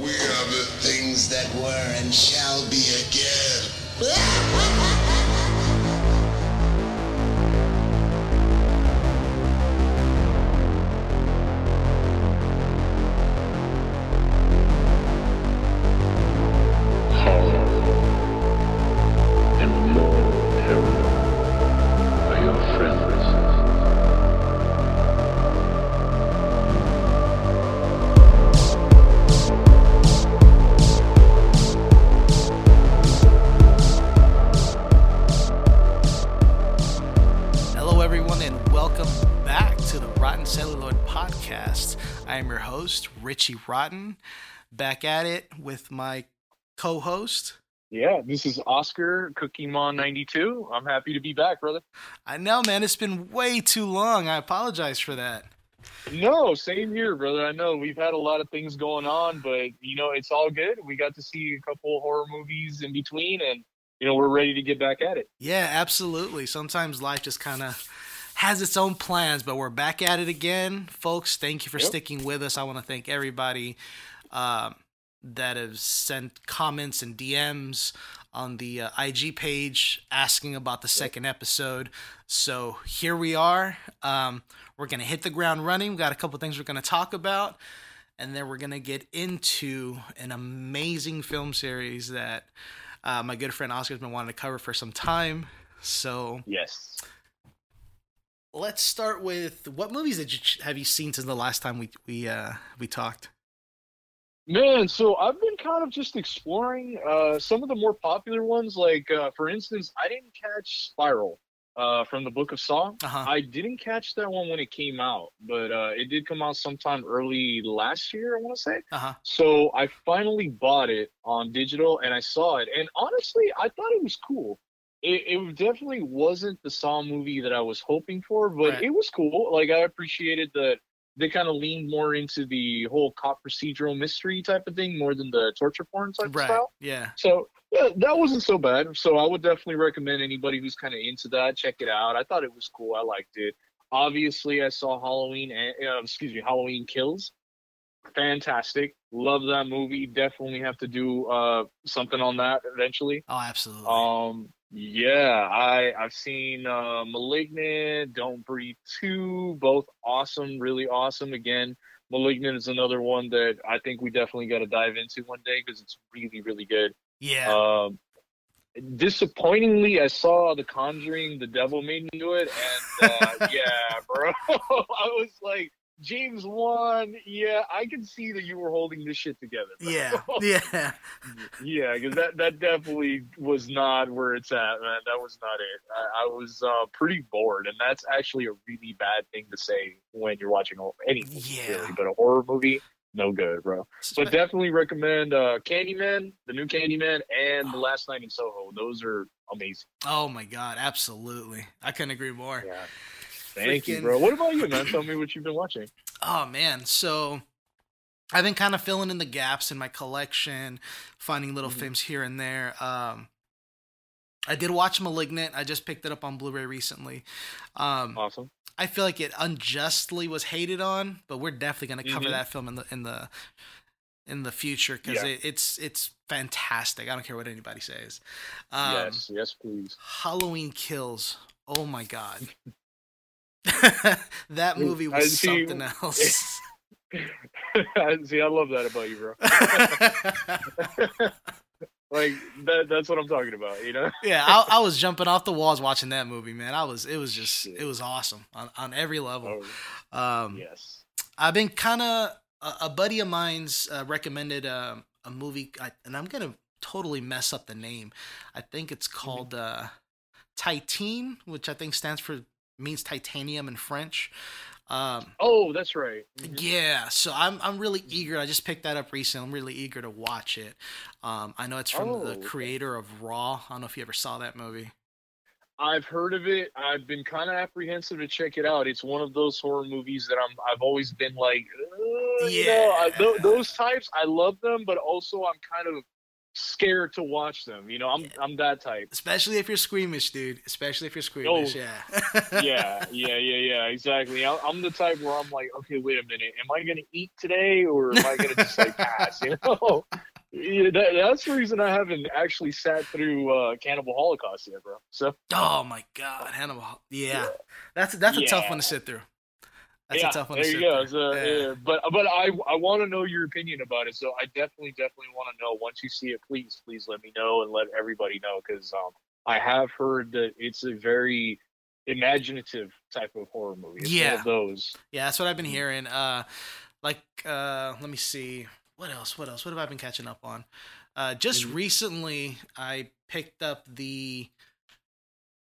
We are the things that were and shall be again. Richie Rotten, back at it with my co host. Yeah, this is Oscar Cookie Mon 92. I'm happy to be back, brother. I know, man, it's been way too long. I apologize for that. No, same here, brother. I know we've had a lot of things going on, but you know, it's all good. We got to see a couple horror movies in between and you know, we're ready to get back at it. Yeah, absolutely. Sometimes life just kind of has its own plans, but we're back at it again. Folks, thank you for Yep. sticking with us. I want to thank everybody um, that have sent comments and DMs on the uh, IG page asking about the second episode. So here we are. Um, we're going to hit the ground running. we got a couple things we're going to talk about. And then we're going to get into an amazing film series that uh, my good friend Oscar's been wanting to cover for some time. So Yes. Let's start with what movies did you have you seen since the last time we we uh, we talked? Man, so I've been kind of just exploring uh some of the more popular ones like uh for instance, I didn't catch Spiral uh from the Book of Saw. Uh-huh. I didn't catch that one when it came out, but uh it did come out sometime early last year, I want to say. Uh huh. So I finally bought it on digital and I saw it. And honestly, I thought it was cool. It, it definitely wasn't the Saw movie that I was hoping for, but Right. it was cool. Like I appreciated that they kind of leaned more into the whole cop procedural mystery type of thing more than the torture porn type of Right. style. Yeah. So yeah, that wasn't so bad. So I would definitely recommend anybody who's kind of into that check it out. I thought it was cool. I liked it. Obviously, I saw Halloween. and Uh, excuse me, Halloween Kills. Fantastic. Love that movie. Definitely have to do uh something on that eventually. Oh, absolutely. Um, yeah, I I've seen uh, Malignant, Don't Breathe two, both awesome, really awesome. Again, Malignant is another one that I think we definitely got to dive into one day because it's really, really good. yeah. Um, disappointingly, I saw The Conjuring, The Devil Made Me Do It, and uh, yeah, bro, I was like, James Wan, yeah, I can see that you were holding this shit together. bro. yeah. Yeah. yeah, because that that definitely was not where it's at, man. That was not it. I, I was uh, pretty bored, and that's actually a really bad thing to say when you're watching a- any Yeah. really. But a horror movie, no good, bro. But definitely recommend uh, Candyman, the new Candyman, and The Last Night in Soho. Those are amazing. oh my God, absolutely. I couldn't agree more. Yeah. Thank you, bro. What about you, man? Tell me what you've been watching. Oh man, so I've been kind of filling in the gaps in my collection, finding little Mhm. films here and there. Um, I did watch *Malignant*. I just picked it up on Blu-ray recently. Um, Awesome. I feel like it unjustly was hated on, but we're definitely going to cover Mhm. that film in the in the in the future because Yeah. it, it's it's fantastic. I don't care what anybody says. Um, yes, yes, please. Halloween Kills. Oh my god. that Ooh, movie I was see- something else. See, I love that about you, bro. like that. That's what I'm talking about. You know. yeah, I, I was jumping off the walls watching that movie, man. I was, it was just, it was awesome on, on every level. Oh, Um, yes. I've been kind of a, a buddy of mine's uh, recommended um, a movie, I, and I'm gonna totally mess up the name. I think it's Mm-hmm. called uh, Titane, which I think stands for means titanium in French. Um, Oh, that's right. Mhm. yeah, so I'm I'm really eager. I just picked that up recently. I'm really eager to watch it. Um, I know it's from Oh, the creator of Raw. I don't know if you ever saw that movie. I've heard of it. I've been kind of apprehensive to check it out. It's one of those horror movies that I'm. I've always been like, uh, you know, I, Yeah. th- those types. I love them, but also I'm kind of scared to watch them. You know, I'm I'm that type. Especially if you're squeamish, dude. Especially if you're squeamish. Oh. Yeah. yeah, yeah, yeah, yeah, exactly. I- I'm the type where I'm like, okay, wait a minute, am I gonna eat today or am I gonna just like pass? You know, yeah, that, that's the reason I haven't actually sat through uh, Cannibal Holocaust yet, bro. So Oh my God, Hannibal. Yeah, that's that's a tough one to sit through. That's yeah, a tough one there to you go. So, Yeah. yeah, But but I I want to know your opinion about it. So I definitely definitely want to know. Once you see it, please please let me know and let everybody know because um I have heard that it's a very imaginative type of horror movie. It's Yeah. of those. Yeah, that's what I've been hearing. Uh, like, uh, let me see. What else? What else? What have I been catching up on? Uh, just Mhm. recently, I picked up the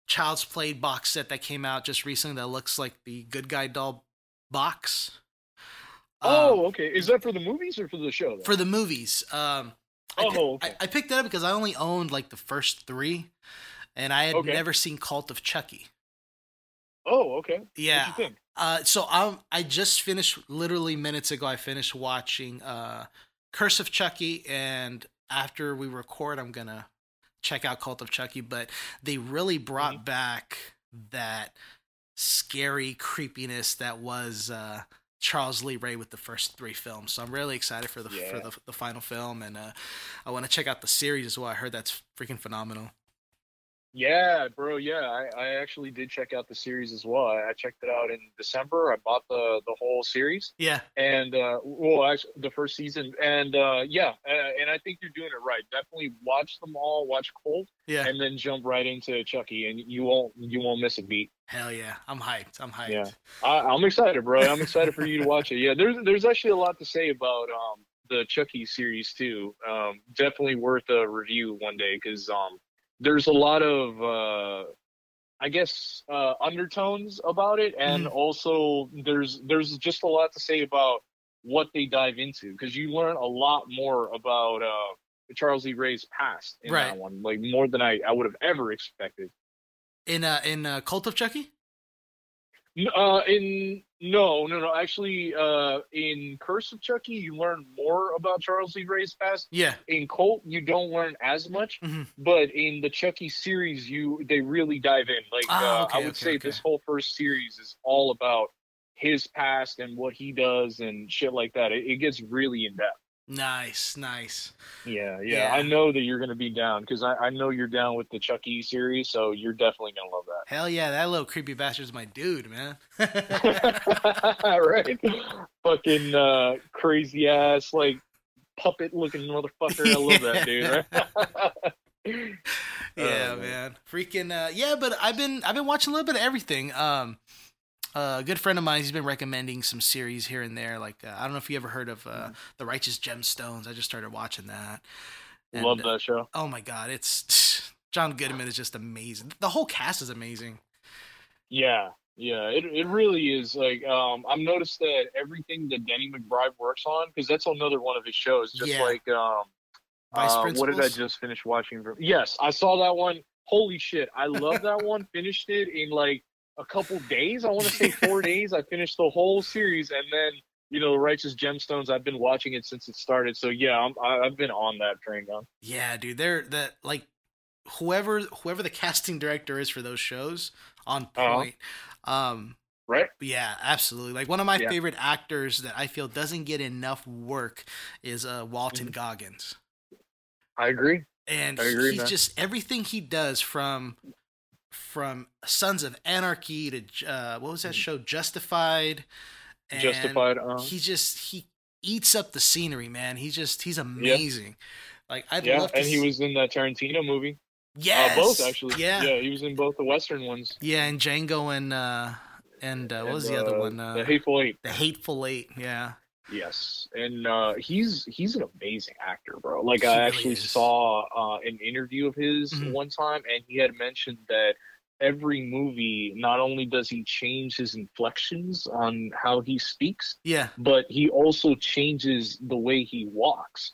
Child's Play box set that came out just recently. That looks like the Good Guy Doll box. Um, Oh, okay. Is that for the movies or for the show? though? for the movies. Um, I, Oh, okay. I, I picked that up because I only owned like the first three, and I had Okay. never seen Cult of Chucky. oh, okay. Yeah, What? Uh, so I'm I just finished literally minutes ago. I finished watching uh, Curse of Chucky, and after we record, I'm gonna check out Cult of Chucky. But they really brought Mm-hmm. back that scary creepiness that was uh, Charles Lee Ray with the first three films. So I'm really excited for the for the, the final film, and uh, I want to check out the series as well. I heard that's freaking phenomenal. Yeah, bro. Yeah, I, I actually did check out the series as well. I, I checked it out in December. I bought the the whole series. Yeah, and uh well actually the first season and uh yeah uh, and i think you're doing it right definitely watch them all watch cold yeah, and then jump right into chucky and you won't you won't miss a beat hell yeah! I'm hyped. I'm hyped. Yeah. I, i'm excited bro i'm excited for you to watch it yeah there's there's actually a lot to say about um the chucky series too um definitely worth a review one day because um there's a lot of uh I guess uh, undertones about it, and Mhm. also there's there's just a lot to say about what they dive into because you learn a lot more about uh, Charles E. Ray's past in Right. that one, like more than I, I would have ever expected. In uh, in uh, Cult of Chucky. Uh, in no, no, no. Actually, uh, in Curse of Chucky, you learn more about Charles E. Ray's past. Yeah. In Cult, you don't learn as much, Mhm. but in the Chucky series, you they really dive in. Like Ah, uh, okay, I would okay, say, okay. this whole first series is all about his past and what he does and shit like that. It, it gets really in depth. Nice, nice. Yeah, yeah, Yeah. I know that you're gonna be down because I, I know you're down with the Chucky series, so you're definitely gonna love that. Hell yeah, that little creepy bastard's my dude, man. right? Fucking uh, crazy ass, like puppet looking motherfucker. I love that dude. Right? yeah, Oh, man. Freaking uh yeah, but I've been I've been watching a little bit of everything. Um uh, a good friend of mine, he's been recommending some series here and there. Like uh, I don't know if you ever heard of uh, the Righteous Gemstones. I just started watching that. And, love uh, that show. Oh my god, it's John Goodman is just amazing. The whole cast is amazing. Yeah, yeah. It it really is. Like um, I've noticed that everything that Danny McBride works on, because that's another one of his shows. Just Yeah. like um, Vice uh, what did I just finish watching? Yes, I saw that one. Holy shit, I love that one. Finished it in like a couple days. I want to say four days. I finished the whole series, and then you know, the Righteous Gemstones. I've been watching it since it started. So yeah, I'm, I- I've been on that train, man. Yeah, dude, they're that like whoever whoever the casting director is for those shows on Uh-huh. point. Um Right? yeah, absolutely. Like one of my Yeah. favorite actors that I feel doesn't get enough work is uh Walton Mhm. Goggins. I agree. And I agree, he's man. just everything he does from from Sons of Anarchy to uh what was that show Justified and Justified. Uh, he just he eats up the scenery, man. He just he's amazing. Like I'd yeah, love to and he was in that Tarantino movie. Yes. Uh, both actually. Yeah. Yeah, he was in both the Western ones. Yeah, and Django and uh and uh, what was And, the other uh, one? Uh, the Hateful Eight. the Hateful Eight. Yeah. Yes, and uh, he's he's an amazing actor, bro. Like He I really actually is. saw uh, an interview of his Mhm. one time, and he had mentioned that every movie, not only does he change his inflections on how he speaks, Yeah. but he also changes the way he walks.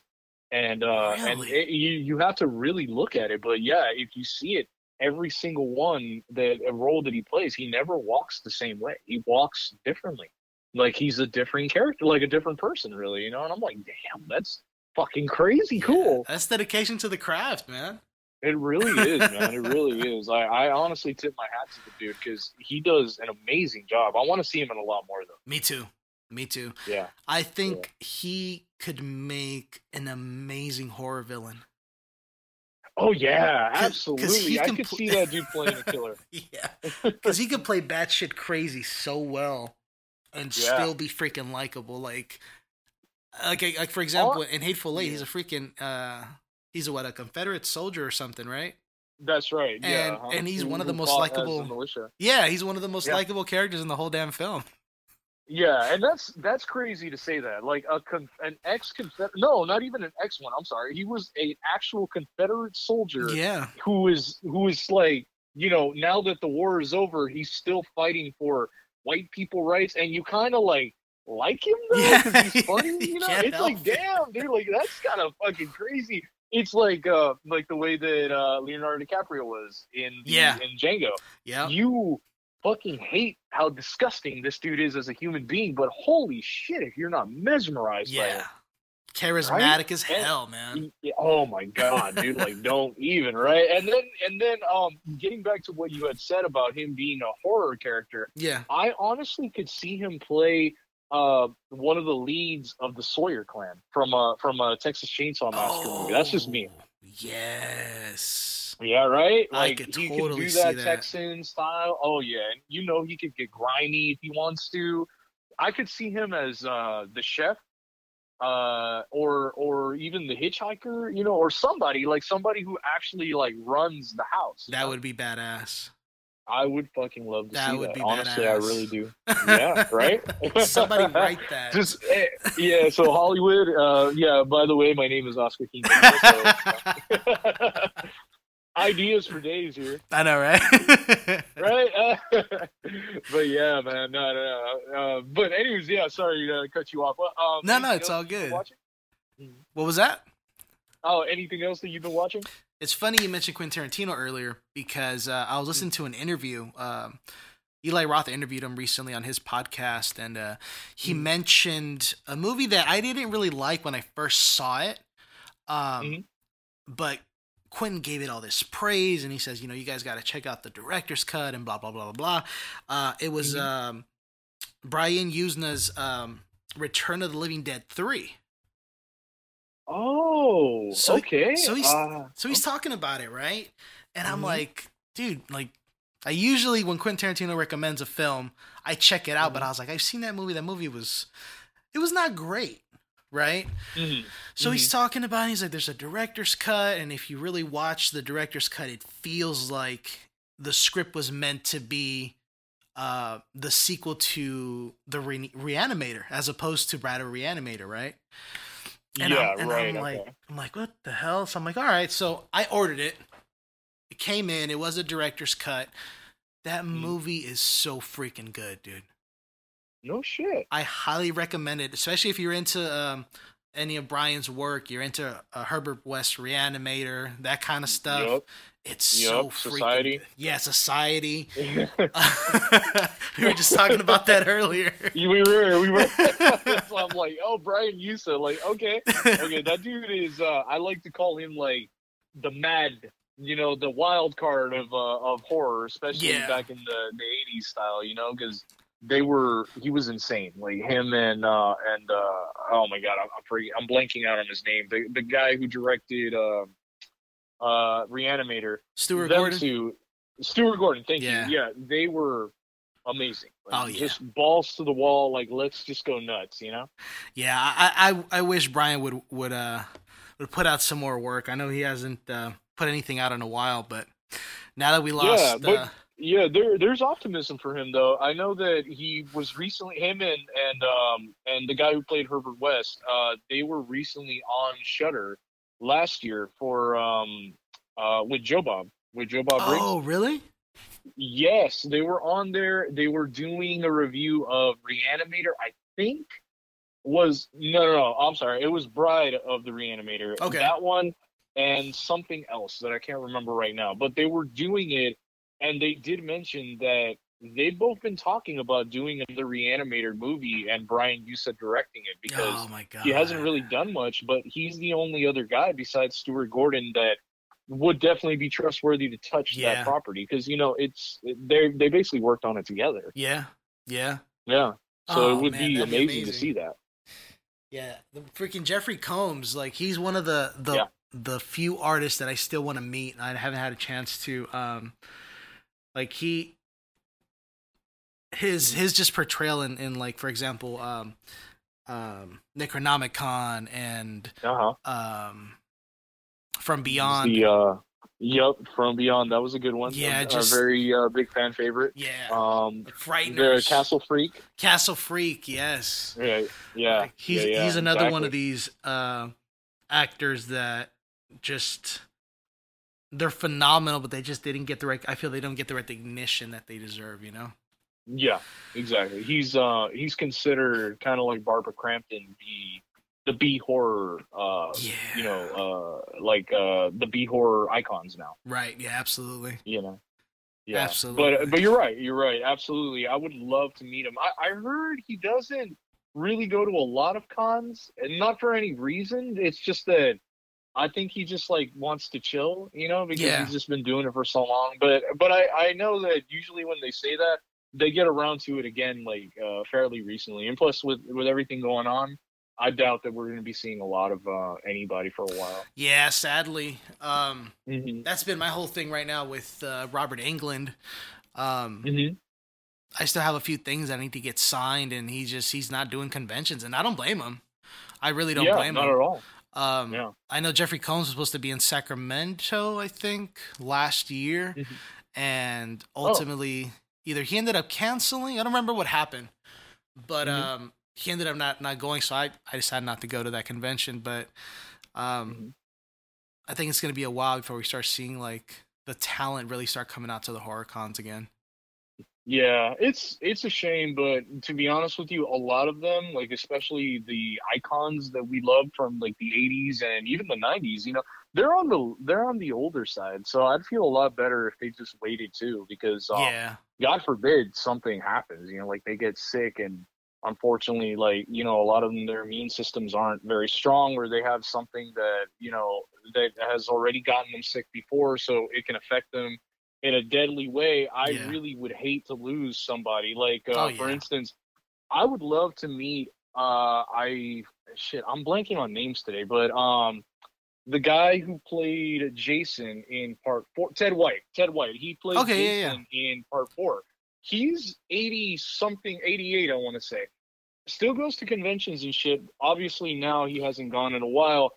And uh, and it, you you have to really look at it. But yeah, if you see it, every single one that a role that he plays, he never walks the same way. He walks differently. Like he's a different character, like a different person, really. You know. And I'm like, damn, that's fucking crazy cool. That's dedication to the craft, man. It really is, man. It really is. I, I honestly tip my hat to the dude because he does an amazing job. I want to see him in a lot more though. Me too. Me too. Yeah. I think he could make an amazing horror villain. Oh yeah, 'Cause- 'cause absolutely. he I can could pl- see that dude playing a killer. Yeah, because he could play batshit crazy so well and Yeah. still be freaking likable. Like, like, like for example, in Hateful Eight, he's a freaking, uh, he's a what, a Confederate soldier or something, right? That's right. yeah, And- huh? and he's Who- one of the most likable- militia. Yeah, he's one of the most Yeah. likable characters in the whole damn film. Yeah, and that's that's crazy to say that. Like a con- an ex Confederate, no, not even an ex one. I'm sorry. He was a actual Confederate soldier Yeah, who is who is like you know now that the war is over, he's still fighting for white people rights, and you kind of like like him though Yeah. because he's funny. You know, it's like it. damn, dude, like that's kind of fucking crazy. It's like uh like the way that uh Leonardo DiCaprio was in the, Yeah. in Django yeah, you fucking hate how disgusting this dude is as a human being, but holy shit, if you're not mesmerized by yeah. Charismatic as And- hell, man. Oh my god, dude! Like, don't even right. And then, and then, um, getting back to what you had said about him being a horror character, Yeah. I honestly could see him play uh one of the leads of the Sawyer clan from a from a Texas Chainsaw Massacre movie. That's just me. Oh, Yes. Yeah, right. I Like could he totally can do that, that. Texan style. Oh yeah, and you know he could get grimy if he wants to. I could see him as uh, the chef, uh, or or even the hitchhiker, you know, or somebody like somebody who actually like runs the house. That know? would be badass. I would fucking love to That see that. Honestly, I really do. Yeah, right. Somebody write that. Just eh, yeah. So Hollywood. Uh, yeah. By the way, my name is Oscar King. So, ideas for days here. I know, right? right? Uh, but yeah, man, no, no, no. Uh, but anyways, yeah, sorry to cut you off. Um, No, no, it's all good. what was that? Oh, anything else that you've been watching? It's funny you mentioned Quentin Tarantino earlier because uh, I was listening to an interview. Um, Eli Roth interviewed him recently on his podcast, and uh, he mentioned a movie that I didn't really like when I first saw it. Um, Mhm. But Quentin gave it all this praise, and he says, you know, you guys got to check out the director's cut and blah, blah, blah, blah, blah. Uh, it was Mhm. um, Brian Yuzna's um, Return of the Living Dead 3. Oh, So- okay. so he's- uh, So he's talking about it, right? And I'm Mhm. like, dude, like, I usually when Quentin Tarantino recommends a film, I check it out. But Mhm. I was like, I've seen that movie. That movie was, it was not great, right? mhm. So he's talking about. He's like, there's a director's cut, and if you really watch the director's cut, it feels like the script was meant to be uh, the sequel to the Re- Reanimator, as opposed to Brad Reanimator, right? And yeah, I'm, and right. I'm like, okay. I'm like, what the hell? So I'm like, all right. So I ordered it. It came in. It was a director's cut. That Mm. movie is so freaking good, dude. No shit. I highly recommend it, especially if you're into um, any of Brian's work. You're into uh, Herbert West Reanimator, that kind of stuff. Yup. It's so Yup, freaking Society. Yeah, Society. we were just talking about that earlier. we were, we were. so I'm like, oh, Brian Yuzna. Like, okay, okay, that dude is. uh I like to call him like the mad, you know, the wild card of uh, of horror, especially Yeah. back in the the '80s style. You know, because they were he was insane. Like him and uh and uh oh my god, I'm I'm, pretty, I'm blanking out on his name. The the guy who directed uh, uh Reanimator. Stuart them Gordon. two- Stuart Gordon, thank Yeah. you. Yeah, they were amazing. Like, Oh, yeah. just balls to the wall. Like let's just go nuts. You know. Yeah, I, I I wish Brian would would uh would put out some more work. I know he hasn't uh, put anything out in a while, but now that we lost, Yeah, but- uh, Yeah, there there's optimism for him though. I know that he was recently him and and um and the guy who played Herbert West, uh they were recently on Shudder last year for um uh with Joe Bob with Joe Bob Briggs. oh really? Yes, they were on there. They were doing a review of Reanimator. I think was no, no, no. I'm sorry. It was Bride of the Reanimator. Okay. that one and something else that I can't remember right now. But they were doing it, and they did mention that they've both been talking about doing another reanimator movie and Brian Yuzna directing it because oh he hasn't really done much, but he's the only other guy besides Stuart Gordon that would definitely be trustworthy to touch Yeah. that property because you know it's they they basically worked on it together. Yeah, yeah, Yeah, so Oh, it would man, be that'd be amazing, to see that. yeah. The freaking Jeffrey Combs, like he's one of the the Yeah. the few artists that I still want to meet. and I haven't had a chance to. Um, like he, his his just portrayal in, in like for example, um, um, Necronomicon and Uh huh. um, From Beyond. The uh, yep, from Beyond that was a good one. Yeah, a, just- a very uh, big fan favorite. yeah, Um, the Castle Freak. Castle Freak. Yes. Yeah, yeah. Like, he's yeah, yeah, he's another one of these uh, actors that just they're phenomenal, but they just didn't get the right. I feel they don't get the right recognition that they deserve. You know. Yeah, exactly. He's uh he's considered kind of like Barbara Crampton, the the B horror uh Yeah. you know uh like uh the B horror icons now. Right. Yeah. Absolutely. You know. Yeah, Absolutely. But but you're right. You're right. Absolutely. I would love to meet him. I, I heard he doesn't really go to a lot of cons, and not for any reason. It's just that I think he just like wants to chill, you know, because Yeah. he's just been doing it for so long. But but I I know that usually when they say that, they get around to it again like uh, fairly recently. And plus, with with everything going on, I doubt that we're going to be seeing a lot of uh, anybody for a while. Yeah. Sadly, um, Mm-hmm. that's been my whole thing right now with uh, Robert Englund. Um, Mm-hmm. I still have a few things I need to get signed, and he just he's not doing conventions, and I don't blame him. I really don't yeah, blame not him. at all. Um, Yeah. I know Jeffrey Combs was supposed to be in Sacramento, I think, last year, Mhm. and Oh. ultimately either he ended up canceling. I don't remember what happened, but Mhm. um, he ended up not not going. So I I decided not to go to that convention. But um, Mhm. I think it's gonna be a while before we start seeing like the talent really start coming out to the horror cons again. Yeah, it's it's a shame, but to be honest with you, a lot of them, like especially the icons that we love from like the '80s and even the '90s, you know, they're on the they're on the older side. So I'd feel a lot better if they just waited too, because um, yeah, God forbid something happens, you know, like they get sick and unfortunately, like you know, a lot of them their immune systems aren't very strong, or they have something that you know that has already gotten them sick before, so it can affect them in a deadly way. I Yeah. really would hate to lose somebody. Like uh, Oh, for instance, I would love to meet. Uh, I shit, I'm blanking on names today, but um. The guy who played Jason in part four, Ted White. Ted White. He played Okay, yeah, yeah. Jason in part four he's 80 something 88 i want to say still goes to conventions and shit obviously now he hasn't gone in a while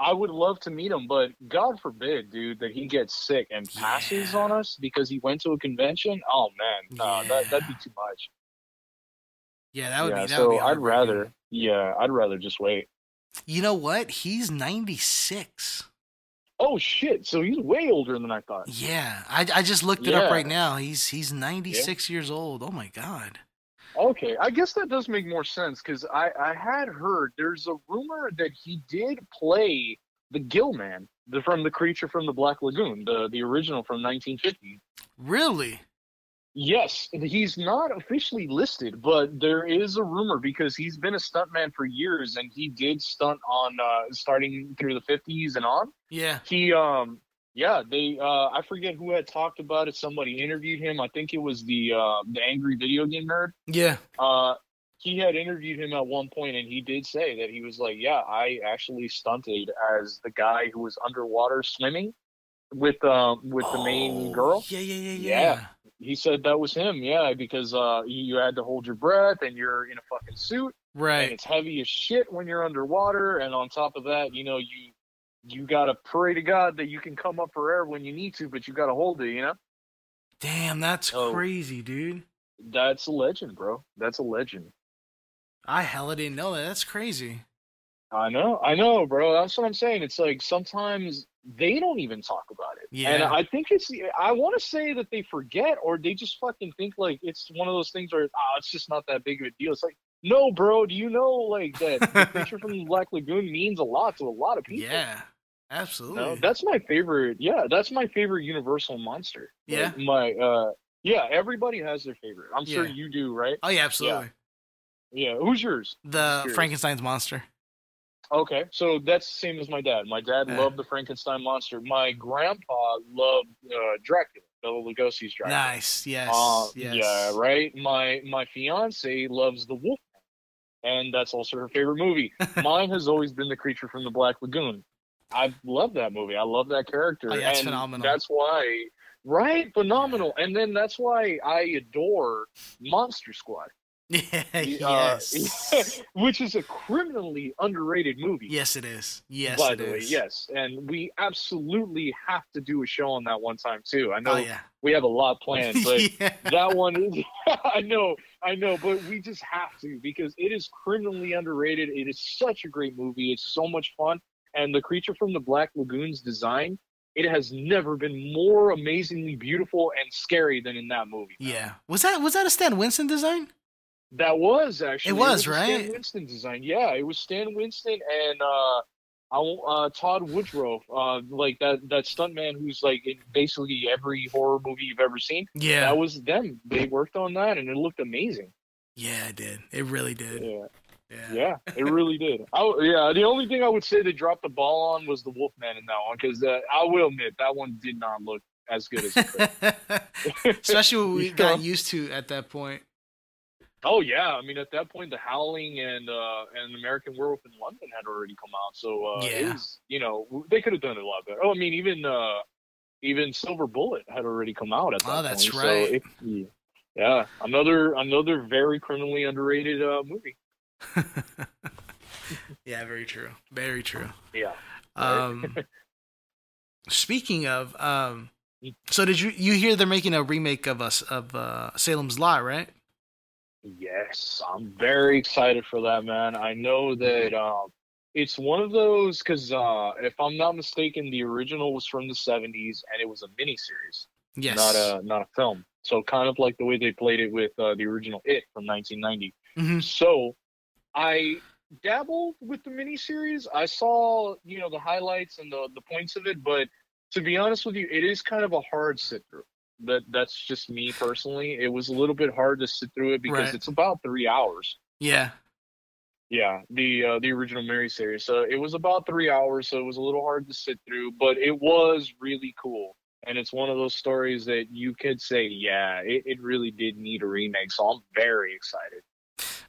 i would love to meet him but god forbid dude that he gets sick and passes Yeah. on us because he went to a convention oh man no that, that'd be too much yeah, that would yeah be. That so would be i'd rather yeah i'd rather just wait You know what? He's ninety six. oh shit so he's way older than i thought Yeah, I, I just looked it up right now. He's he's 96 years old. Oh my god. Okay, I guess that does make more sense because I, I had heard there's a rumor that he did play the Gill Man, the from the creature from the Black Lagoon, the the original from 1950. Really? Yes, he's not officially listed, but there is a rumor because he's been a stuntman for years and he did stunt on uh, starting through the 50s and on. Yeah. He um yeah, they uh I forget who had talked about it. Somebody interviewed him. I think it was the uh the angry video game nerd. Yeah. Uh, he had interviewed him at one point, and he did say that he was like, "Yeah, I actually stunted as the guy who was underwater swimming with um with the main Oh, girl." Yeah, yeah, yeah, yeah. Yeah. He said that was him. Yeah, because uh, you you had to hold your breath, and you're in a fucking suit, and Right. it's heavy as shit when you're underwater, and on top of that, you know you you gotta pray to God that you can come up for air when you need to, but you gotta hold it. You know, Damn, that's Oh. crazy, dude. that's a legend, bro. That's a legend. I hella didn't know that. That's crazy. I know, I know, bro. That's what I'm saying. It's like sometimes they don't even talk about it. Yeah. And I think it's, I want to say that they forget or they just fucking think like it's one of those things where, oh, it's just not that big of a deal. It's like, no, bro, do you know like that the creature from Black Lagoon means a lot to a lot of people? Yeah. You Absolutely. know? That's my favorite. Yeah, that's my favorite Universal monster. Yeah. Like, my, uh, Yeah, everybody has their favorite. I'm sure you do, right? Oh yeah, absolutely. Yeah. Who's yours? The Curious. Frankenstein's monster. Okay, so that's the same as my dad. My dad Yeah. loved the Frankenstein monster. My grandpa loved uh, Dracula, Bela Lugosi's Dracula. Nice. Yes. Uh, yes. Yeah, right. My my fiance loves the Wolf, and that's also her favorite movie. Mine has always been the Creature from the Black Lagoon. I love that movie. I love that character. Oh, yeah, it's and phenomenal. That's why, right? Phenomenal. And then that's why I adore Monster Squad. Uh, yes. which is a criminally underrated movie. yes, it is. Yes, by it the way, yes, and we absolutely have to do a show on that one time too. I know Oh yeah. we have a lot planned, but yeah. that one is I know, I know, but we just have to because it is criminally underrated. It is such a great movie. It's so much fun. And the creature from the Black Lagoon's design, it has never been more amazingly beautiful and scary than in that movie. Yeah. Was that was that a Stan Winston design? That was actually It was, a right? Stan Winston design. Yeah, it was Stan Winston and uh uh, Tom Woodruff, uh, like that that stuntman who's like in basically every horror movie you've ever seen. Yeah. That was them. They worked on that, and it looked amazing. yeah, it did. It really did. Yeah, Yeah. yeah, it really did. I, yeah, the only thing I would say they dropped the ball on was the Wolfman in that one because uh, I will admit that one did not look as good as. It could. Especially what we got used to at that point. Oh yeah, I mean at that point, The Howling and uh, and American Werewolf in London had already come out, so uh, Yeah. was you know they could have done it a lot better. Oh, I mean even uh, even Silver Bullet had already come out at that Oh, that's point. right. So it, yeah, another another very criminally underrated uh, movie. yeah, very true. Very true. Yeah. Um, speaking of, um, Mm. so did you you hear they're making a remake of us of uh, Salem's Lot, right? Yes, I'm very excited for that, man. I know that um, it's one of those because uh, if I'm not mistaken, the original was from the '70s and it was a miniseries. Yes. not a not a film. So kind of like the way they played it with uh, the original It from 1990. Mhm. So I dabbled with the miniseries. I saw you know the highlights and the the points of it, but to be honest with you, it is kind of a hard sit through. That that's just me personally. It was a little bit hard to sit through it because Right. it's about three hours. Yeah. Yeah, the uh, the original Mary series. So it was about three hours, so it was a little hard to sit through, but it was really cool. And it's one of those stories that you could say, yeah, it, it really did need a remake. So I'm very excited.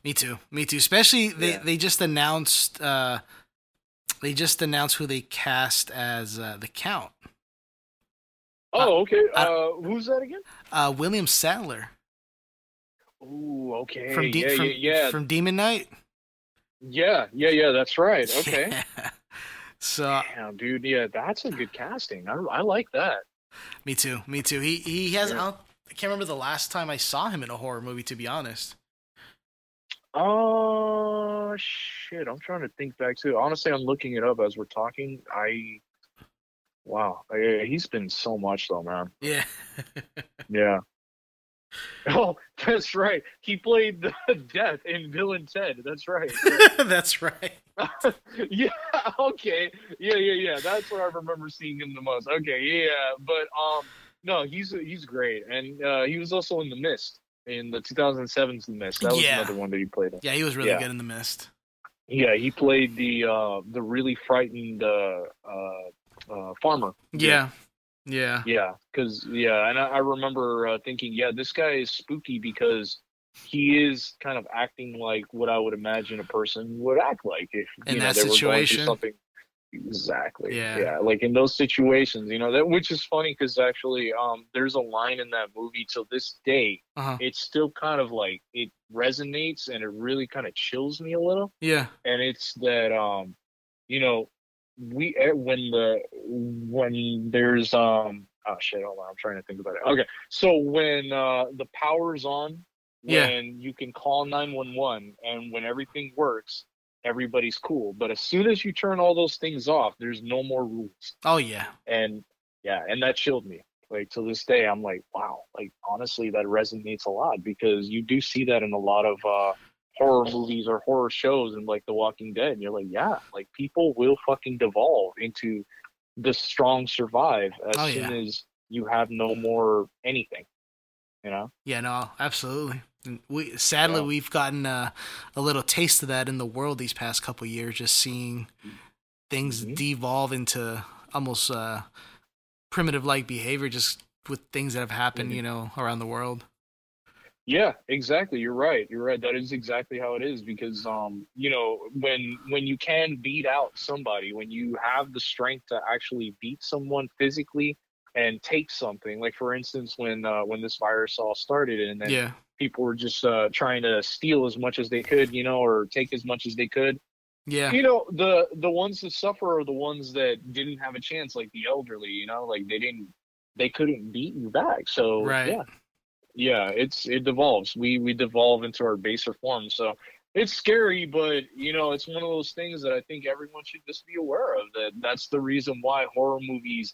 Me too. Me too. Especially they Yeah. they just announced uh they just announced who they cast as uh, the Count. Oh, okay. Uh, who's that again? Uh, William Sadler Ooh, okay. from De- yeah, from, yeah, yeah, from Demon Knight. yeah, yeah, yeah. That's right. Okay. Yeah. So Damn, dude. Yeah, that's a good casting. I, I like that. me too. Me too. He he has. Yeah. I, I can't remember the last time I saw him in a horror movie. To be honest. Oh shit! I'm trying to think back too. Honestly, I'm looking it up as we're talking. I, wow, he's been so much though, man. Yeah. Yeah. Oh, that's right. He played the death in Bill and Ted. That's right. That's right. yeah. Okay. Yeah. Yeah. Yeah. That's where I remember seeing him the most. Okay. Yeah. But um, no, he's he's great, and uh, he was also in The Mist in the 2007's The Mist. That was Yeah. another one that he played in. Yeah, he was really Yeah. good in the mist. Yeah, he played the uh the really frightened uh uh, farmer. Yeah. Yeah. Yeah, because yeah, and I, I remember uh, thinking, yeah, this guy is spooky because he is kind of acting like what I would imagine a person would act like if In you know that they were going through situation? something. Exactly. Yeah. Yeah, like in those situations, you know, that which is funny because actually, um, there's a line in that movie till this day. Uh-huh. It's still kind of like it resonates and it really kind of chills me a little Yeah. and it's that um you know we eh, when the when there's um oh shit hold on i'm trying to think about it okay so when uh the power's on Yeah. when you can call 911 and when everything works everybody's cool but as soon as you turn all those things off there's no more rules Oh yeah. and yeah and that chilled me like to this day i'm like wow like honestly that resonates a lot because you do see that in a lot of uh horror movies or horror shows and like the walking dead and you're like yeah like people will fucking devolve into the strong survive as Oh, soon yeah. as you have no more anything You know. Yeah, no, absolutely. And we sadly Yeah. we've gotten uh, a little taste of that in the world these past couple years, just seeing things Mhm. devolve into almost uh, primitive like behavior, just with things that have happened, Mhm. you know, around the world. Yeah, exactly. You're right. You're right. That is exactly how it is because um, you know, when when you can beat out somebody, when you have the strength to actually beat someone physically and take something, like for instance, when uh when this virus all started and then yeah, people were just uh trying to steal as much as they could, you know, or take as much as they could. yeah, You know, the the ones that suffer are the ones that didn't have a chance, like the elderly, you know, like they didn't they couldn't beat you back. So Right. yeah yeah it's it devolves. We we devolve into our baser form. So it's scary but you know it's one of those things that i think everyone should just be aware of that that's the reason why horror movies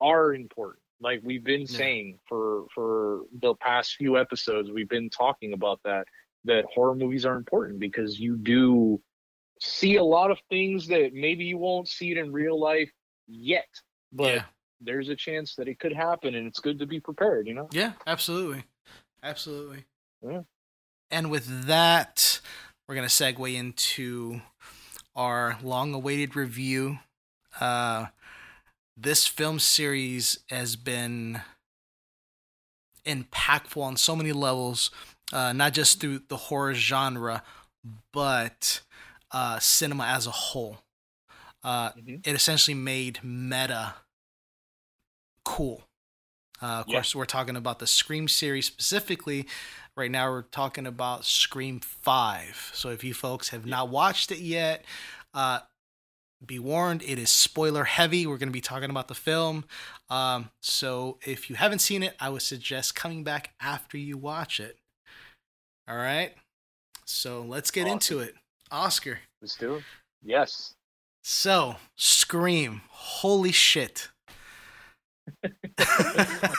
are important. Like we've been saying for for the past few episodes we've been talking about that that horror movies are important because you do see a lot of things that maybe you won't see it in real life yet but yeah, there's a chance that it could happen and it's good to be prepared you know? Yeah, absolutely, absolutely. Yeah. And with that, we're gonna segue into our long-awaited review. Uh, this film series has been impactful on so many levels, uh, not just through the horror genre, but uh, cinema as a whole. Uh, Mhm. It essentially made meta cool. Uh, of Yeah. course, we're talking about the Scream series specifically. Right now, we're talking about Scream 5. So, if you folks have not watched it yet, uh, be warned, it is spoiler heavy. We're going to be talking about the film. Um, so, if you haven't seen it, I would suggest coming back after you watch it. All right. So, let's get into it. Oscar. Let's do it. Yes. So, Scream. Holy shit.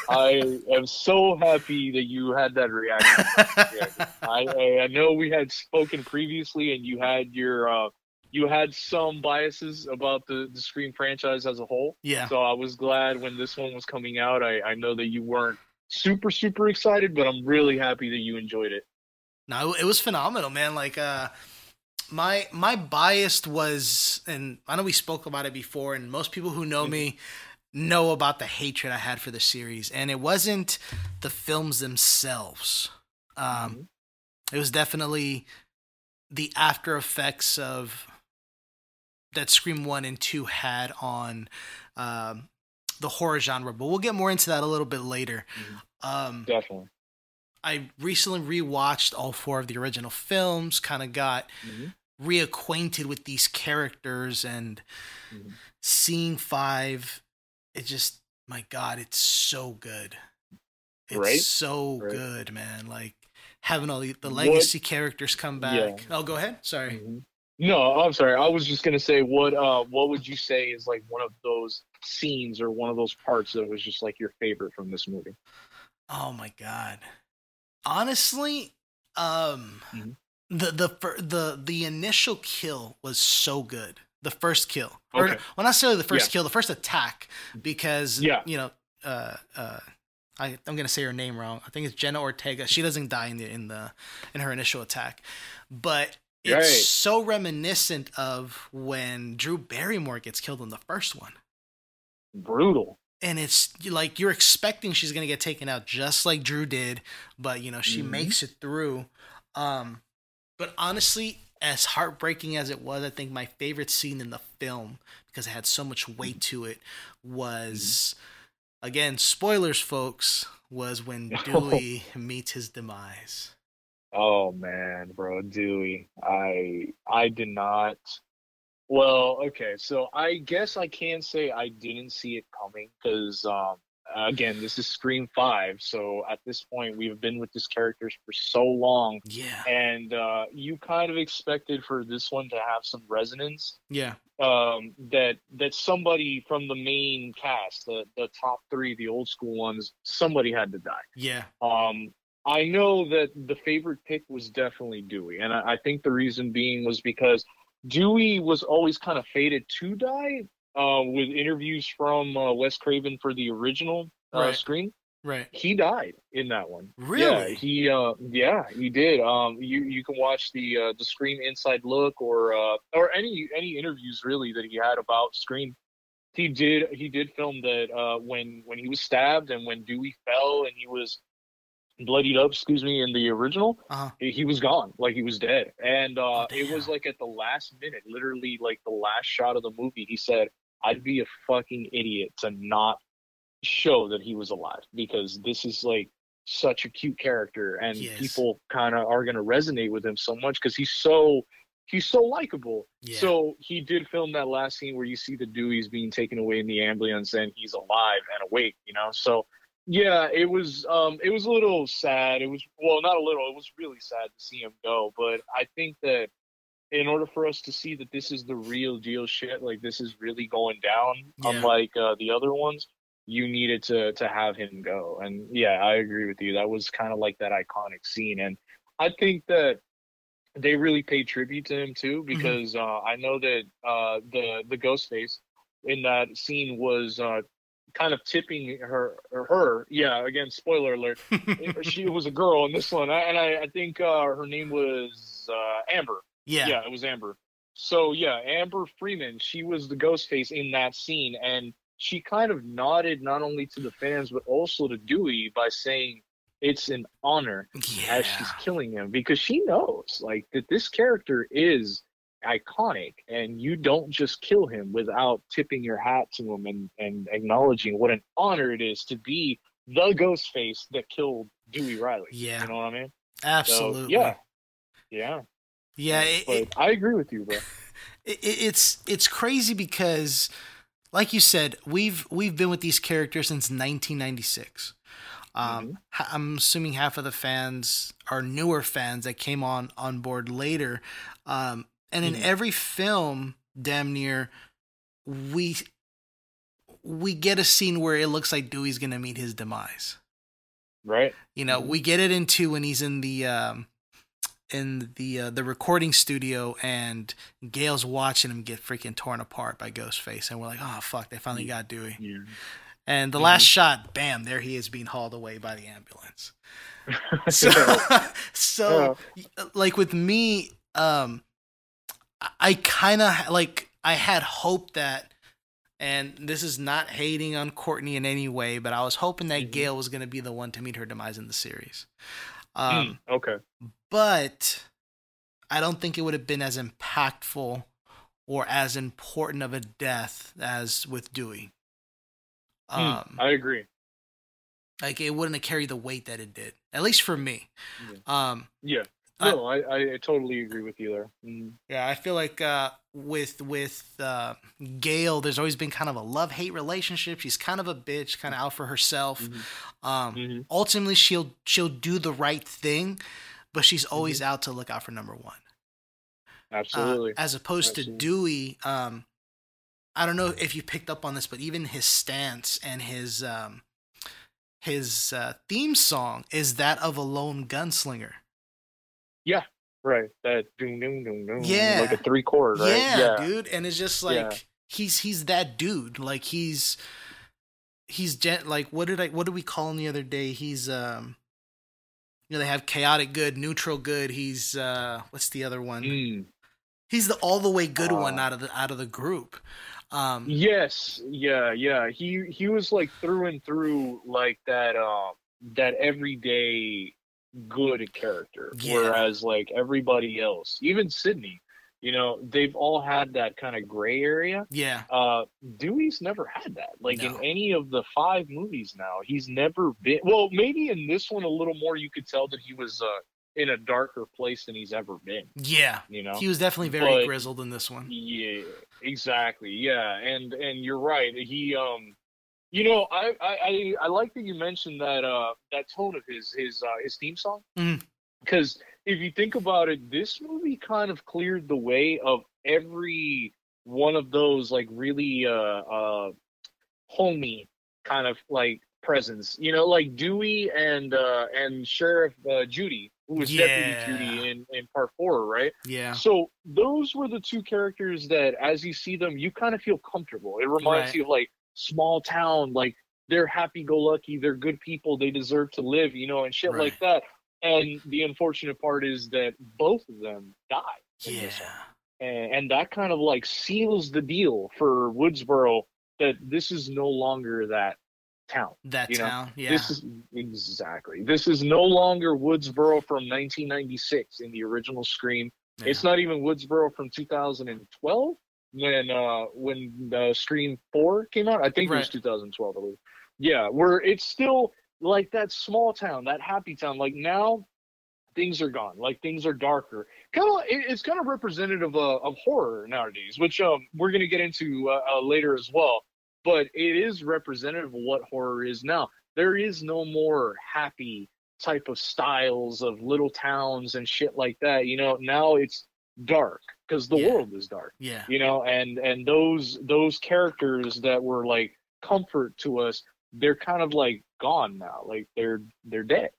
I am so happy that you had that reaction. Yeah, I, I I know we had spoken previously, and you had your uh, you had some biases about the the Scream franchise as a whole. yeah. So I was glad when this one was coming out. I I know that you weren't super super excited, but I'm really happy that you enjoyed it. No, it was phenomenal, man. Like, uh, my my bias was, and I know we spoke about it before, and most people who know me know about the hatred I had for the series, and it wasn't the films themselves. Um, it was definitely the after effects of that Scream One and Two had on um, the horror genre, but we'll get more into that a little bit later. Um, Definitely. I recently rewatched all four of the original films, kind of got Mhm. reacquainted with these characters and Mhm. seeing five, it just my god, it's so good. It's Right? so Right. good, man. Like having all the, the What- legacy characters come back. Yeah. Oh, go ahead. Sorry. Mhm. No, I'm sorry. I was just gonna say what uh what would you say is like one of those scenes or one of those parts that was just like your favorite from this movie? Oh my god. Honestly, um Mhm. the the the the initial kill was so good. The first kill. Or well not necessarily the first Yeah. kill, the first attack because Yeah. you know, uh uh I, I'm gonna say her name wrong. I think it's Jenna Ortega. She doesn't die in the in the in her initial attack, but it's Right. so reminiscent of when Drew Barrymore gets killed in the first one Brutal. and it's like you're expecting she's gonna get taken out just like Drew did, but you know she Mhm. makes it through. Um, but honestly, as heartbreaking as it was, I think my favorite scene in the film because it had so much weight to it was again spoilers, folks. Was when Dewey meets his demise. Oh man, bro, Dewey. I I did not well, okay, so I guess I can say I didn't see it coming because um again, this is Scream 5, so at this point we've been with these characters for so long Yeah, and uh you kind of expected for this one to have some resonance yeah, um that that somebody from the main cast, the the top 3, the old school ones, somebody had to die. yeah, Um, I know that the favorite pick was definitely Dewey, and I, I think the reason being was because Dewey was always kind of fated to die. Uh, with interviews from uh, Wes Craven for the original uh, Right. Scream, Right. he died in that one. Really? Yeah, he uh yeah, he did. Um you you can watch the uh the Scream Inside Look or uh or any any interviews really that he had about Scream. He did he did film that uh when when he was stabbed and when Dewey fell and he was bloodied up, excuse me, in the original, Uh-huh. he he was gone, like he was dead. And uh Oh, it was like at the last minute, literally like the last shot of the movie, he said, I'd be a fucking idiot to not show that he was alive because this is like such a cute character and Yes. people kind of are going to resonate with him so much because he's so he's so likable Yeah. so he did film that last scene where you see the dewey's being taken away in the ambulance and he's alive and awake you know so yeah it was um it was a little sad it was well not a little it was really sad to see him go but i think that in order for us to see that this is the real deal shit like this is really going down Yeah. unlike uh, the other ones you needed to to have him go. And yeah i agree with you. That was kind of like that iconic scene. And i think that they really paid tribute to him too because uh i know that uh the the ghost face in that scene was uh kind of tipping her or her yeah again spoiler alert she was a girl in this one. I- and i i think uh her name was uh amber yeah. yeah, it was Amber. So yeah, Amber Freeman, she was the ghost face in that scene, and she kind of nodded not only to the fans but also to Dewey by saying it's an honor Yeah. as she's killing him because she knows like that this character is iconic and you don't just kill him without tipping your hat to him and, and acknowledging what an honor it is to be the ghost face that killed Dewey Riley. Yeah. You know what I mean? So, Absolutely. yeah. Yeah. Yeah. It, it, I agree with you, bro. it, it's it's crazy because like you said we've we've been with these characters since 1996 um, Mhm. i'm assuming half of the fans are newer fans that came on on board later um, and in Mhm. every film damn near we we get a scene where it looks like dewey's gonna meet his demise Right? you know, Mhm. we get it into when he's in the um, in the uh, the recording studio and Gail's watching him get freaking torn apart by Ghostface, and we're like, oh fuck, they finally got Dewey. Yeah. And the Mhm. last shot, bam, there he is being hauled away by the ambulance. So, so like with me, um, I- kind of like I had hope that. And this is not hating on Courtney in any way, but I was hoping that Mhm. Gail was going to be the one to meet her demise in the series. Um, Mm, okay. But I don't think it would have been as impactful or as important of a death as with Dewey. Mm, Um, I agree. like it wouldn't have carried the weight that it did, at least for me. Um, Yeah. I- No, I, I, I totally agree with you there. Mm. yeah, I feel like uh, with with uh, Gail, there's always been kind of a love hate relationship. She's kind of a bitch, kind of out for herself. Mhm. Um, Mhm. Ultimately, she'll she'll do the right thing, but she's always out to look out for number one. Uh, Absolutely. as opposed Absolutely. to Dewey, um, I don't know if you picked up on this, but even his stance and his um, his uh, theme song is that of a lone gunslinger. Yeah, right. That doom doom doom doom. Yeah. Like a three chord, right? Yeah, dude, and it's just like Yeah. he's he's that dude. Like he's he's gen- like what did I what did we call him the other day? He's um you know they have chaotic good, neutral good. He's uh what's the other one? Mm. He's the all the way good one Uh, out of the out of the group. Um Yes. Yeah. Yeah. He he was like through and through like that. Um. that everyday good character, Yeah. whereas like everybody else, even Sidney, you know, they've all had that kind of gray area. yeah. Uh, Dewey's never had that. Like No. in any of the five movies now, he's never been. Well, maybe in this one a little more, you could tell that he was uh, in a darker place than he's ever been. Yeah. You know, He was definitely very But- grizzled in this one. yeah, exactly. Yeah, and and you're right. He um, you know, I I I, I like that you mentioned that uh that tone of his his uh, his theme song Mhm. because if you think about it, this movie kind of cleared the way of every one of those like really uh uh homey kind of like presence. You know, like Dewey and uh and Sheriff uh, Judy, who was Yeah. Deputy Judy in in part four, right? Yeah. So those were the two characters that, as you see them, you kind of feel comfortable. It reminds Right. you of like small town, like they're happy-go-lucky, they're good people, they deserve to live, you know, and shit like that. And the unfortunate part is that both of them die. Yeah. And, and that kind of like seals the deal for Woodsboro that this is no longer that town. That You know, town. Yeah. This is exactly. This is no longer Woodsboro from 1996 in the original Scream. yeah. It's not even Woodsboro from 2012 when uh when uh, Scream 4 came out. I think it was 2012. I believe. Yeah, where it's still like that small town, that happy town. Like now, things are gone. Like things are darker. Kind of, it, it's kind of representative of, of horror nowadays, which um we're gonna get into uh, uh, later as well. But it is representative of what horror is now. There is no more happy type of styles of little towns and shit like that. You know, now it's dark because the Yeah. world is dark yeah. you know and and those those characters that were like comfort to us they're kind of like gone now like they're they're dead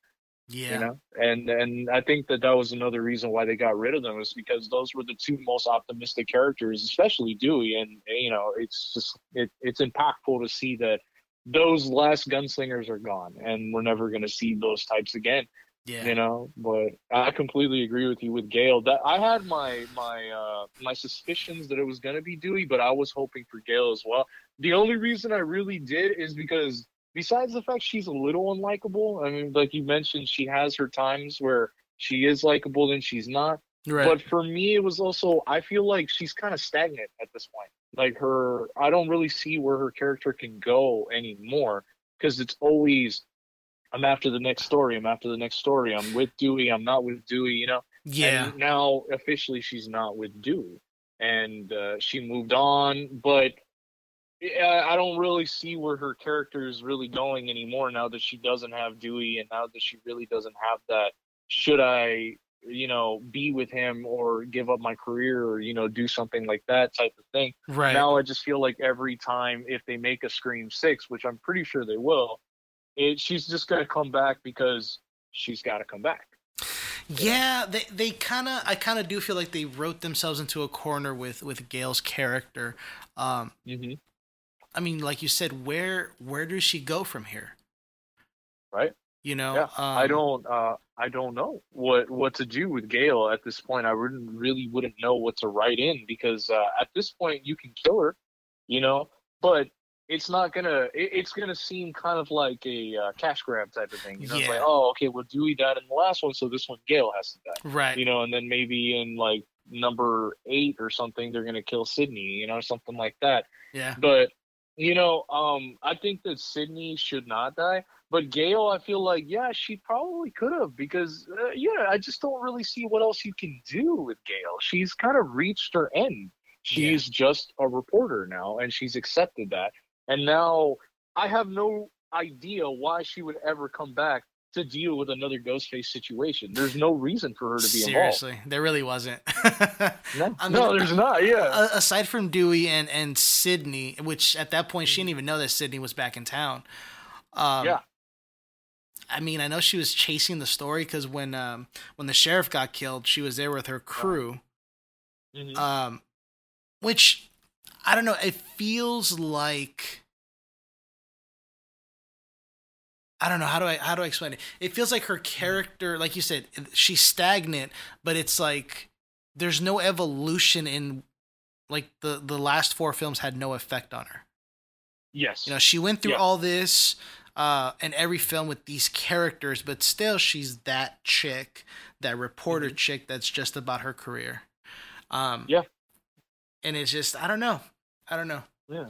Yeah. you know? And and i think that that was another reason why they got rid of them is because those were the two most optimistic characters especially dewey. And you know it's just it, it's impactful to see that those last gunslingers are gone and we're never going to see those types again Yeah. you know? But i completely agree with you with gail that i had my my uh my suspicions that it was going to be dewey but i was hoping for gail as well. The only reason i really did is because besides the fact she's a little unlikable i mean like you mentioned she has her times where she is likable and she's not Right. but for me it was also i feel like she's kind of stagnant at this point like her i don't really see where her character can go anymore because it's always i'm after the next story i'm after the next story i'm with dewey i'm not with dewey you know yeah. and now officially she's not with dewey and uh, she moved on but I I don't really see where her character is really going anymore now that she doesn't have Dewey and now that she really doesn't have that. Should I, you know, be with him or give up my career or, you know, do something like that type of thing? Right. Now I just feel like every time if they make a Scream 6, which I'm pretty sure they will, it, she's just going to come back because she's got to come back. Yeah, they they kind of I kind of do feel like they wrote themselves into a corner with with Gail's character. Um, Mm-hmm. I mean, like you said, where where does she go from here? Right. You know, Yeah, um, I don't. Uh, I don't know what what to do with Gail at this point. I wouldn't really wouldn't know what to write in because uh, at this point you can kill her, you know, but it's not gonna. It, it's gonna seem kind of like a uh, cash grab type of thing. You know, it's like oh, okay, well Dewey died in the last one, so this one Gail has to die. Right. You know, and then maybe in like number eight or something they're gonna kill Sidney. You know, something like that. yeah. But you know, um, I think that Sidney should not die. But Gail, I feel like yeah, she probably could have because uh, yeah, I just don't really see what else you can do with Gail. She's kind of reached her end. She's just a reporter now, and she's accepted that. And now I have no idea why she would ever come back to deal with another Ghostface situation. There's no reason for her to be Seriously, there really wasn't. No, I no there's not. Yeah. Aside from Dewey and and Sidney, which at that point she didn't even know that Sidney was back in town. Um, Yeah. I mean, I know she was chasing the story because when um, when the sheriff got killed, she was there with her crew. Mhm. Um, which I don't know. It feels like I don't know how do I how do I explain it. It feels like her character, like you said, she's stagnant, but it's like there's no evolution in like the the last four films had no effect on her. yes. You know, she went through Yeah. all this uh in every film with these characters, but still she's that chick, that reporter chick that's just about her career. Um Mm-hmm. Yeah. And it's just I don't know. I don't know. Yeah.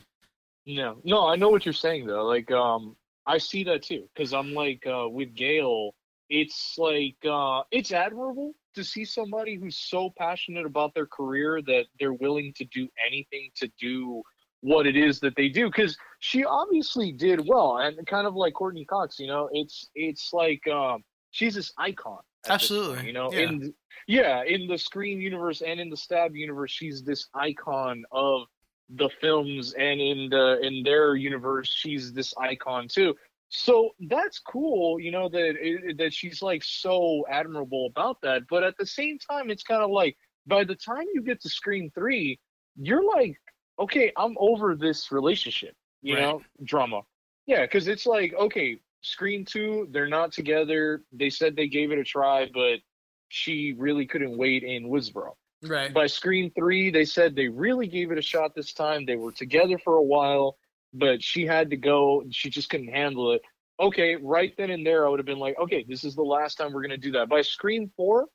No, no, I know what you're saying though. Like, um, I see that too because I'm like uh, with Gail. It's like uh, it's admirable to see somebody who's so passionate about their career that they're willing to do anything to do what it is that they do. Because she obviously did well, and kind of like Courtney Cox. You know, it's it's like um, she's this icon. at this point, Absolutely, you know, yeah. in yeah, in the Scream universe and in the Stab universe, she's this icon of the films and in the in their universe she's this icon too so that's cool you know that it, that she's like so admirable about that but at the same time it's kind of like by the time you get to Scream 3 you're like okay i'm over this relationship you Right. know drama Yeah, because it's like okay, Scream Two, they're not together. They said they gave it a try, but she really couldn't wait in Woodsboro. Right. By Scream Three, they said they really gave it a shot this time. They were together for a while, but she had to go. She just couldn't handle it. Okay, right then and there, I would have been like, okay, this is the last time we're gonna do that. By Scream Four,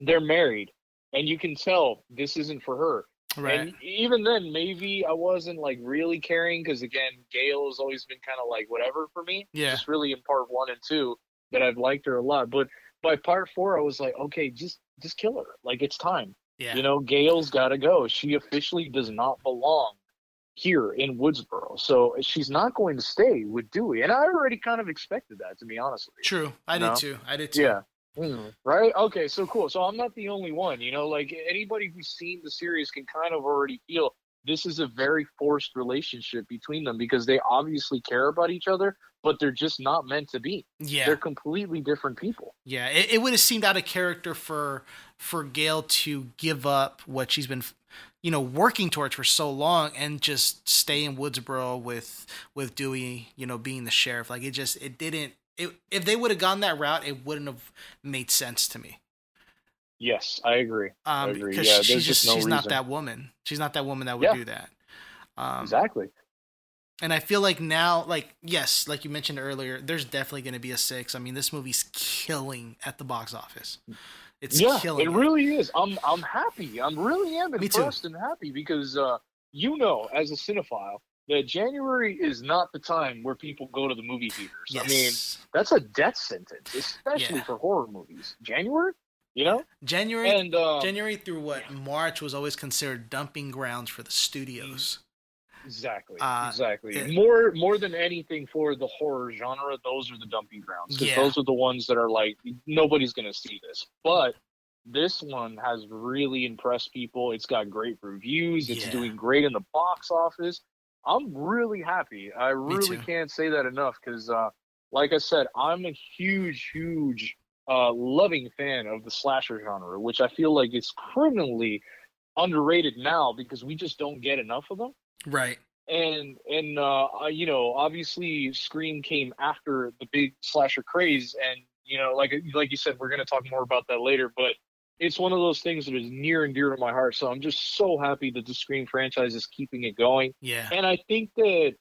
they're married, and you can tell this isn't for her. right. And even then, maybe I wasn't like really caring because again, Gail has always been kind of like whatever for me. Yeah. Just really in part one and two that I've liked her a lot. But by part four, I was like, okay, just just kill her. Like it's time. Yeah. You know, Gail's got to go. She officially does not belong here in Woodsboro. So she's not going to stay with Dewey. And I already kind of expected that, to be honest with you. True. I No? did too. I did too. Yeah. Mm, right? Okay, so cool. So I'm not the only one. You know, like anybody who's seen the series can kind of already feel this is a very forced relationship between them because they obviously care about each other, but they're just not meant to be. Yeah. They're completely different people. Yeah, it, it would have seemed out of character for for Gail to give up what she's been, you know, working towards for so long and just stay in Woodsboro with with Dewey, you know, being the sheriff. Like it just it didn't. It, if they would have gone that route, it wouldn't have made sense to me. Yes, I agree. Um, agree. because Yeah, she's just, just no she's not that woman. She's not that woman that would Yeah. do that. Um, exactly. And I feel like now, like yes, like you mentioned earlier, there's definitely going to be a six. I mean, this movie's killing at the box office. It's yeah, killing. it really is. I'm I'm happy. I'm really am impressed and happy because uh, you know, as a cinephile, that January is not the time where people go to the movie theaters. Yes. I mean, that's a death sentence, especially Yeah. for horror movies. January, you know, January and uh, January through what March was always considered dumping grounds for the studios. exactly, uh, exactly. it- more more than anything for the horror genre, those are the dumping grounds because Yeah. those are the ones that are like nobody's gonna see this, but. This one has really impressed people. It's got great reviews. It's Yeah. doing great in the box office. I'm really happy. I really can't say that enough because, uh, like I said, I'm a huge, huge, uh, loving fan of the slasher genre, which I feel like is criminally underrated now because we just don't get enough of them. Right. And and uh, you know, obviously, Scream came after the big slasher craze, and you know, like like you said, we're gonna talk more about that later, but. It's one of those things that is near and dear to my heart. So I'm just so happy that the Scream franchise is keeping it going Yeah. and I think that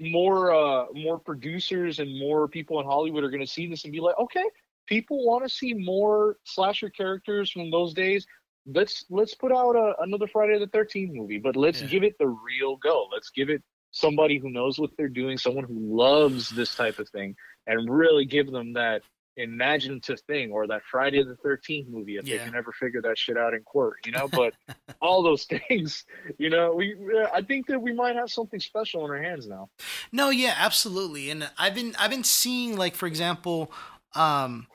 more uh more producers and more people in Hollywood are going to see this and be like, okay, people want to see more slasher characters from those days. Let's let's put out a, another Friday the Thirteenth movie, but let's Yeah. give it the real go. Let's give it somebody who knows what they're doing, someone who loves this type of thing, and really give them that imaginative thing or that Friday the Thirteenth movie if Yeah. they can ever figure that shit out in court, you know. But all those things, you know, we I think that we might have something special in our hands now. No, yeah, absolutely. And I've been I've been seeing like for example, um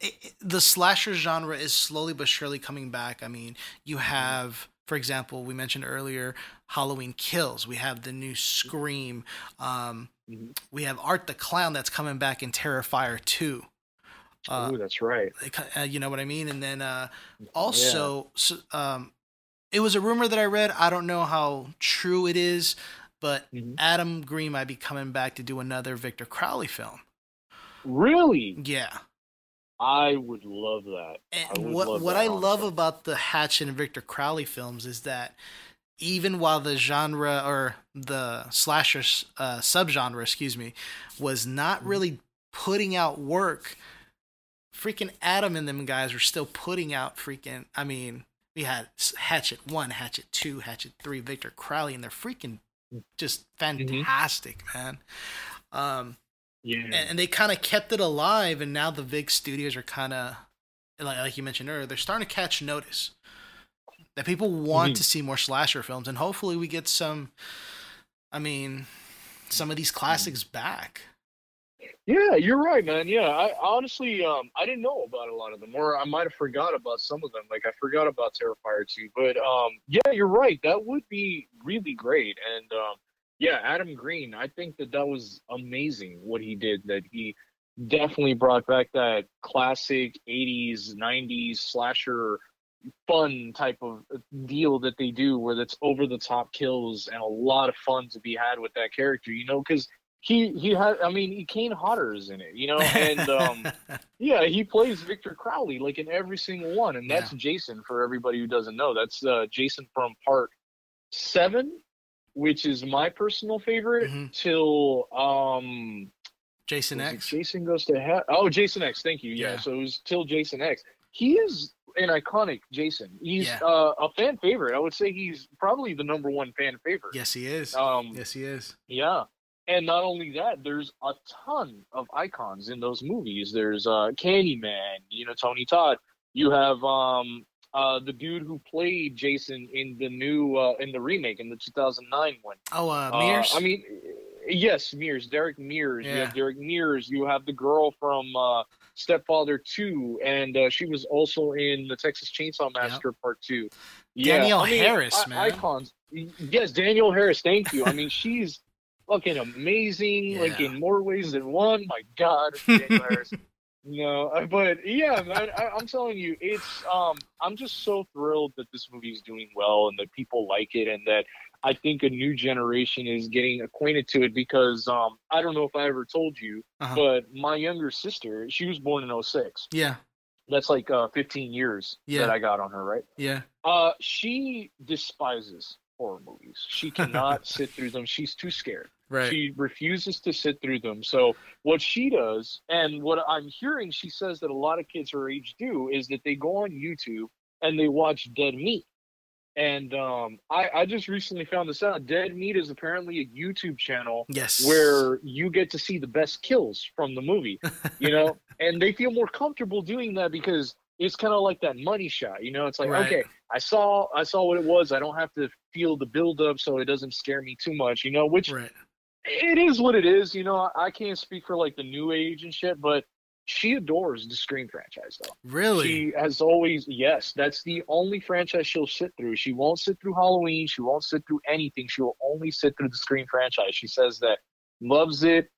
it, the slasher genre is slowly but surely coming back. I mean, you have for example, we mentioned earlier Halloween Kills. We have the new Scream. Um Mhm. we have Art the Clown that's coming back in Terrifier 2. Uh, Ooh, that's right. Uh, you know what I mean? And then uh, also, so, um, it was a rumor that I read. I don't know how true it is, but Mhm. Adam Green might be coming back to do another Victor Crowley film. Really, Yeah. I would love that. I And would what love what that, I love about the Hatchet and Victor Crowley films is that even while the genre or the slasher uh, subgenre, excuse me, was not Mm-hmm. really putting out work, freaking Adam and them guys were still putting out freaking. I mean, we had Hatchet one, Hatchet two, Hatchet three, Victor Crowley, and they're freaking just Mm-hmm. fantastic, man. Um, Yeah, and, and they kind of kept it alive and now the big studios are kind of like, like you mentioned earlier they're starting to catch notice that people want Mhm. to see more slasher films and hopefully we get some i mean some of these classics back yeah, you're right, man. Yeah, I honestly, um, I didn't know about a lot of them, or I might have forgot about some of them. Like I forgot about Terrifier 2, but um, yeah, you're right. That would be really great. And um, yeah, Adam Green, I think that that was amazing what he did. That he definitely brought back that classic 80s, 90s slasher fun type of deal that they do where that's over the top kills and a lot of fun to be had with that character, you know, because he he had. I mean, Kane Hodder is in it, you know, and um, yeah, he plays Victor Crowley like in every single one, and that's Jason for everybody who doesn't know. That's uh, Jason from Part Seven, which is my personal favorite. Mhm. Till um, Jason X. Jason goes to hell. Oh, Jason X. Thank you. Yeah. Yeah. So it was till Jason X. He is an iconic Jason. He's Yeah. uh, a fan favorite. I would say he's probably the number one fan favorite. Yes, he is. Um, yes, he is. yeah. And not only that, there's a ton of icons in those movies. There's uh Candyman, you know, Tony Todd. You have um uh the dude who played Jason in the new uh in the remake in the 2009 one. Oh, uh, Uh, Mears. I mean yes, Mears, Derek Mears. You have Derek Mears, you have the girl from uh Stepfather 2 and uh, she was also in the Texas Chainsaw Massacre Part 2. Danielle I mean, Harris, I- man. Icons. Yes, Danielle Harris, thank you. I mean, she's fucking amazing, like in more ways than one. My God, Danielle Harris. No, but yeah, man, I, I'm telling you, it's um, I'm just so thrilled that this movie is doing well and that people like it, and that I think a new generation is getting acquainted to it because um, I don't know if I ever told you, Uh-huh. but my younger sister, she was born in 06. yeah, That's like uh, 15 years Yeah. that I got on her, right? yeah. Uh, she despises horror movies. She cannot sit through them. She's too scared. Right. She refuses to sit through them. So what she does, and what I'm hearing, she says that a lot of kids her age do, is that they go on YouTube and they watch Dead Meat. And um, I, I just recently found this out. Dead Meat is apparently a YouTube channel yes. where you get to see the best kills from the movie, you know, and they feel more comfortable doing that because it's kind of like that money shot, you know. It's like, Right. okay, I saw, I saw what it was. I don't have to feel the build up, so it doesn't scare me too much, you know. Which Right. It is what it is, you know. I, can't speak for like the new age and shit, but she adores the Scream franchise, though. Really. She has always, yes, that's the only franchise she'll sit through. She won't sit through Halloween. She won't sit through anything. She will only sit through the Scream franchise. She says that loves it,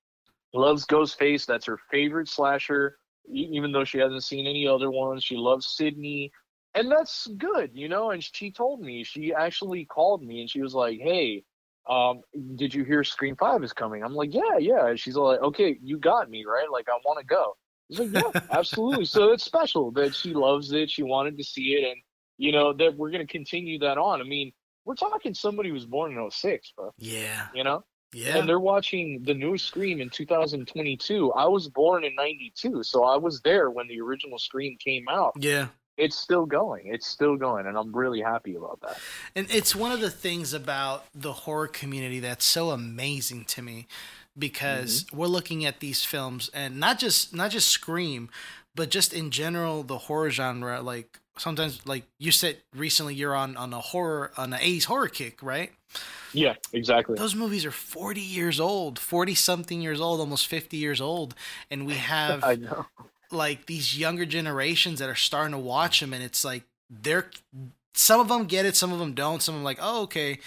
loves Ghostface. That's her favorite slasher, even though she hasn't seen any other ones. She loves Sidney. And that's good, you know. And she told me, she actually called me and she was like, hey, um, did you hear Scream 5 is coming? I'm like, yeah, yeah. And she's like, okay, you got me, right? Like, I want to go. He's like, yeah, absolutely. So it's special that she loves it. She wanted to see it, and you know that we're gonna continue that on. I mean, we're talking somebody who was born in 06, bro. yeah. You know, Yeah. and they're watching the new Scream in 2022. I was born in '92, so I was there when the original Scream came out. yeah. It's still going. It's still going, and I'm really happy about that. And it's one of the things about the horror community that's so amazing to me because Mm-hmm. we're looking at these films and not just not just Scream, but just in general the horror genre like sometimes like you said recently you're on on a horror on an 80s horror kick, right? Yeah, exactly. Those movies are 40 years old, 40 something years old, almost 50 years old and we have I know. Like these younger generations that are starting to watch them and it's like they're some of them get it some of them don't. Some of them like oh okay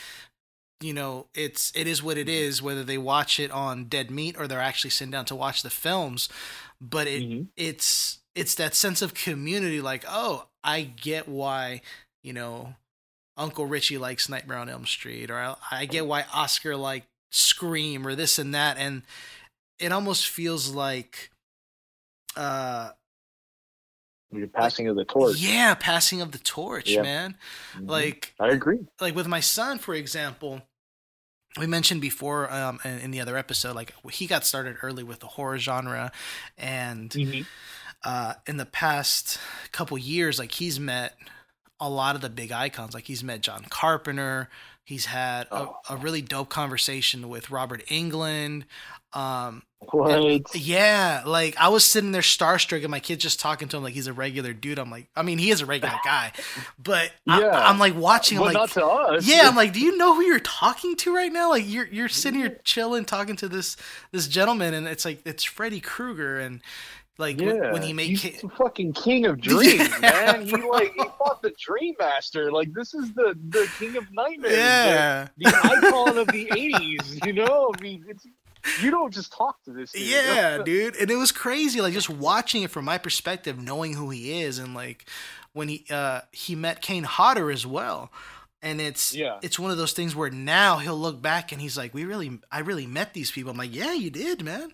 you know it's it is what it is whether they watch it on dead meat or they're actually sitting down to watch the films. But it Mhm. it's it's that sense of community like oh i get why you know uncle richie likes nightmare on elm street or i, I get why oscar liked scream or this and that. And it almost feels like uh You're passing of the torch. yeah passing of the torch Yeah. man Mhm. like I agree. like with my son for example we mentioned before um in, the other episode like he got started early with the horror genre and Mhm. uh in the past couple years like he's met a lot of the big icons like he's met john carpenter he's had a, Oh. a really dope conversation with robert englund um What? yeah, like I was sitting there starstruck, and my kid just talking to him like he's a regular dude. I'm like, I mean, he is a regular guy, but Yeah. I, am like watching. I'm like, not to us. yeah, I'm like, do you know who you're talking to right now? Like you're you're sitting here chilling, talking to this this gentleman, and it's like it's Freddy Krueger, and like when- Yeah, when he made he's Ki- the fucking king of dreams, Yeah, man. He like he fought the Dream Master. Like this is the the king of nightmares. yeah, the, the icon of the '80s. You know, I mean, it's you don't just talk to this. Dude. yeah, dude, and it was crazy. Like just watching it from my perspective, knowing who he is, and like when he uh he met Kane Hodder as well, and it's Yeah. it's one of those things where now he'll look back and he's like, "We really, I really met these people." I'm like, "Yeah, you did, man."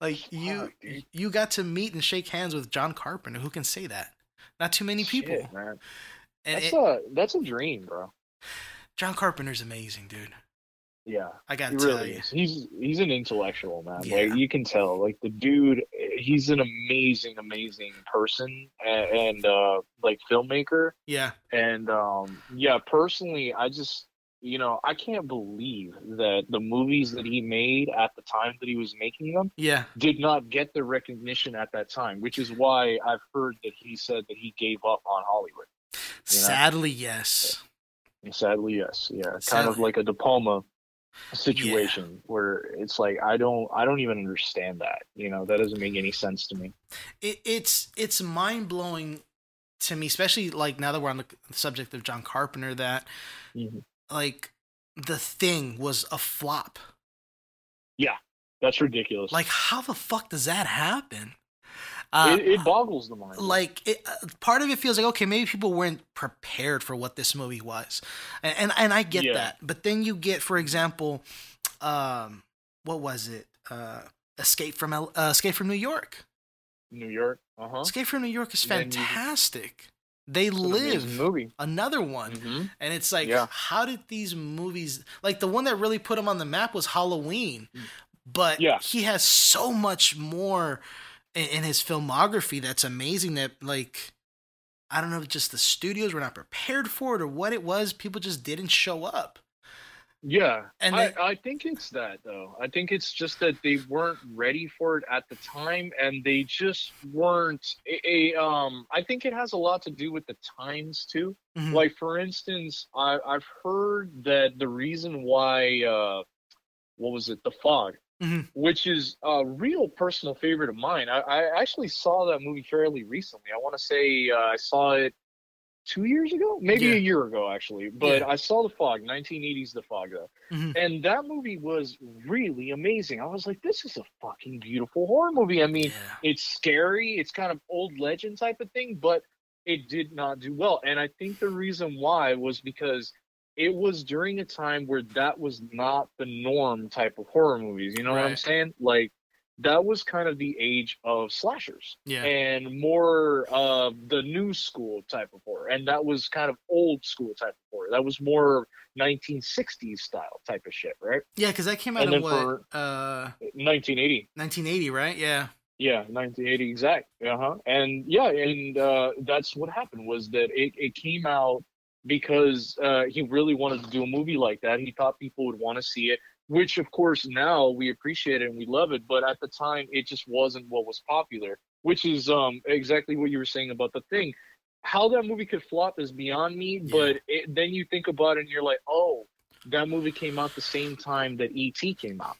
Like you, you got to meet and shake hands with John Carpenter. Who can say that? Not too many people. Shit, man. and That's it- a that's a dream, bro. John Carpenter's amazing, dude. Yeah. I gotta He tell really you. is. He's he's an intellectual man. Yeah. Like you can tell. Like the dude, he's an amazing, amazing person and, and uh, like filmmaker. Yeah, And um, yeah, personally, I just you know I can't believe that the movies that he made at the time that he was making them yeah, did not get the recognition at that time, which is why I've heard that he said that he gave up on Hollywood. You know? Sadly, yes. Sadly, yes, yeah, kind of like a diploma situation where it's like I don't, I don't even understand that. You know, that doesn't make any sense to me. It, it's it's mind blowing to me, especially like now that we're on the subject of John Carpenter, that Mhm. like the thing was a flop. Yeah. That's ridiculous. Like, how the fuck does that happen? Uh, it, it boggles the mind. like it, uh, part of it feels like okay maybe people weren't prepared for what this movie was and and, and i get Yeah. that but then you get for example um what was it uh escape from L- uh, escape from new york New York, uh huh. escape from new york is And then you- fantastic they live movie. another one hmm and it's like Yeah. how did these movies like the one that really put him on the map was halloween but Mm. Yeah. he has so much more in, his filmography that's amazing that like i don't know if just the studios were not prepared for it or what it was people just didn't show up Yeah, And I, then- I think it's that though. I think it's just that they weren't ready for it at the time, and they just weren't. A, a- um, I think it has a lot to do with the times too. Mhm. Like for instance, I, I've heard that the reason why, uh, what was it, the fog, Mhm. which is a real personal favorite of mine. I, I actually saw that movie fairly recently. I want to say uh, I saw it two years ago, maybe Yeah. a year ago actually. But Yeah. I saw the fog, 1980s The Fog though, Mhm. and that movie was really amazing. I was like, this is a fucking beautiful horror movie. I mean, yeah it's scary, it's kind of old legend type of thing, but it did not do well. And I think the reason why was because it was during a time where that was not the norm type of horror movies. You know what I'm saying? Like that was kind of the age of slashers yeah and more of the new school type of horror. And that was kind of old school type of horror. That was more 1960s style type of shit, right? yeah because that came out And in what uh 1980. 1980 right yeah Yeah, 1980 exact. Uh-huh. And yeah, and uh, that's what happened was that it, it came out because uh, he really wanted to do a movie like that. He thought people would want to see it, which of course now we appreciate it and we love it. But at the time, it just wasn't what was popular, which is um, exactly what you were saying about the thing. How that movie could flop is beyond me, Yeah. but it, then you think about it and you're like, oh, that movie came out the same time that E.T. came out,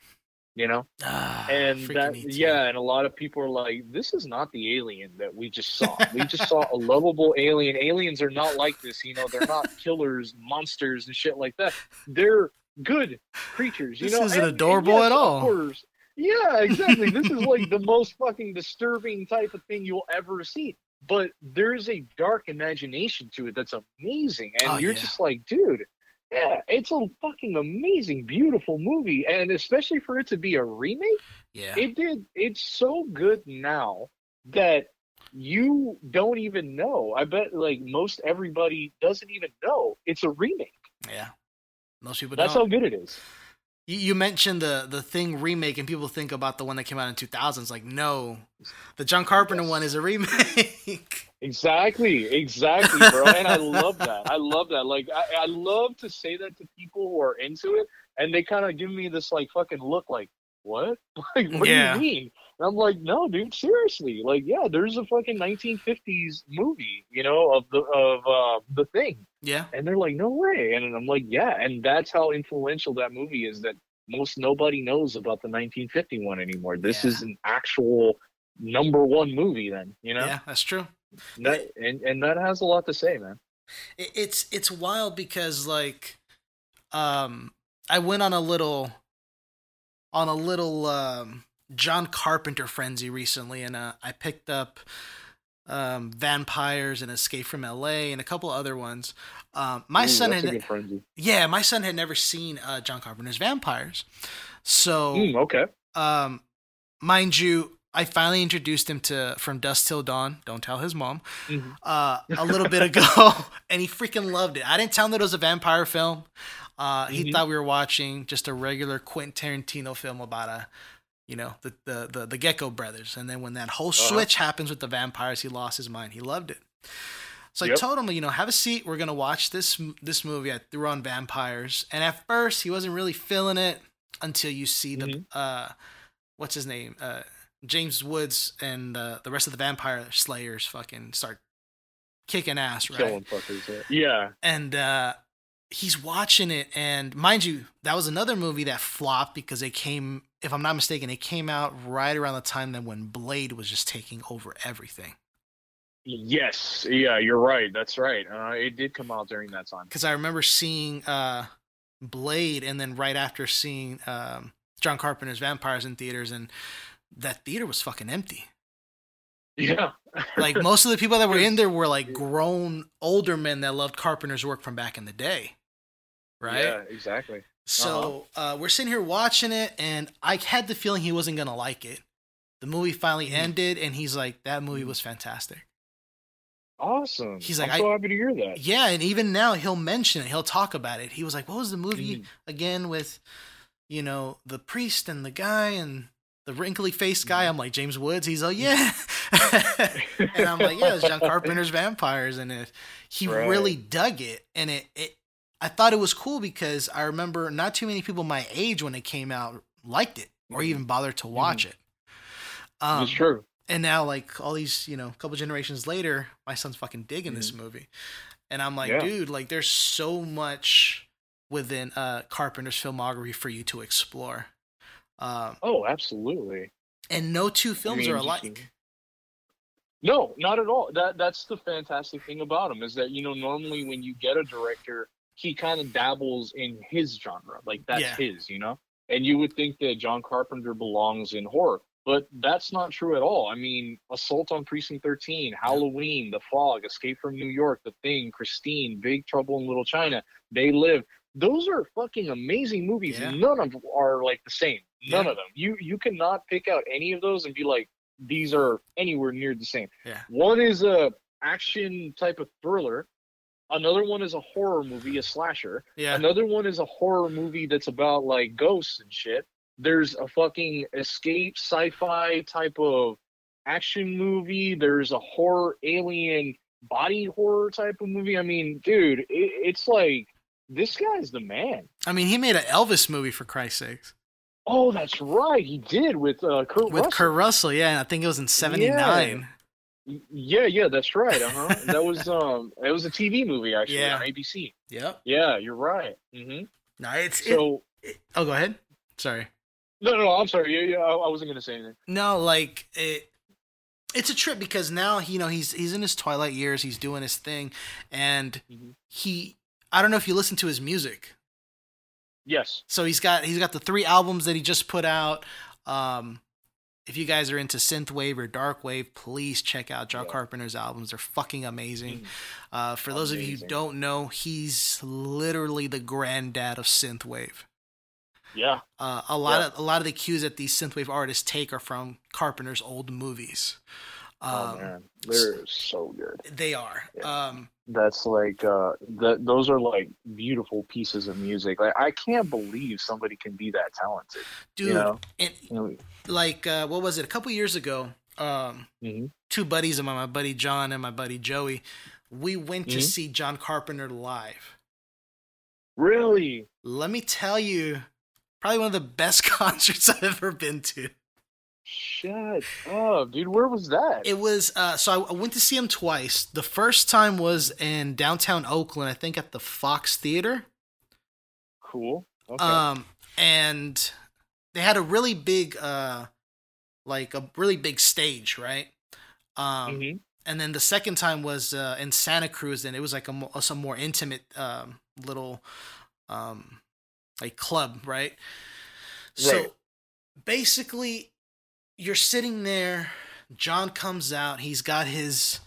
you know? Ah, and that yeah and a lot of people are like this is not the alien that we just saw. We just saw a lovable alien. Aliens are not like this you know? They're not killers monsters and shit like that. They're good creatures you This know? isn't And- adorable yes, at all. course. yeah exactly. This is like the most fucking disturbing type of thing you'll ever see. But there's a dark imagination to it that's amazing. And Oh, you're yeah. just like dude yeah, it's a fucking amazing, beautiful movie, and especially for it to be a remake, yeah it did. It's so good now that you don't even know. I bet like most everybody doesn't even know it's a remake. yeah most people That's don't how good it is. You, you mentioned the the thing remake, and people think about the one that came out in 2000s. Like, no, the John Carpenter Yes. one is a remake. Exactly, exactly, bro. and I love that. I love that. Like, I, I love to say that to people who are into it, and they kind of give me this like fucking look, like, what? Like, what Yeah. do you mean? And I'm like, no, dude, seriously. Like, yeah, there's a fucking 1950s movie, you know, of the of uh, the thing, yeah, and they're like, no way. And I'm like, yeah, and that's how influential that movie is. That most nobody knows about the 1951 anymore. This Yeah. is an actual number one movie. Then, you know. yeah, that's true. That, and and that has a lot to say, man. It's it's wild because like, um, I went on a little, on a little um John Carpenter frenzy recently, and uh, I picked up um, Vampires and Escape from L.A. and a couple other ones. Um, my Ooh, son had yeah, my son had never seen uh, John Carpenter's Vampires, so Mm, okay. um, mind you, I finally introduced him to From Dusk Till Dawn. Don't tell his mom. Mhm. Uh, a little bit ago, and he freaking loved it. I didn't tell him that it was a vampire film. Uh, he Mhm. thought we were watching just a regular Quentin Tarantino film about a, you know, the the the, the Gecko brothers. And then when that whole Uh-huh. switch happens with the vampires, he lost his mind. He loved it. So I told him, you know, have a seat. We're gonna watch this this movie. I threw on vampires, and at first he wasn't really feeling it until you see the Mhm. uh, what's his name, uh, James Woods, and uh, the rest of the vampire slayers fucking start kicking ass, right? Killing fuckers. Yeah. Yeah. and uh, he's watching it. And mind you, that was another movie that flopped because it came, if I'm not mistaken, it came out right around the time that when Blade was just taking over everything. Yes. Yeah, you're right. That's right. Uh, it did come out during that time. Because I remember seeing uh, Blade, and then right after seeing um, John Carpenter's Vampires in theaters, and that theater was fucking empty. Yeah. Like most of the people that were in there were like grown older men that loved Carpenter's work from back in the day, right? Yeah, exactly. So uh, we're sitting here watching it, and I had the feeling he wasn't gonna like it. The movie finally Mhm. ended, and he's like, "That movie Mhm. was fantastic." Awesome. He's like, I'm so happy to hear that. Yeah, and even now he'll mention it. He'll talk about it. He was like, "What was the movie Mhm. again with, you know, the priest and the guy and the wrinkly faced guy?" I'm like, "James Woods." He's like, "Yeah," and I'm like, "Yeah, it's John Carpenter's Vampires," and it, he Right. really dug it, and it, it. I thought it was cool because I remember not too many people my age when it came out liked it or Mhm. even bothered to watch it. Um, it's true. and now like all these you know a couple generations later my son's fucking digging this movie and i'm like Yeah. dude like there's so much within uh carpenter's filmography for you to explore um Oh, absolutely. and no two films mean, are alike No, not at all. That that's the fantastic thing about them is that you know normally when you get a director, he kind of dabbles in his genre, like that's Yeah. his, you know. And you would think that John Carpenter belongs in horror, but that's not true at all. I mean, Assault on Precinct 13, Halloween, The Fog, Escape from New York, The Thing, Christine, Big Trouble in Little China, They Live. Those are fucking amazing movies. Yeah. None of them are like the same. None Yeah. of them. You you cannot pick out any of those and be like, these are anywhere near the same. Yeah. One is a action type of thriller. Another one is a horror movie, a slasher. yeah Another one is a horror movie that's about like ghosts and shit. There's a fucking escape sci-fi type of action movie. There's a horror alien body horror type of movie. I mean, dude, it, it's like this guy's the man. i mean he made an elvis movie for christ's sakes Oh, that's right, he did with uh, Kurt with Russell. kurt russell yeah i think it was in 79 Y- Yeah, yeah, that's right. Uh huh. that was um, it was a TV movie actually Yeah. on ABC. Yeah. Yeah, you're right. Mm-hmm. no it's it, So oh go ahead sorry no, no, no, I'm sorry. Yeah, yeah, I, I wasn't gonna say anything. No, like it. It's a trip because now you know he's he's in his twilight years. He's doing his thing, and Mhm. he. I don't know if you listen to his music. Yes. So he's got he's got the three albums that he just put out. Um, if you guys are into synthwave or dark wave, please check out John Yeah. Carpenter's albums. They're fucking amazing. Mhm. Uh, for those of you who don't know, he's literally the granddad of synthwave. Yeah. Uh, a lot Yeah. of a lot of the cues that these synthwave artists take are from Carpenter's old movies. oh Um, man, they're so good. They are. Yeah. Um, That's like uh, that. Those are like beautiful pieces of music. Like I can't believe somebody can be that talented. dude, You know. and You know? Like, uh, what was it? A couple years ago, um, Mhm. two buddies of mine, my buddy John and my buddy Joey, we went to Mhm. see John Carpenter live. Really? Let me tell you, probably one of the best concerts I've ever been to. Shut up, dude. Where was that? It was uh, so I went to see him twice. The first time was in downtown Oakland, I think at the Fox Theater. cool. Okay. Um, and they had a really big, uh, like a really big stage, right? Um, Mhm. and then the second time was uh, in Santa Cruz, and it was like a mo- some more intimate um, little um, like club, right? So basically, you're sitting there, John comes out. He's got his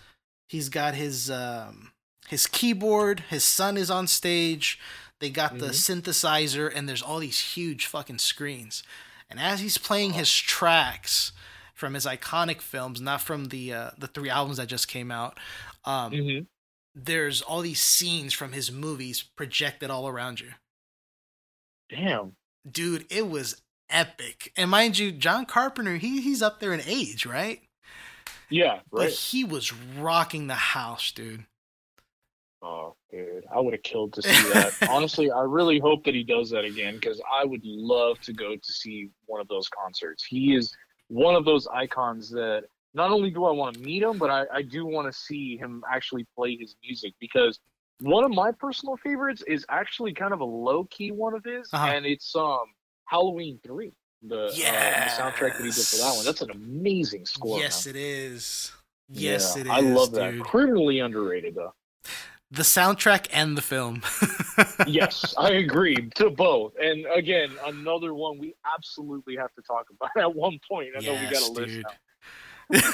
he's got his um his keyboard. His son is on stage. They got the synthesizer, and there's all these huge fucking screens. And as he's playing his tracks from his iconic films, not from the uh, the three albums that just came out, um, hmm there's all these scenes from his movies projected all around you. Damn. Dude, it was epic. And mind you, John Carpenter, he he's up there in age, right? Yeah. But he was rocking the house, dude. Oh, dude, I would have killed to see that. Honestly, I really hope that he does that again because I would love to go to see one of those concerts. He is one of those icons that not only do I want to meet him, but I, I do want to see him actually play his music because one of my personal favorites is actually kind of a low key one of his, Uh-huh. and it's um Halloween three, the, uh, the soundtrack that he did for that one. That's an amazing score. yes, man. it is. Yes, Yeah, it is. I love that. dude. Criminally underrated though. The soundtrack and the film. yes, I agree to both. And again, another one we absolutely have to talk about at one point. I know we got Yes, a list.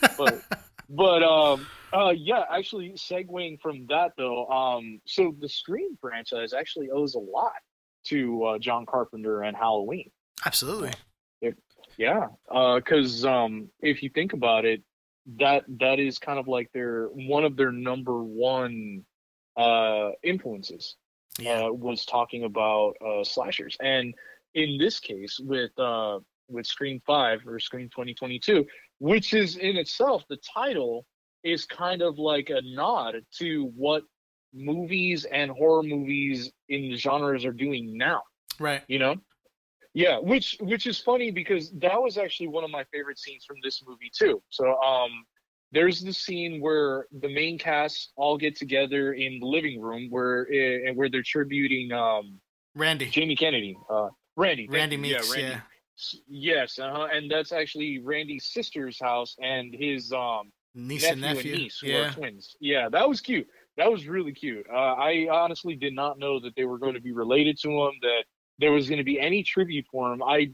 But but um uh yeah, actually segueing from that though, um so the Scream franchise actually owes a lot to uh, John Carpenter and Halloween. Absolutely. Yeah, because um, if you think about it, that that is kind of like their one of their number one uh, influences. Yeah. Uh, was talking about uh, slashers, and in this case, with uh, with Scream Five or Scream 2022, which is in itself the title is kind of like a nod to what movies and horror movies in the genres are doing now Right. you know yeah which which is funny because that was actually one of my favorite scenes from this movie too so um there's the scene where the main cast all get together in the living room where and where they're tributing um Randy. Jamie Kennedy uh Randy Randy. Meeks, yeah, yeah. Randy. S- yes uh-huh. and that's actually Randy's sister's house and his um Niece nephew and nephew. and niece who yeah. are twins. Yeah, that was cute. That was really cute. Uh, I honestly did not know that they were going to be related to him. That there was going to be any tribute for him. I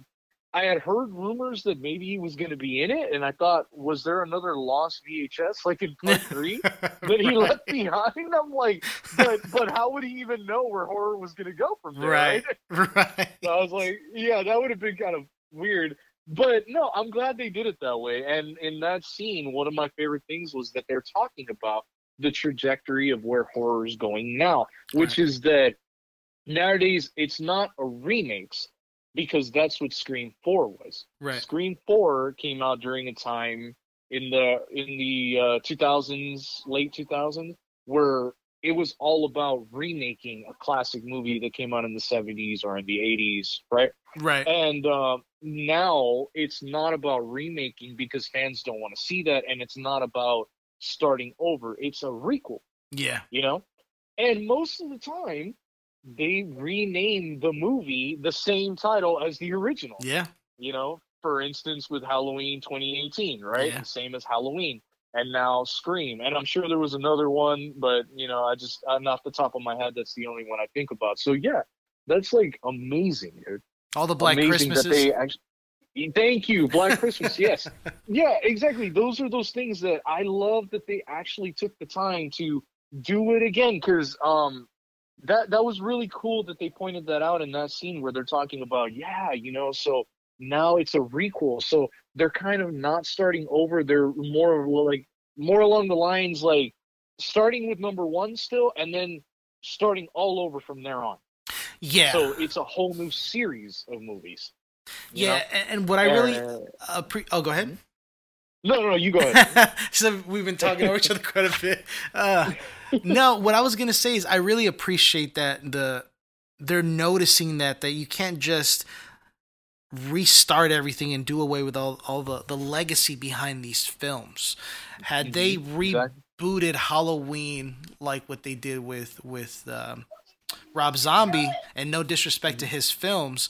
I had heard rumors that maybe he was going to be in it, and I thought, was there another lost VHS like in part three that he Right. left behind? I'm like, but but how would he even know where horror was going to go from there? Right. right? Right. So I was like, yeah, that would have been kind of weird. But no, I'm glad they did it that way. And in that scene, one of my favorite things was that they're talking about the trajectory of where horror is going now, which is that nowadays it's not a remakes because that's what Scream 4 was. Right. Scream 4 came out during a time in the in the uh, 2000s, late 2000s, where it was all about remaking a classic movie that came out in the 70s or in the 80s, right? Right. And uh, now it's not about remaking because fans don't want to see that, and it's not about starting over. It's a requel, Yeah. you know. And most of the time, they rename the movie the same title as the original. Yeah. You know, for instance, with Halloween 2018, right? Yeah. Same as Halloween. And now Scream. And I'm sure there was another one, but, you know, I just, I'm off the top of my head, that's the only one I think about. So, yeah, that's like amazing, dude. All the Black amazing Christmases. that they actually. Thank you, Black Christmas. Yes, yeah, exactly. Those are those things that I love that they actually took the time to do it again because um that that was really cool that they pointed that out in that scene where they're talking about yeah you know so now it's a requel so they're kind of not starting over they're more like more along the lines like starting with number one still and then starting all over from there on yeah. so it's a whole new series of movies yeah. know? And, and what I really Uh, appre- oh, go ahead. No no no you go ahead so we've been talking over each other quite a bit. Uh, no, what I was gonna say is I really appreciate that the they're noticing that that you can't just restart everything and do away with all, all the, the legacy behind these films. Had they exactly. rebooted Halloween like what they did with with um, Rob Zombie, and no disrespect to his films,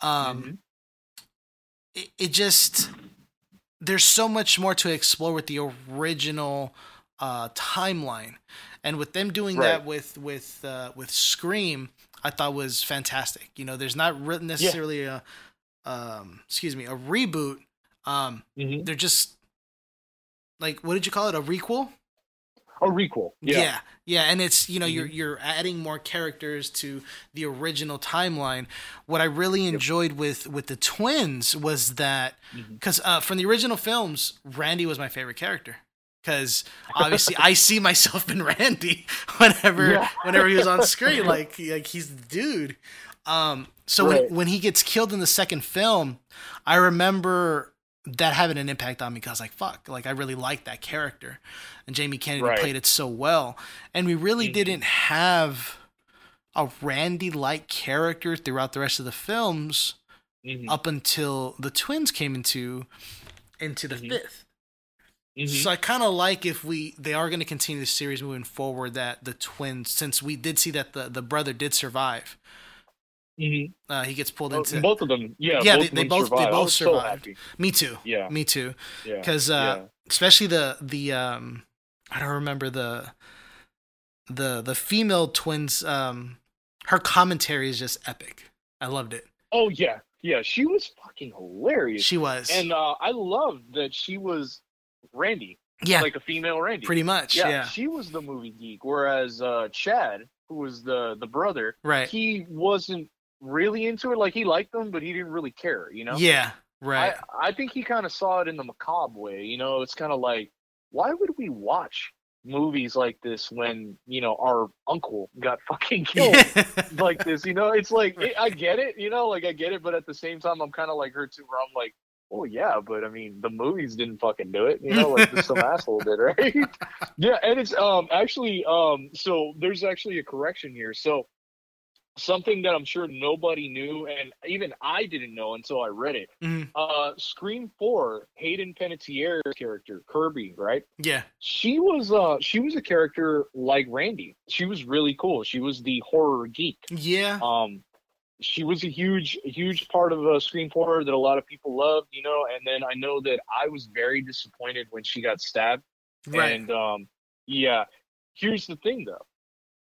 um, it, it just there's so much more to explore with the original uh, timeline, and with them doing that with with uh, with Scream, I thought was fantastic. You know, there's not necessarily a um, excuse me a reboot. Um, Mhm. they're just like what did you call it? A requel? A requel. Yeah. yeah, yeah, and it's you know you're Mhm. you're adding more characters to the original timeline. What I really enjoyed with with the twins was that because uh, from the original films, Randy was my favorite character. Because obviously, I see myself in Randy whenever Yeah. whenever he was on screen. Like like he's the dude. Um, so Right. when when he gets killed in the second film, I remember that having an impact on me because like fuck, like I really liked that character, and Jamie Kennedy Right. played it so well, and we really Mhm. didn't have a Randy like character throughout the rest of the films Mhm. up until the twins came into into the Mhm. 5th Mhm. So I kind of like if we they are going to continue the series moving forward that the twins since we did see that the the brother did survive. Mhm. Uh, he gets pulled into both of them. Yeah. Yeah, both they- they both- they survived. I both was so survived. me too. Yeah. Me too. Yeah. because uh, yeah. especially the the um I don't remember the the the female twins um her commentary is just epic. I loved it. Oh yeah. Yeah. She was fucking hilarious. She was and uh, I loved that she was Randy, yeah, like a female Randy. pretty much yeah, yeah, She was the movie geek, whereas uh, Chad, who was the the brother, right he wasn't really into it. Like he liked them, but he didn't really care. You know. yeah right I, I think he kind of saw it in the macabre way. You know, it's kind of like, why would we watch movies like this when you know our uncle got fucking killed like this? You know, it's like it, I get it. You know, like I get it, but at the same time, I'm kind of like her too, where I'm like. Oh yeah, but I mean the movies didn't fucking do it, you know, like just some asshole did, right? yeah, and it's um actually um so there's actually a correction here. So something that I'm sure nobody knew, and even I didn't know until I read it. Mhm. Uh, Scream Four, Hayden Panettiere's character Kirby, right? yeah She was uh she was a character like Randy. She was really cool. She was the horror geek. yeah Um, she was a huge huge part of uh, Scream Four that a lot of people loved, you know. And then I know that I was very disappointed when she got stabbed. right And um, yeah, here's the thing though.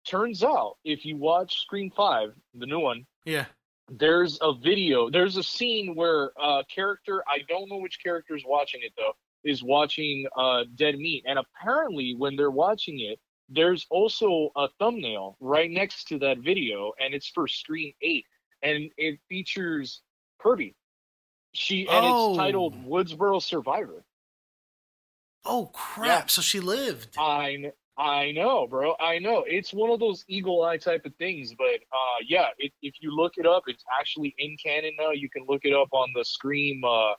Turns out, if you watch Scream Five, the new one, yeah there's a video. There's a scene where a character, I don't know which character is watching it though, is watching uh, Dead Meat, and apparently when they're watching it, there's also a thumbnail right next to that video, and it's for Scream Eight, and it features Kirby. She and Oh. it's titled Woodsboro Survivor. oh crap Yeah. so she lived I I know, bro. I know. It's one of those eagle eye type of things, but uh, yeah. It, if you look it up, it's actually in canon now. You can look it up on the Scream, uh,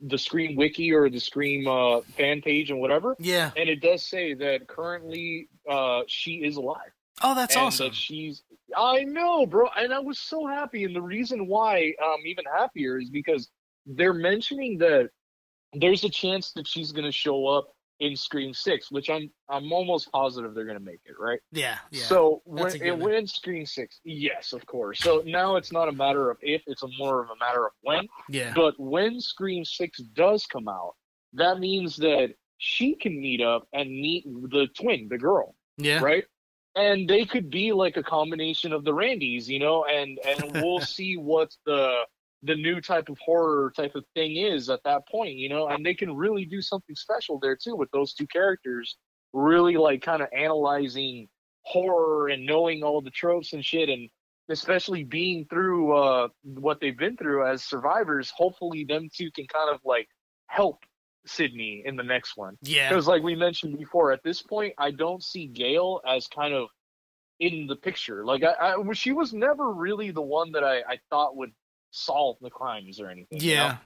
the Scream wiki or the Scream uh, fan page and whatever. yeah And it does say that currently uh, she is alive. oh that's and awesome That she's. I know, bro, and I was so happy. And the reason why I'm even happier is because they're mentioning that there's a chance that she's going to show up in Scream Six, which I'm I'm almost positive they're going to make it, right? yeah yeah So when it when Scream Six, yes, of course. So now it's not a matter of if; it's a more of a matter of when. yeah But when Scream Six does come out, that means that she can meet up and meet the twin, the girl yeah right? And they could be like a combination of the Randys, you know, and and we'll see what the the new type of horror type of thing is at that point, you know, and they can really do something special there too with those two characters, really like kind of analyzing horror and knowing all the tropes and shit and especially being through uh what they've been through as survivors hopefully them two can kind of like help sidney in the next one yeah because, like we mentioned before, at this point, I don't see Gail as kind of in the picture. Like, I, I she was never really the one that I, I thought would solve the crimes or anything. you know? yeah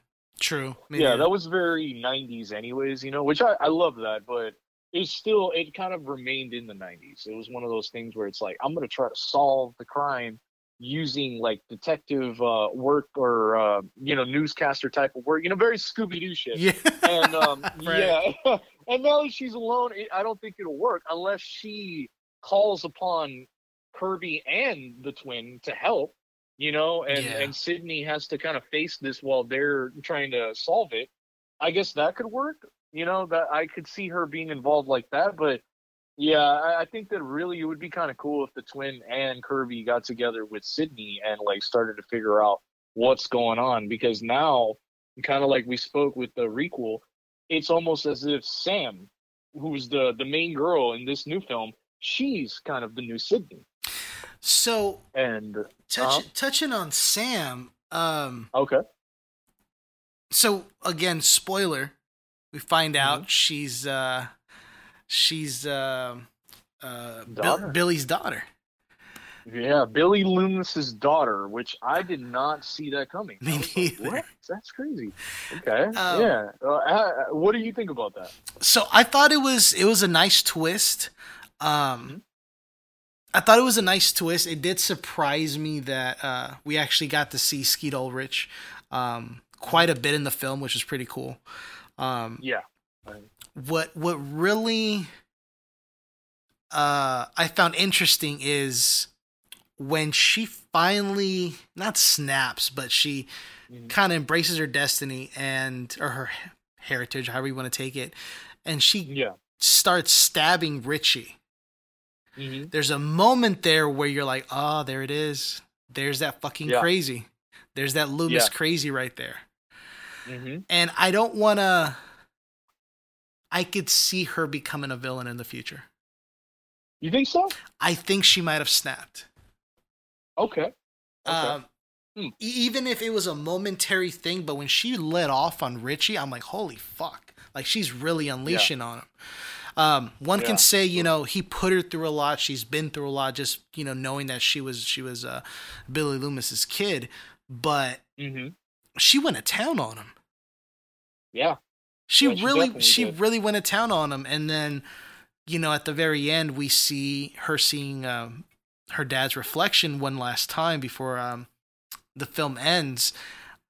true yeah, that was very '90s, anyways. You know, which I, I love that, but it's still it kind of remained in the '90s. It was one of those things where it's like I'm gonna try to solve the crime using like detective uh, work or uh, you know newscaster type of work. You know, very Scooby Doo shit yeah and um, Right. yeah, and now that she's alone, it, I don't think it'll work unless she calls upon Kirby and the twin to help. You know, and Yeah. and Sidney has to kind of face this while they're trying to solve it. I guess that could work. You know, that I could see her being involved like that, but yeah, I, I think that really it would be kind of cool if the twin and Kirby got together with Sidney and like started to figure out what's going on because now kind of like we spoke with the requel it's almost as if Sam, who's the the main girl in this new film, she's kind of the new Sidney. So And touch, Uh-huh. touching on Sam, um, okay, so again, spoiler, we find out Mm-hmm. she's uh, she's um uh, Bill, Billy's daughter. yeah, Billy Loomis's daughter, which I did not see that coming. Me was like, neither. what? That's crazy. Okay, Um, yeah. Uh, uh, what do you think about that? so I thought it was it was a nice twist. Um, Mm-hmm. I thought it was a nice twist. It did surprise me that uh, we actually got to see Skeet Ulrich um, quite a bit in the film, which is pretty cool. Um, Yeah, what what really uh, I found interesting is when she finally not snaps, but she Mhm. kind of embraces her destiny and or her heritage, however you want to take it, and she yeah. starts stabbing Richie. Hmm There's a moment there where you're like, oh, there it is. There's that fucking Yeah. crazy. There's that Loomis Yeah. crazy right there. hmm And I don't want to. I could see her becoming a villain in the future. You think so? I think she might have snapped. Okay. Okay. Um, Hmm. Even if it was a momentary thing, but when she let off on Richie, I'm like, holy fuck. Like, she's really unleashing on him. Um, one Yeah. can say, you know, he put her through a lot. She's been through a lot, just you know, knowing that she was she was uh, Billy Loomis's kid. But hmm she went to town on him. Yeah. She Yeah, really, she really went to town on him, and then, you know, at the very end, we see her seeing um, her dad's reflection one last time before um, the film ends.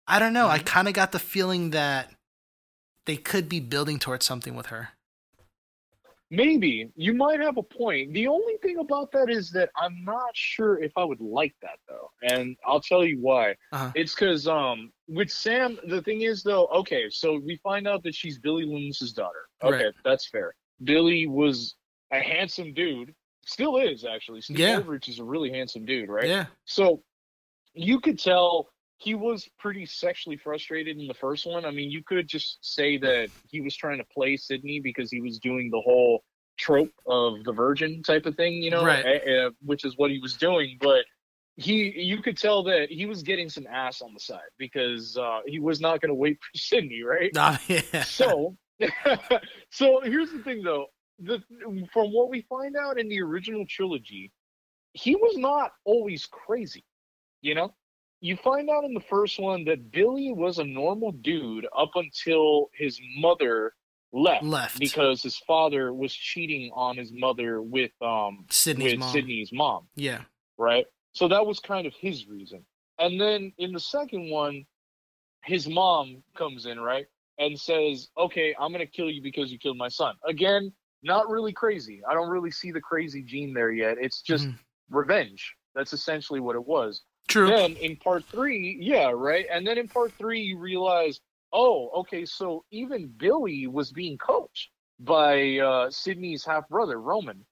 I don't know. I Mhm. kind of got the feeling that they could be building towards something with her. Maybe you might have a point. The only thing about that is that I'm not sure if I would like that though, and I'll tell you why. Uh-huh. It's because um with Sam, the thing is though, okay, so we find out that she's Billy Loomis's daughter. Okay, Right. that's fair. Billy was a handsome dude, still is actually. Steve Yeah. Is a really handsome dude, right? Yeah, So you could tell he was pretty sexually frustrated in the first one. I mean, you could just say that he was trying to play Sidney because he was doing the whole trope of the virgin type of thing, you know, Right. eh, eh, which is what he was doing. But he, you could tell that he was getting some ass on the side because uh, he was not going to wait for Sidney, right? Nah, yeah. so so here's the thing though the from what we find out in the original trilogy he was not always crazy you know you find out in the first one that billy was a normal dude up until his mother left, Left. because his father was cheating on his mother with um Sidney's with mom. sidney's mom Yeah, right? So that was kind of his reason. And then in the second one, his mom comes in, right? And says, okay, I'm going to kill you because you killed my son. Again, not really crazy. I don't really see the crazy gene there yet. It's just Mhm. revenge. That's essentially what it was. True. Then in part three, yeah, right? And then in part three, you realize, oh, okay, so even Billy was being coached by uh, Sidney's half brother, Roman.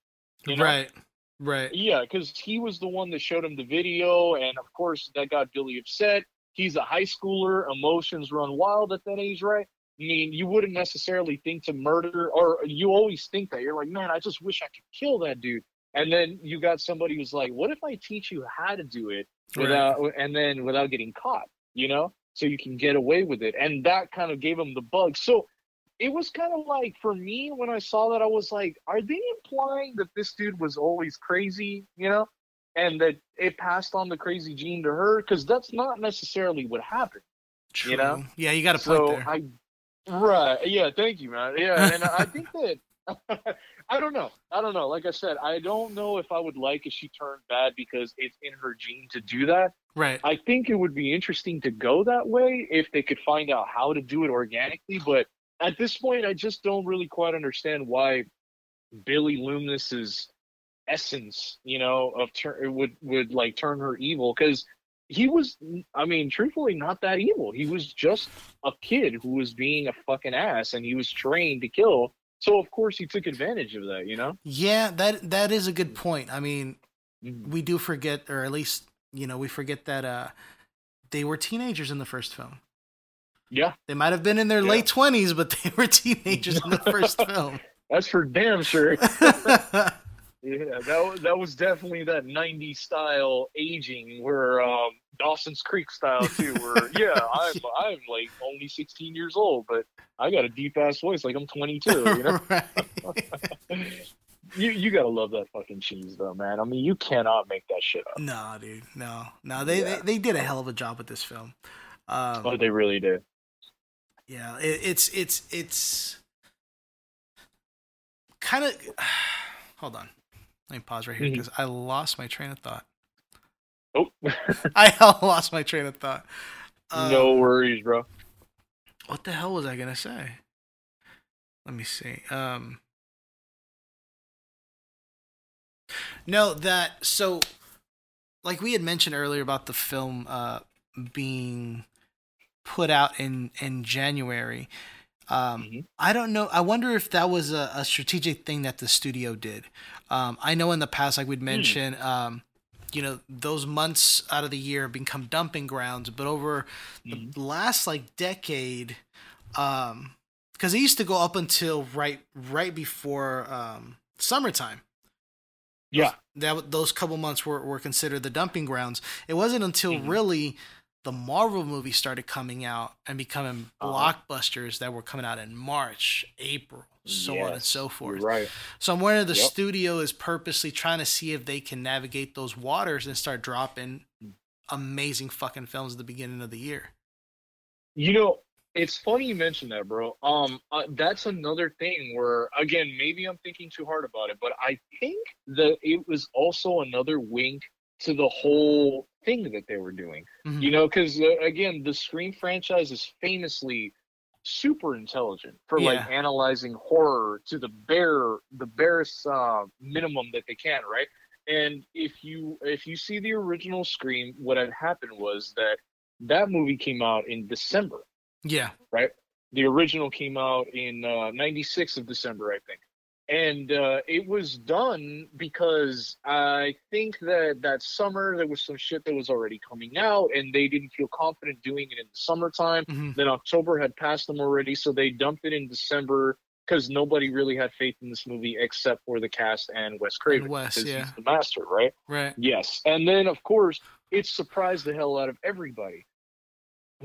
you know? Right, right. Yeah, because he was the one that showed him the video, and of course that got Billy upset. He's a high schooler; emotions run wild at that age, right? I mean, you wouldn't necessarily think to murder, or you always think that you're like, man, I just wish I could kill that dude. And then you got somebody who's like, what if I teach you how to do it without, and then without getting caught, you know, so you can get away with it. And that kind of gave him the bug. So it was kind of like for me when I saw that, I was like, are they implying that this dude was always crazy, you know, and that it passed on the crazy gene to her? Because that's not necessarily what happened. True. you know? Yeah, you got to So there. I, right, yeah, thank you, man. Yeah, and I think that. I don't know. I don't know. Like I said, I don't know if I would like if she turned bad because it's in her gene to do that. right. I think it would be interesting to go that way if they could find out how to do it organically. But at this point, I just don't really quite understand why Billy Loomis's essence, you know, of turn would would like turn her evil because he was, I mean, truthfully, not that evil. He was just a kid who was being a fucking ass, and he was trained to kill. So of course he took advantage of that, you know. Yeah, that that is a good point. I mean, Mhm. we do forget, or at least you know, we forget that uh, they were teenagers in the first film. Yeah, They might have been in their Yeah. late twenties, but they were teenagers in the first film. that's for damn sure. Yeah, that was, that was definitely that 90s style aging where um, Dawson's Creek style too. Where yeah, I'm I'm like only 16 years old, but I got a deep ass voice like I'm 22. You know, you you gotta love that fucking cheese though, man. I mean, you cannot make that shit up. No, dude, no, no. They, Yeah. they they did a hell of a job with this film. Um, Oh, they really did. Yeah, it, it's it's it's kind of. Hold on, let me pause right here because I lost my train of thought. Oh, I lost my train of thought. Um, no worries, bro. What the hell was I gonna say? Let me see. Um. No, that so, like we had mentioned earlier about the film uh being put out in in January. Um, Mhm. I don't know. I wonder if that was a, a strategic thing that the studio did. Um, I know in the past, like we'd mentioned, um, you know, those months out of the year become dumping grounds, but over Mhm. the last like decade, um, because it used to go up until right right before um, summertime. Yeah, That those couple months were, were considered the dumping grounds. It wasn't until Mhm. really the Marvel movies started coming out and becoming Uh-huh. blockbusters that were coming out in March, April, so on and so forth. right. So I'm wondering if the Yep. studio is purposely trying to see if they can navigate those waters and start dropping amazing fucking films at the beginning of the year. You know, it's funny you mentioned that, bro. Um, uh, that's another thing where, again, maybe I'm thinking too hard about it, but I think that it was also another wink to the whole thing that they were doing. Mhm. You know, because uh, again, the Scream franchise is famously super intelligent for like analyzing horror to the bare, the barest uh, minimum that they can, right? And if you if you see the original Scream, what had happened was that that movie came out in December Yeah. right? The original came out in uh, 96 of December, I think. And uh, it was done because I think that that summer there was some shit that was already coming out and they didn't feel confident doing it in the summertime. Mhm. Then October had passed them already, so they dumped it in December because nobody really had faith in this movie except for the cast and Wes Craven. Wes, because yeah. he's the master, right? Right. Yes. And then, of course, it surprised the hell out of everybody.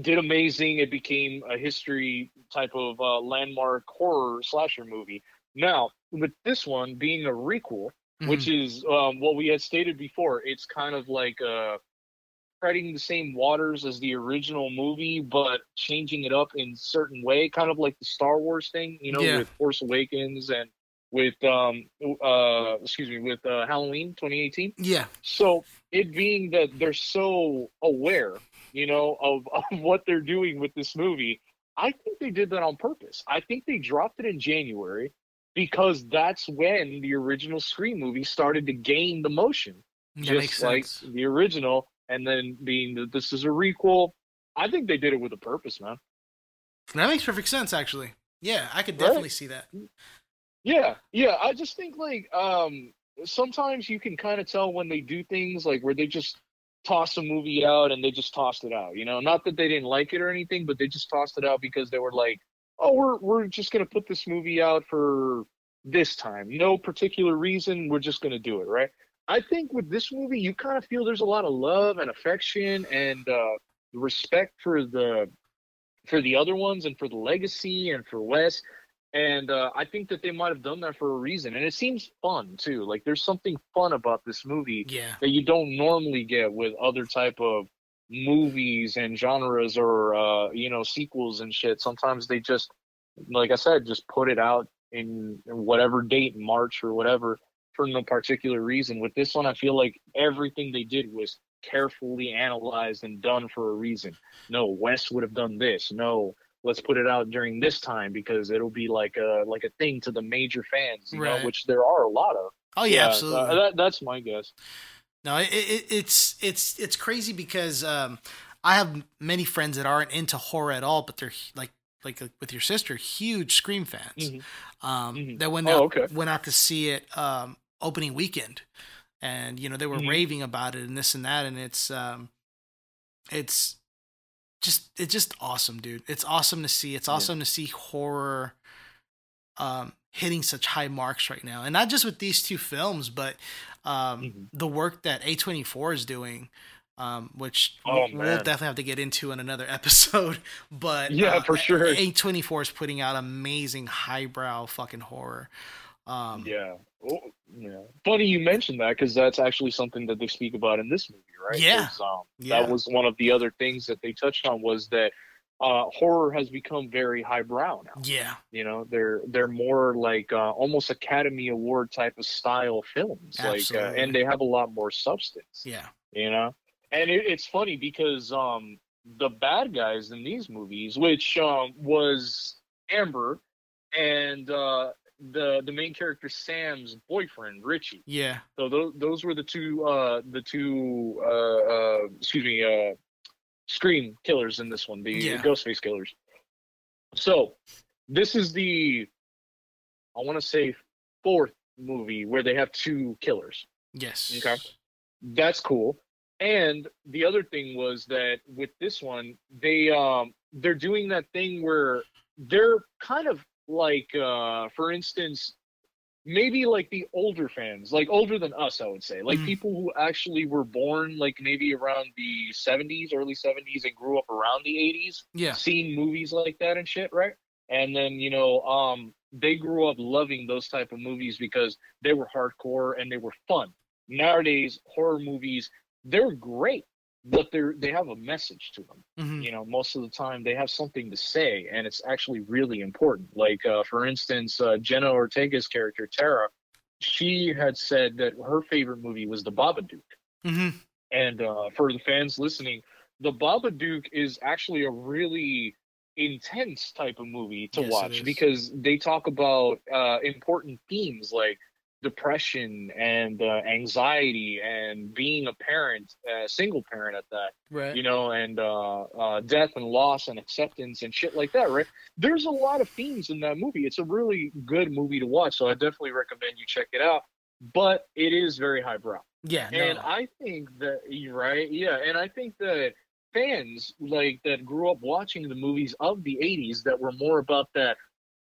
Did amazing. It became a history type of uh, landmark horror slasher movie. Now, with this one being a requel, which Mhm. is um, what we had stated before, it's kind of like uh, treading the same waters as the original movie, but changing it up in certain way, kind of like the Star Wars thing, you know, Yeah. with Force Awakens and with um uh excuse me with uh Halloween 2018 yeah. so it being that they're so aware, you know, of, of what they're doing with this movie, I think they did that on purpose. I think they dropped it in January because that's when the original Scream movie started to gain the motion, That just like sense. the original. And then being that this is a requel, I think they did it with a purpose, man. That makes perfect sense, actually. Yeah, I could Right? definitely see that. Yeah, yeah. I just think like um sometimes you can kind of tell when they do things like where they just toss a movie out and they just tossed it out. You know, not that they didn't like it or anything, but they just tossed it out because they were like, "Oh, we're we're just gonna put this movie out for this time. No particular reason. We're just gonna do it, right?" I think with this movie, you kind of feel there's a lot of love and affection and uh, respect for the for the other ones and for the legacy and for Wes. And uh, I think that they might have done that for a reason. And it seems fun too. Like there's something fun about this movie Yeah. that you don't normally get with other type of movies and genres or uh, you know sequels and shit. Sometimes they just, like I said, just put it out in, whatever date, March or whatever, for no particular reason. With this one, I feel like everything they did was carefully analyzed and done for a reason. No, Wes would have done this. No, let's put it out during this time because it'll be like a like a thing to the major fans, you Right. know, which there are a lot of. Oh yeah, uh, absolutely. that, that's my guess. No, it, it, it's it's it's crazy because um, I have many friends that aren't into horror at all, but they're like like with your sister, huge Scream fans. Mhm. Um, Mhm. That went Oh, out okay. went out to see it um, opening weekend, and you know they were Mhm. raving about it and this and that, and it's um, it's just it's just awesome, dude. It's awesome to see. It's awesome to see horror um hitting such high marks right now. And not just with these two films, but um Mhm. the work that A24 is doing um which Oh, we'll definitely have to get into in another episode, but Yeah, uh, for sure. A24 is putting out amazing highbrow fucking horror. Um Yeah. Oh, yeah. Funny you mentioned that because that's actually something that they speak about in this movie, right? Yeah. Um, Yeah. That was one of the other things that they touched on was that uh, horror has become very highbrow now. yeah. You know, they're they're more like uh, almost Academy Award type of style films, like, uh, Absolutely. and they have a lot more substance. Yeah. you know and it, it's funny because um the bad guys in these movies which um was amber and uh the the main character sam's boyfriend richie Yeah. so those, those were the two uh the two uh, uh excuse me uh scream killers in this one the Yeah. ghostface killers so this is the i want to say fourth movie where they have two killers Yes. Okay. that's cool and the other thing was that with this one they um they're doing that thing where they're kind of like uh for instance maybe like the older fans like older than us i would say like Mhm. people who actually were born like maybe around the 70s early 70s and grew up around the 80s Yeah. seen movies like that and shit, right? And then you know, um, they grew up loving those type of movies because they were hardcore and they were fun. Nowadays, horror movies they're great, but they're they have a message to them. hmm You know, most of the time they have something to say, and it's actually really important. Like uh, for instance, uh, Jenna Ortega's character Tara, she had said that her favorite movie was The Babadook. hmm And uh, for the fans listening, the Babadook is actually a really intense type of movie to Yes, watch because they talk about uh, important themes like depression and uh, anxiety and being a parent, a single parent at that, Right. you know, and uh, uh, death and loss and acceptance and shit like that, right? There's a lot of themes in that movie. It's a really good movie to watch, so I definitely recommend you check it out. But it is very highbrow. yeah. No. And I think that right, yeah, and I think that fans like that grew up watching the movies of the 80s that were more about that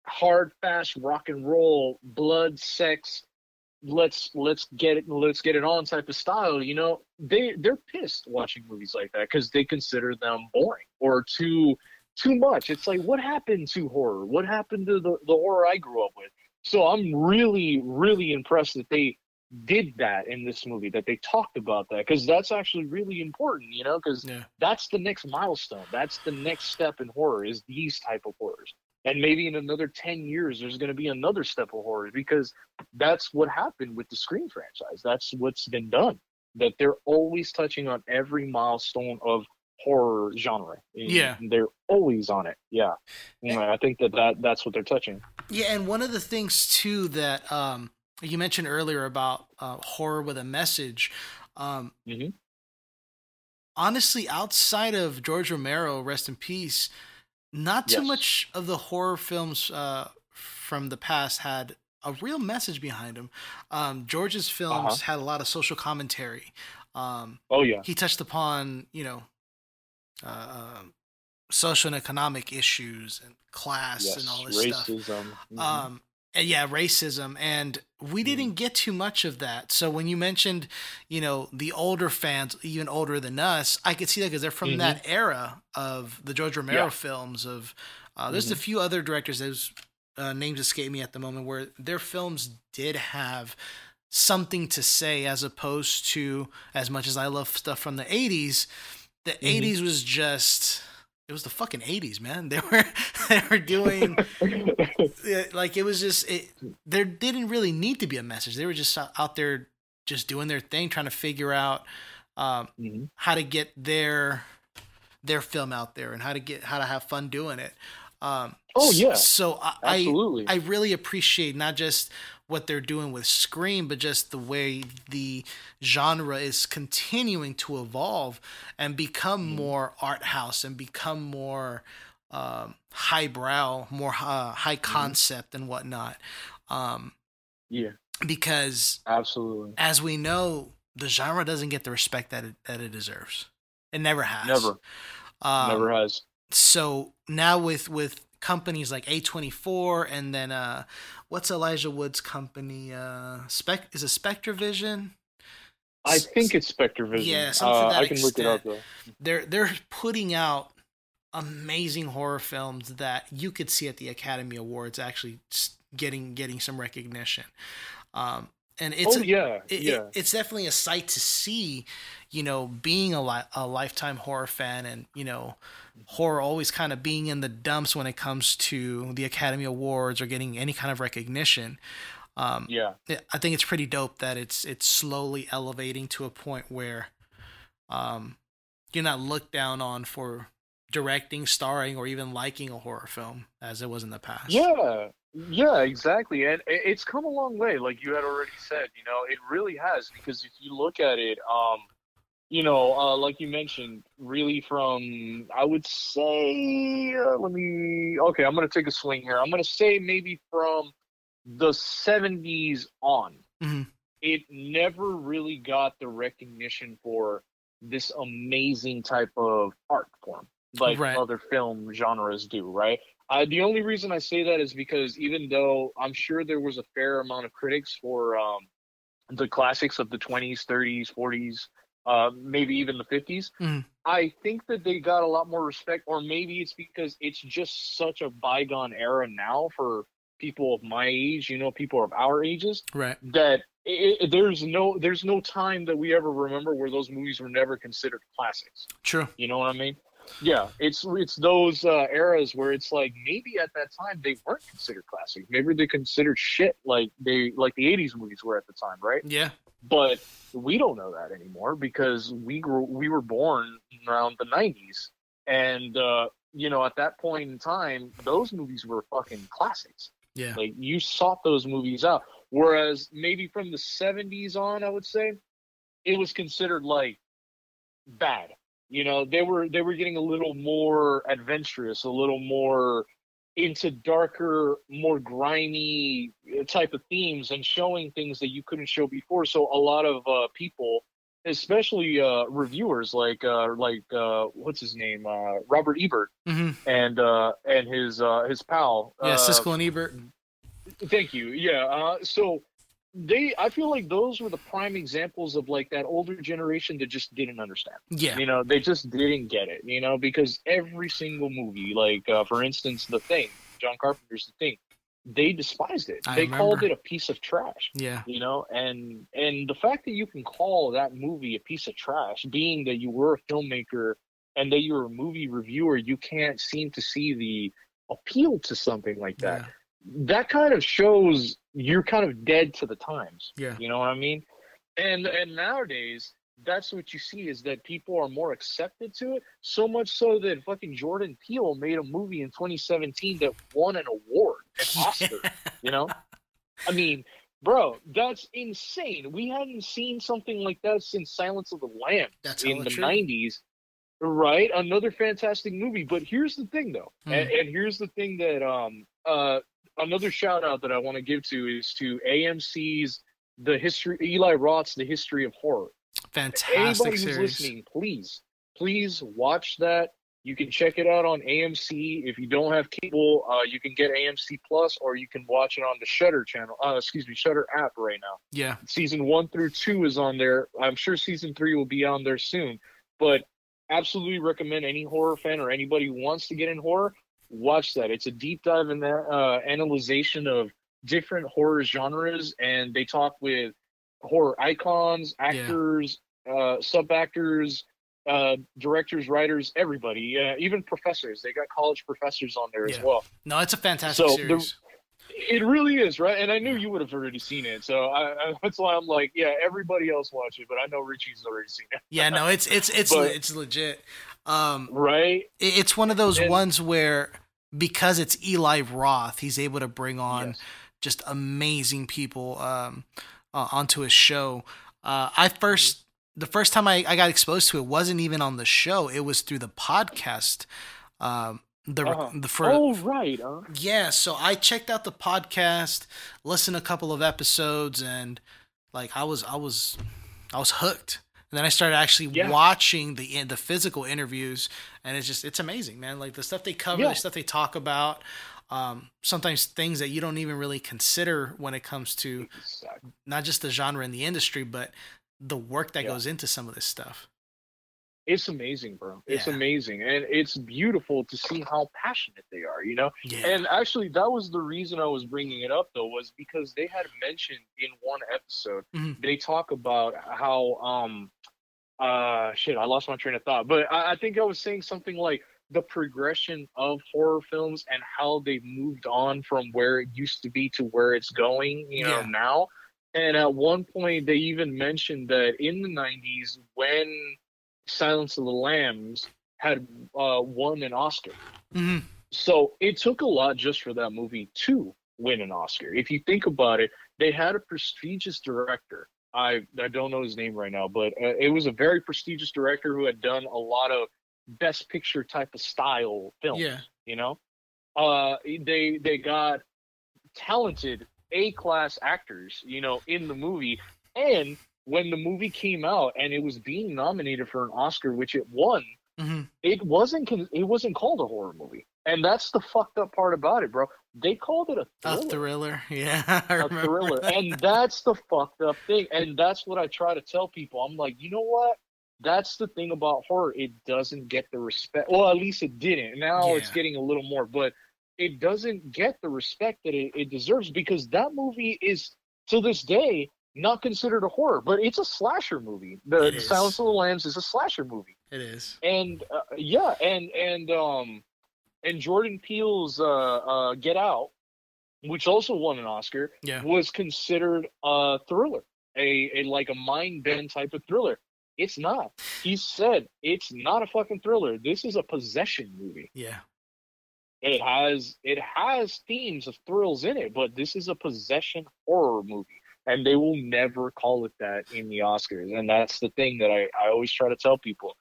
hard fast rock and roll blood sex let's let's get it let's get it on type of style you know they they're pissed watching movies like that because they consider them boring or too too much. It's like what happened to horror? What happened to the, the horror i grew up with? So i'm really really impressed that they did that in this movie that they talked about that because that's actually really important you know because yeah. that's the next milestone. That's the next step in horror is these type of horrors and maybe in another 10 years there's going to be another step of horror because that's what happened with the scream franchise that's what's been done that they're always touching on every milestone of horror genre Yeah. they're always on it yeah And i think that, that that's what they're touching Yeah, and one of the things too that um, you mentioned earlier about uh, horror with a message. Um, Mhm. Honestly, outside of George Romero, rest in peace, not too Yes. much of the horror films uh, from the past had a real message behind them. Um, George's films Uh-huh. had a lot of social commentary. Um, oh yeah he touched upon you know uh, um, social and economic issues and class yes and all this stuff racism Mhm. um and yeah racism and we didn't get too much of that so when you mentioned you know the older fans even older than us i could see that because they're from Mhm. that era of the george romero Yeah. films of uh, there's a Mhm. few other directors whose uh, names escape me at the moment where their films did have something to say as opposed to as much as i love stuff from the 80s the Mm-hmm. 80s was just it was the fucking 80s man they were they were doing like it was just it there didn't really need to be a message they were just out there just doing their thing trying to figure out um, Mhm. how to get their their film out there and how to get how to have fun doing it um Oh, yeah. so I, I i really appreciate not just what they're doing with scream but just the way the genre is continuing to evolve and become Mm-hmm. more art house and become more um, highbrow, more uh, high Mm-hmm. concept and whatnot. Um, yeah because absolutely as we know, the genre doesn't get the respect that it, that it deserves. It never has. never Um, Never has. so now with with companies like A24 and then uh what's Elijah Wood's company uh Spec is it Spectrovision? I think it's Spectre Vision. Yeah, something uh, that I can look it up though. They're they're putting out amazing horror films that you could see at the Academy Awards actually getting getting some recognition. Um and it's oh yeah, it, yeah. it, it's definitely a sight to see, you know, being a, li- a lifetime horror fan and, you know, horror always kind of being in the dumps when it comes to the Academy Awards or getting any kind of recognition. Um, yeah. I think it's pretty dope that it's it's slowly elevating to a point where um, you're not looked down on for directing, starring, or even liking a horror film as it was in the past. Yeah, yeah, exactly. And it's come a long way, like you had already said. You know, it really has because if you look at it, um, you know, uh, like you mentioned, really from I would say, uh, let me. Okay, I'm gonna take a swing here. I'm gonna say maybe from the '70s on. Mhm. It never really got the recognition for this amazing type of art form like Right. other film genres do, right? Uh, the only reason I say that is because even though I'm sure there was a fair amount of critics for um, the classics of the 20s, 30s, 40s, uh, maybe even the 50s, Mhm. I think that they got a lot more respect, or maybe it's because it's just such a bygone era now for people of my age, you know, people of our ages, Right. that it, it- there's no there's no time that we ever remember where those movies were never considered classics. True. You know what I mean? Yeah, it's it's those uh, eras where it's like maybe at that time they weren't considered classic. Maybe they considered shit like they like the '80s movies were at the time, right? Yeah. But we don't know that anymore because we grew we were born around the '90s, and uh, you know at that point in time, those movies were fucking classics. Yeah. Like you sought those movies out. Whereas maybe from the '70s on, I would say, it was considered like bad. You know, they were they were getting a little more adventurous, a little more into darker, more grimy uh, type of themes and showing things that you couldn't show before. So a lot of uh, people, especially uh, reviewers like uh, like uh, what's his name, uh, Robert Ebert, hmm and uh, and his uh, his pal, Yeah. uh, Siskel and Ebert. Thank you. Yeah. Uh, so they, I feel like those were the prime examples of like that older generation that just didn't understand. Yeah. You know, they just didn't get it. You know, because every single movie, like uh, for instance, The Thing, John Carpenter's The Thing, they despised it. I they called it a piece of trash. Yeah. You know, and and the fact that you can call that movie a piece of trash, being that you were a filmmaker and that you're a movie reviewer, you can't seem to see the appeal to something like that Yeah. That kind of shows you're kind of dead to the times. Yeah. You know what I mean? And and nowadays, that's what you see is that people are more accepted to it. So much so that fucking Jordan Peele made a movie in 2017 that won an award, an Oscar. You know? I mean, bro, that's insane. We hadn't seen something like that since Silence of the Lambs That's in the true. 90s. Right? Another fantastic movie. But here's the thing though. Hmm. And, and here's the thing that um uh another shout out that I want to give to is to AMC's the history Eli Roth's The History of Horror. Fantastic Anybody who's series. listening, please, please watch that. You can check it out on AMC. If you don't have cable, uh, you can get AMC Plus, or you can watch it on the Shudder channel. Uh, excuse me, Shudder app right now Yeah. season one through two is on there. I'm sure season three will be on there soon. But absolutely recommend any horror fan or anybody who wants to get in horror watch that. It's a deep dive in that uh, analyzation of different horror genres, and they talk with horror icons, actors, uh, sub actors. Uh, directors, writers, everybody, uh, even professors. They got college professors on there as well. No, it's a fantastic So, the- series. It really is, right? And I knew you would have already seen it, so I, I, that's why I'm like, yeah, everybody else watch it, but I know Richie's already seen it, Yeah, no, it's it's it's But- it's legit. Um, right? it- it's one of those And- ones where because it's Eli Roth, he's able to bring on Yes. just amazing people um, uh, onto his show. Uh, I first the first time I, I got exposed to it wasn't even on the show; it was through the podcast. Um, the Uh-huh. the for oh, right. Huh? yeah, so I checked out the podcast, listened a couple of episodes, and like I was I was I was hooked. And then I started actually Yeah. watching the the physical interviews, and it's just it's amazing, man. Like the stuff they cover, Yeah. the stuff they talk about. Um, sometimes things that you don't even really consider when it comes to Exactly. not just the genre and the industry, but the work that Yeah. goes into some of this stuff. It's amazing, bro. It's Yeah. amazing, and it's beautiful to see how passionate they are. You know, Yeah. And actually, that was the reason I was bringing it up, though, was because they had mentioned in one episode Mhm. they talk about how um uh shit I lost my train of thought, but I, I think I was saying something like the progression of horror films and how they moved on from where it used to be to where it's going, you know, Yeah. now. And at one point, they even mentioned that in the '90s, when Silence of the Lambs had uh, won an Oscar, hmm so it took a lot just for that movie to win an Oscar. If you think about it, they had a prestigious director. I I don't know his name right now, but uh, it was a very prestigious director who had done a lot of best picture type of style films. Yeah. You know, uh, they they got talented A class actors, you know, in the movie, and when the movie came out and it was being nominated for an Oscar, which it won, hmm it wasn't it wasn't called a horror movie. And that's the fucked up part about it bro. They called it a A thriller, thriller. Yeah. I a thriller. that. and that's the fucked up thing. And that's what i try to tell people. I'm like you know what? That's the thing about horror. It doesn't get the respect. Well at least it didn't. Now it's getting a little more but it doesn't get the respect that it, it deserves because that movie is to this day not considered a horror but it's a slasher movie the, silence of the lambs is a slasher movie It is. and uh, yeah, and and um, and Jordan Peele's uh, uh, Get Out, which also won an Oscar, Yeah. was considered a thriller, a, a like a mind bend type of thriller. It's not. He said it's not a fucking thriller. This is a possession movie. Yeah. It has it has themes of thrills in it, but this is a possession horror movie. And they will never call it that in the Oscars. And that's the thing that I, I always try to tell people.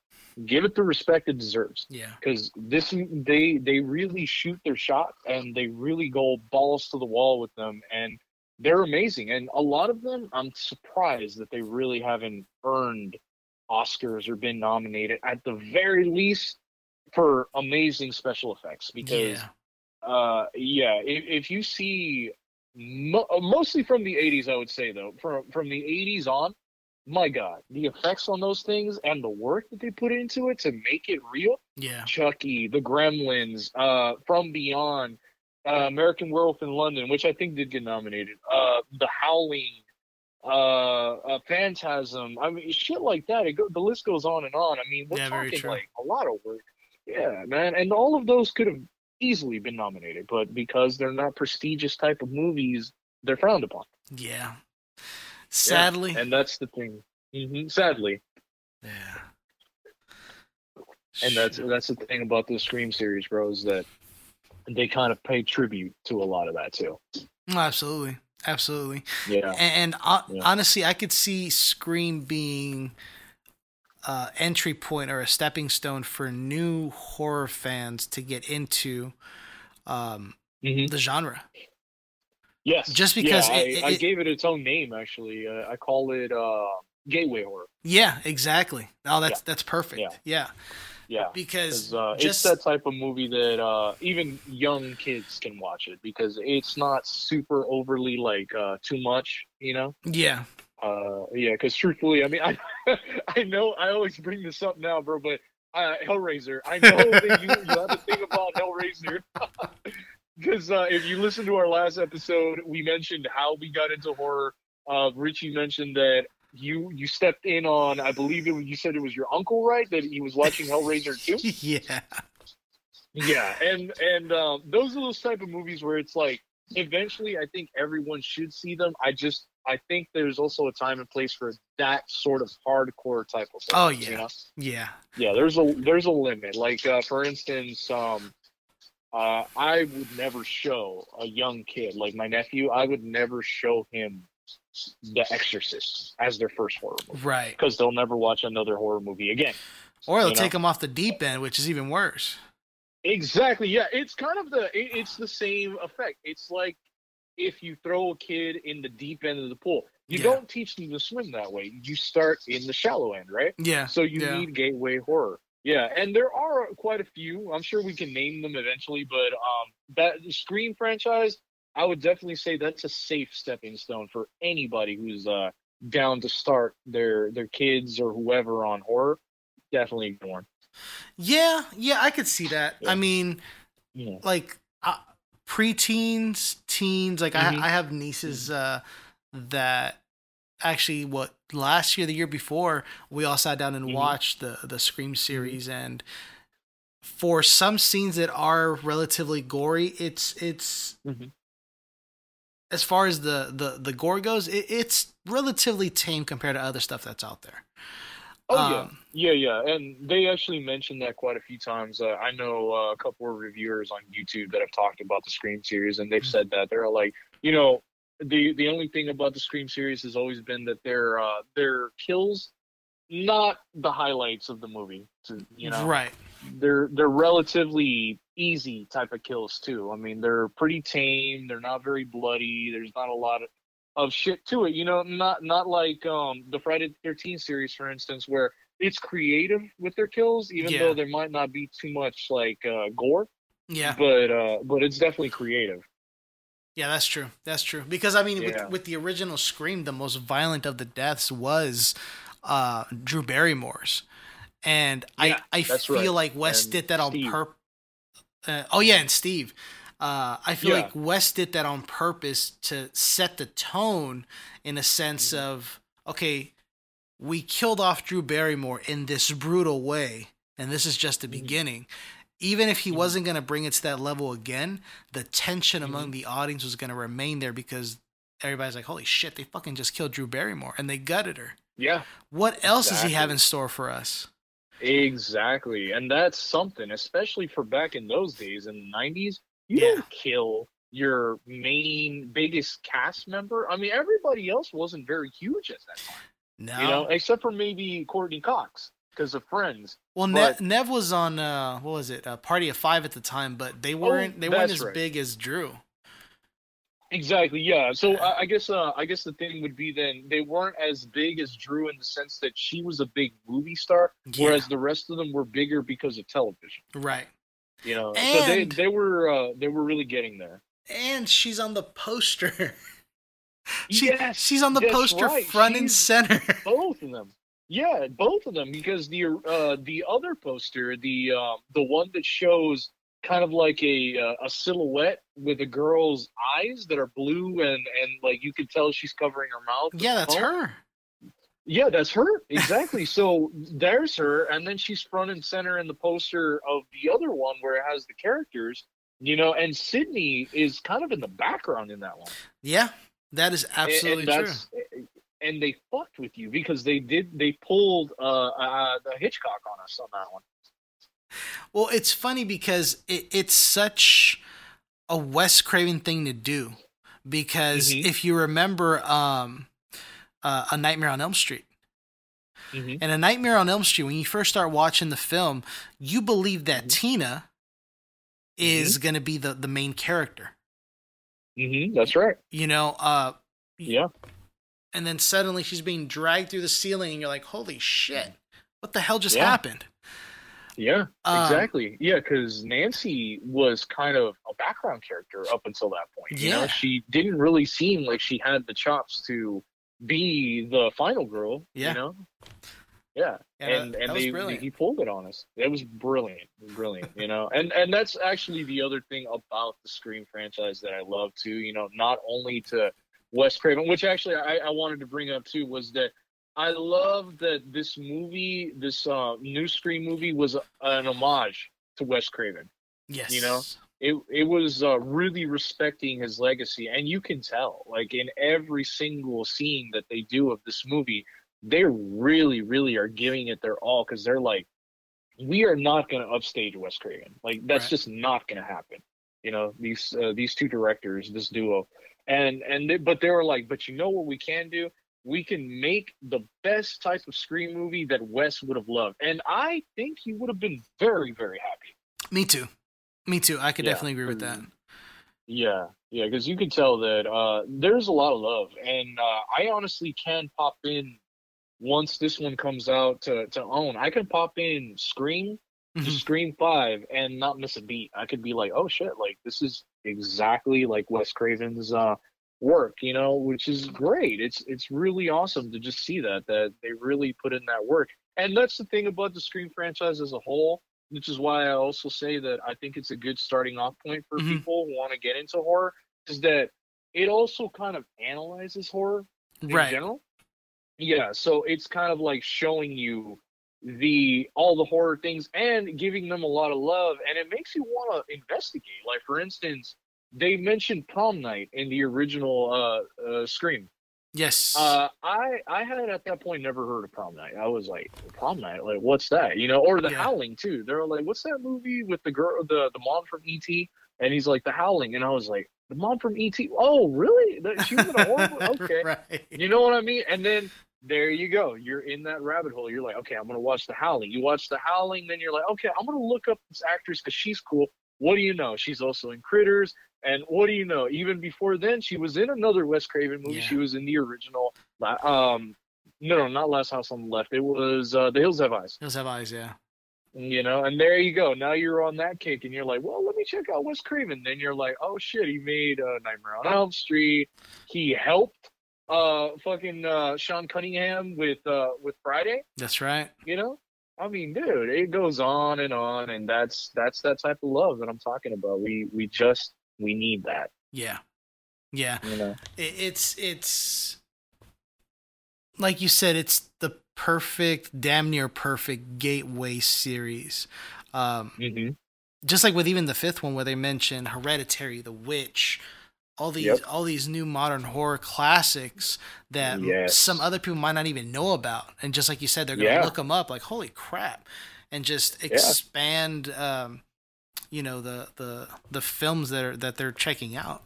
Give it the respect it deserves Yeah. because this they they really shoot their shot and they really go balls to the wall with them and they're amazing and a lot of them i'm surprised that they really haven't earned oscars or been nominated at the very least for amazing special effects because Yeah. uh yeah if, if you see mo- uh, mostly from the 80s i would say though. From from the 80s on my god the effects on those things and the work that they put into it to make it real. Yeah. chucky the gremlins uh from beyond uh, american werewolf in london which i think did get nominated uh the howling uh, uh phantasm. I mean shit like that. It go, the list goes on and on. I mean we're Yeah, talking like a lot of work. Yeah man. And all of those could have easily been nominated but because they're not prestigious type of movies they're frowned upon Yeah. Sadly. and that's the thing hmm sadly Yeah. and that's Shit. that's the thing about the scream series bro is that they kind of pay tribute to a lot of that too Oh, absolutely. Absolutely. yeah And, and uh, Yeah. honestly, I could see Scream being uh, entry point or a stepping stone for new horror fans to get into um, Mhm. the genre. yes Just because yeah, it- I, I gave it its own name actually uh, i call it uh gateway horror Yeah, exactly. Oh, that's Yeah. that's perfect. Yeah. Yeah, yeah because 'Cause, uh, it's that type of movie that uh, even young kids can watch it because it's not super overly like uh, too much, you know. yeah, Uh, yeah, because truthfully, I mean, I I know I always bring this up now, bro, but uh, Hellraiser. I know that you, you have a thing about Hellraiser. Because uh, if you listen to our last episode, we mentioned how we got into horror. Uh, Richie mentioned that you you stepped in on, I believe it you said it was your uncle, right? That he was watching Hellraiser too. yeah, Yeah, and and um, those are those type of movies where it's like eventually I think everyone should see them. I just I think there's also a time and place for that sort of hardcore type of. Stuff. Oh, yeah. you know? yeah, yeah. There's a there's a limit. Like uh, for instance, um, uh, I would never show a young kid like my nephew. I would never show him The Exorcist as their first horror movie right. because they'll never watch another horror movie again. Or they'll you know? take them off the deep end, which is even worse. Exactly. Yeah, it's kind of the it, it's the same effect. It's like if you throw a kid in the deep end of the pool. You Yeah. don't teach them to swim that way. You start in the shallow end, right? Yeah. So you yeah. need gateway horror. Yeah, and there are quite a few. I'm sure we can name them eventually, but um, that the Scream franchise, I would definitely say that's a safe stepping stone for anybody who's uh down to start their their kids or whoever on horror. Definitely one. Yeah, yeah, I could see that. Yeah. I mean, Yeah. like uh, preteens, teens. Like Mhm. I, I have nieces uh, that actually what last year, the year before, we all sat down and Mhm. watched the the Scream series, and for some scenes that are relatively gory, it's it's Mhm. as far as the the the gore goes, it, it's relatively tame compared to other stuff that's out there. Oh Um, yeah, yeah, yeah, and they actually mentioned that quite a few times. Uh, I know uh, a couple of reviewers on YouTube that have talked about the Scream series, and they've said that they're like, you know, the the only thing about the Scream series has always been that their uh, their kills, not the highlights of the movie. To you know, right. they're they're relatively easy type of kills too. I mean, they're pretty tame. They're not very bloody. There's not a lot of, of shit to it. You know, not not like um the Friday the Thirteenth series, for instance, where it's creative with their kills, even Yeah. though there might not be too much like uh, gore. Yeah. But uh, but it's definitely creative. Yeah, that's true. That's true. Because I mean, Yeah. with, with the original Scream, the most violent of the deaths was uh, Drew Barrymore's, and Yeah, I I feel right. like Wes And did that on purpose. Uh, oh yeah, and Steve. Uh, I feel Yeah. like Wes did that on purpose to set the tone in a sense Mm-hmm. of okay, we killed off Drew Barrymore in this brutal way, and this is just the Mhm. beginning. Even if he Mhm. wasn't going to bring it to that level again, the tension Mm-hmm. among the audience was going to remain there because everybody's like, "Holy shit, they fucking just killed Drew Barrymore and they gutted her." Yeah, What else does he have in store for us? exactly, and that's something, especially for back in those days in the '90s. You Yeah. don't kill your main biggest cast member. I mean, everybody else wasn't very huge at that time. No. you know, except for maybe Courteney Cox because of Friends. well, but- Nev, Nev was on uh, what was it? Uh, Party of Five at the time, but they weren't they weren't Oh, as right. big as Drew. Exactly, yeah. So I, I guess uh, I guess the thing would be then they weren't as big as Drew in the sense that she was a big movie star, Yeah. whereas the rest of them were bigger because of television. Right. You know, so they they were uh, they were really getting there. And she's on the poster. she, Yes, she's on the poster right. front and center. both of them. Yeah, both of them because the uh the other poster, the um the one that shows kind of like a uh, a silhouette with a girl's eyes that are blue and and like you could tell she's covering her mouth. yeah, that's her. Yeah, that's her. Exactly. so there's her and then she's front and center in the poster of the other one where it has the characters, you know, and Sidney is kind of in the background in that one. Yeah, that is absolutely and true. that's, And they fucked with you because they did. They pulled uh, uh the Hitchcock on us on that one. Well, it's funny because it, it's such a Wes Craven thing to do. Because Mhm. if you remember, um, uh, A Nightmare on Elm Street, Mm-hmm. and A Nightmare on Elm Street, when you first start watching the film, you believe that Mhm. Tina is going to be the the main character. Mm-hmm. That's right. You know, uh, Yeah. and then suddenly she's being dragged through the ceiling, and you're like, "Holy shit! What the hell just Yeah. happened?" Yeah. Um, exactly. Yeah, because Nancy was kind of a background character up until that point. You know, Yeah. she didn't really seem like she had the chops to be the final girl. Yeah. You know. Yeah. Yeah, and that and they, brilliant. he pulled it on us. It was brilliant, brilliant, you know. And and that's actually the other thing about the Scream franchise that I love too. You know, not only to Wes Craven, which actually I, I wanted to bring up too, was that I love that this movie, this uh, new Scream movie, was an homage to Wes Craven. Yes, You know? It it was uh, really respecting his legacy, and you can tell, like in every single scene that they do of this movie, they really, really are giving it their all because they're like, we are not going to upstage Wes Craven. Like that's Right. just not going to happen. You know, these uh, these two directors, this duo, and and they, but they were like, but you know what we can do? We can make the best type of Scream movie that Wes would have loved, and I think he would have been very, very happy. Me too. Me too. I could Yeah, definitely agree with that. Yeah, yeah, because you can tell that uh, there's a lot of love, and uh, I honestly can pop in once this one comes out to to own. I can pop in Scream, Mhm. just Scream Five, and not miss a beat. I could be like, oh shit, like this is exactly like Wes Craven's uh work, you know, which is great. It's it's really awesome to just see that that they really put in that work, and that's the thing about the Scream franchise as a whole which is why I also say that I think it's a good starting off point for Mhm. people who want to get into horror, is that it also kind of analyzes horror in right. general. Yeah, so it's kind of like showing you the all the horror things and giving them a lot of love, and it makes you want to investigate. Like for instance, they mentioned prom night in the original uh, uh, Scream. Yes. Uh, I I had at that point never heard of Prom Night. I was like, Prom Night, like what's that? You know, or The Yeah. Howling too. They're like, what's that movie with the girl, the the mom from ET? And he's like, The Howling, and I was like, the mom from ET. Oh, really? She was in a horror? Okay. right. You know what I mean? And then there you go. You're in that rabbit hole. You're like, okay, I'm gonna watch The Howling. You watch The Howling, then you're like, okay, I'm gonna look up this actress because she's cool. What do you know? She's also in Critters. And what do you know? Even before then, she was in another Wes Craven movie. Yeah. She was in the original. Um, no, no, not Last House on the Left. It was uh, The Hills Have Eyes. Those have eyes, yeah. You know, and there you go. Now you're on that kick, and you're like, well, let me check out Wes Craven. Then you're like, oh shit, he made uh, Nightmare on Elm Street. He helped uh fucking uh Sean Cunningham with uh with Friday. That's right. You know, I mean, dude, it goes on and on, and that's that's that type of love that I'm talking about. We we just we need that. Yeah. Yeah. You know. It's it's like you said, it's the perfect, damn near perfect gateway series. Um, Mm-hmm. just like with even the fifth one where they mentioned Hereditary, The Witch, all these Yep. all these new modern horror classics that Yes. some other people might not even know about, and just like you said, they're gonna Yeah. look them up, like holy crap, and just expand, um, you know, the the the films that are that they're checking out.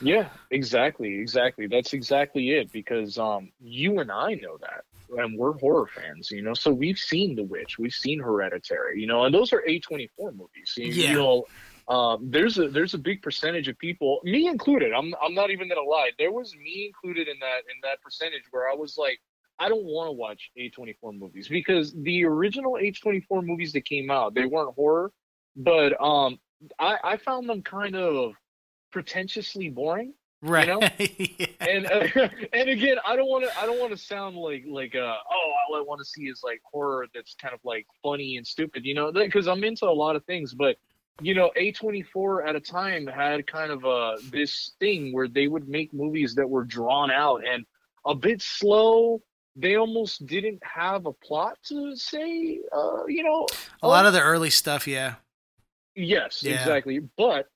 Yeah, exactly, exactly. That's exactly it. Because um, you and I know that, and we're horror fans, you know. So we've seen The Witch, we've seen Hereditary, you know, and those are A twenty four movies. You, Yeah. you know, um, there's a there's a big percentage of people, me included. I'm I'm not even gonna lie. There was me included in that in that percentage where I was like, I don't want to watch A twenty four movies because the original A twenty four movies that came out, they weren't horror, but um, I I found them kind of pretentiously boring Right. know? Yeah. and uh, and again i don't want to i don't want to sound like like uh oh all i want to see is like horror that's kind of like funny and stupid you know because i'm into a lot of things but you know a24 at a time had kind of uh this thing where they would make movies that were drawn out and a bit slow they almost didn't have a plot to say uh you know a lot of the early stuff, yeah. Yes, Yeah. exactly. But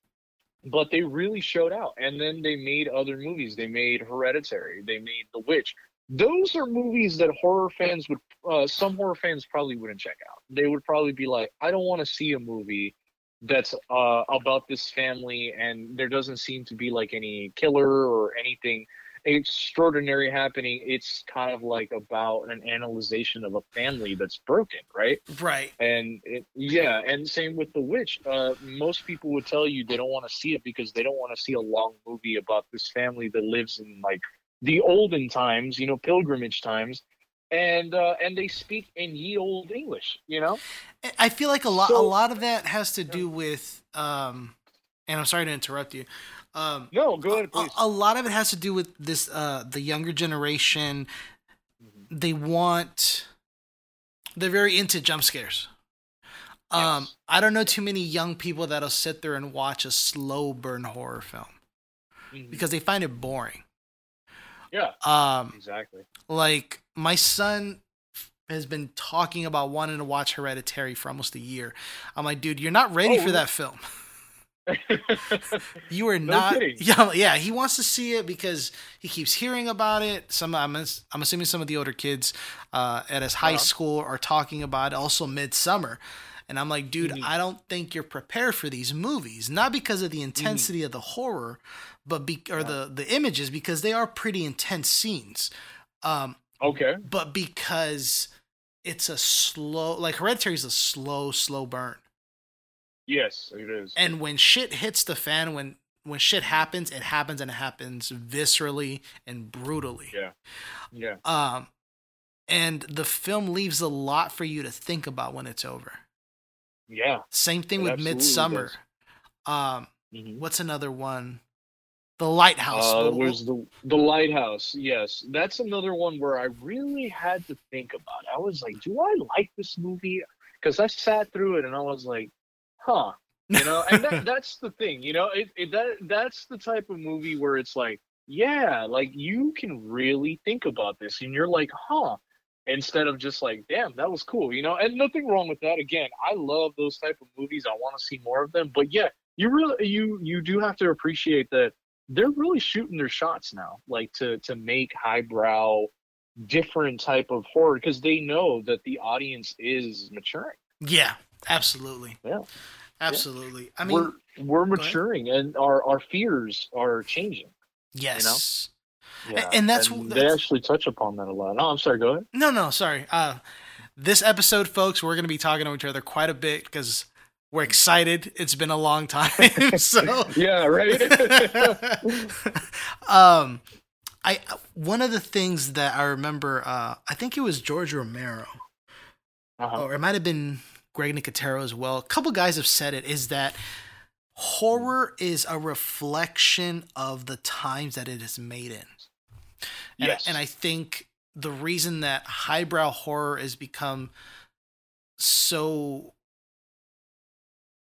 but they really showed out. And then they made other movies. They made Hereditary. They made The Witch. Those are movies that horror fans would uh, some horror fans probably wouldn't check out. They would probably be like, I don't want to see a movie that's uh, about this family and there doesn't seem to be like any killer or anything extraordinary happening. It's kind of like about an analyzation of a family that's broken, right? Right. and it, yeah and same with the witch uh most people would tell you they don't want to see it because they don't want to see a long movie about this family that lives in like the olden times you know pilgrimage times and uh and they speak in ye old english you know I feel like a lot a lot of that has to do with um and I'm sorry to interrupt you. Um no go ahead a, please a lot of it has to do with this uh the younger generation Mm-hmm. they want they're very into jump scares. Um Yes. I don't know too many young people that'll sit there and watch a slow burn horror film Mhm. because they find it boring. yeah Um exactly like my son has been talking about wanting to watch Hereditary for almost a year. I'm like, dude, you're not ready Oh, for really? that film. You are No not. kidding. Yeah, yeah. He wants to see it because he keeps hearing about it. Some, I'm, I'm assuming some of the older kids uh, at his high Uh-huh. school are talking about it. Also, Midsommar, and I'm like, dude, Mhm. I don't think you're prepared for these movies. Not because of the intensity of the horror, but be or the the images because they are pretty intense scenes. Um, okay but because it's a slow, like Hereditary is a slow, slow burn yes it is and when shit hits the fan when when shit happens, it happens and it happens viscerally and brutally. Yeah. Yeah. Um, and the film leaves a lot for you to think about when it's over. Yeah. Same thing It with Midsommar. does. Um, Mhm. what's another one? The Lighthouse. Uh, But- the the lighthouse. Yes, that's another one where I really had to think about. It. I was like, do I like this movie? Because I sat through it and I was like, huh. You know, and that, that's the thing. You know, it, it that that's the type of movie where it's like, yeah, like you can really think about this, and you're like, huh. Instead of just like, damn, that was cool, you know, and nothing wrong with that. Again, I love those type of movies. I want to see more of them. But yeah, you really you you do have to appreciate that they're really shooting their shots now, like to to make highbrow, different type of horror because they know that the audience is maturing. yeah, absolutely. Yeah. Absolutely. I mean, we're we're maturing, and our our fears are changing. yes. Yeah, and that's- they that's- actually touch upon that a lot. Oh, I'm sorry. Go ahead. No, no, sorry. Uh, this episode, folks, we're going to be talking to each other quite a bit because we're excited. It's been a long time. so, Yeah, right. um, I one of the things that I remember, uh, I think it was George Romero, uh-huh. or it might have been Greg Nicotero as well. A couple guys have said it. Is that horror is a reflection of the times that it is made in. And, Yes. and I think the reason that highbrow horror has become so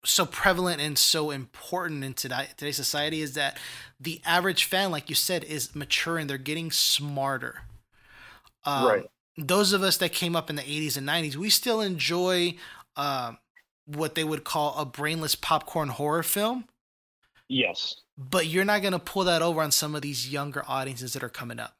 so prevalent and so important in today, today's society is that the average fan, like you said, is mature and they're getting smarter. Um, Right. Those of us that came up in the 80s and 90s, we still enjoy um, what they would call a brainless popcorn horror film, yes. but you're not going to pull that over on some of these younger audiences that are coming up.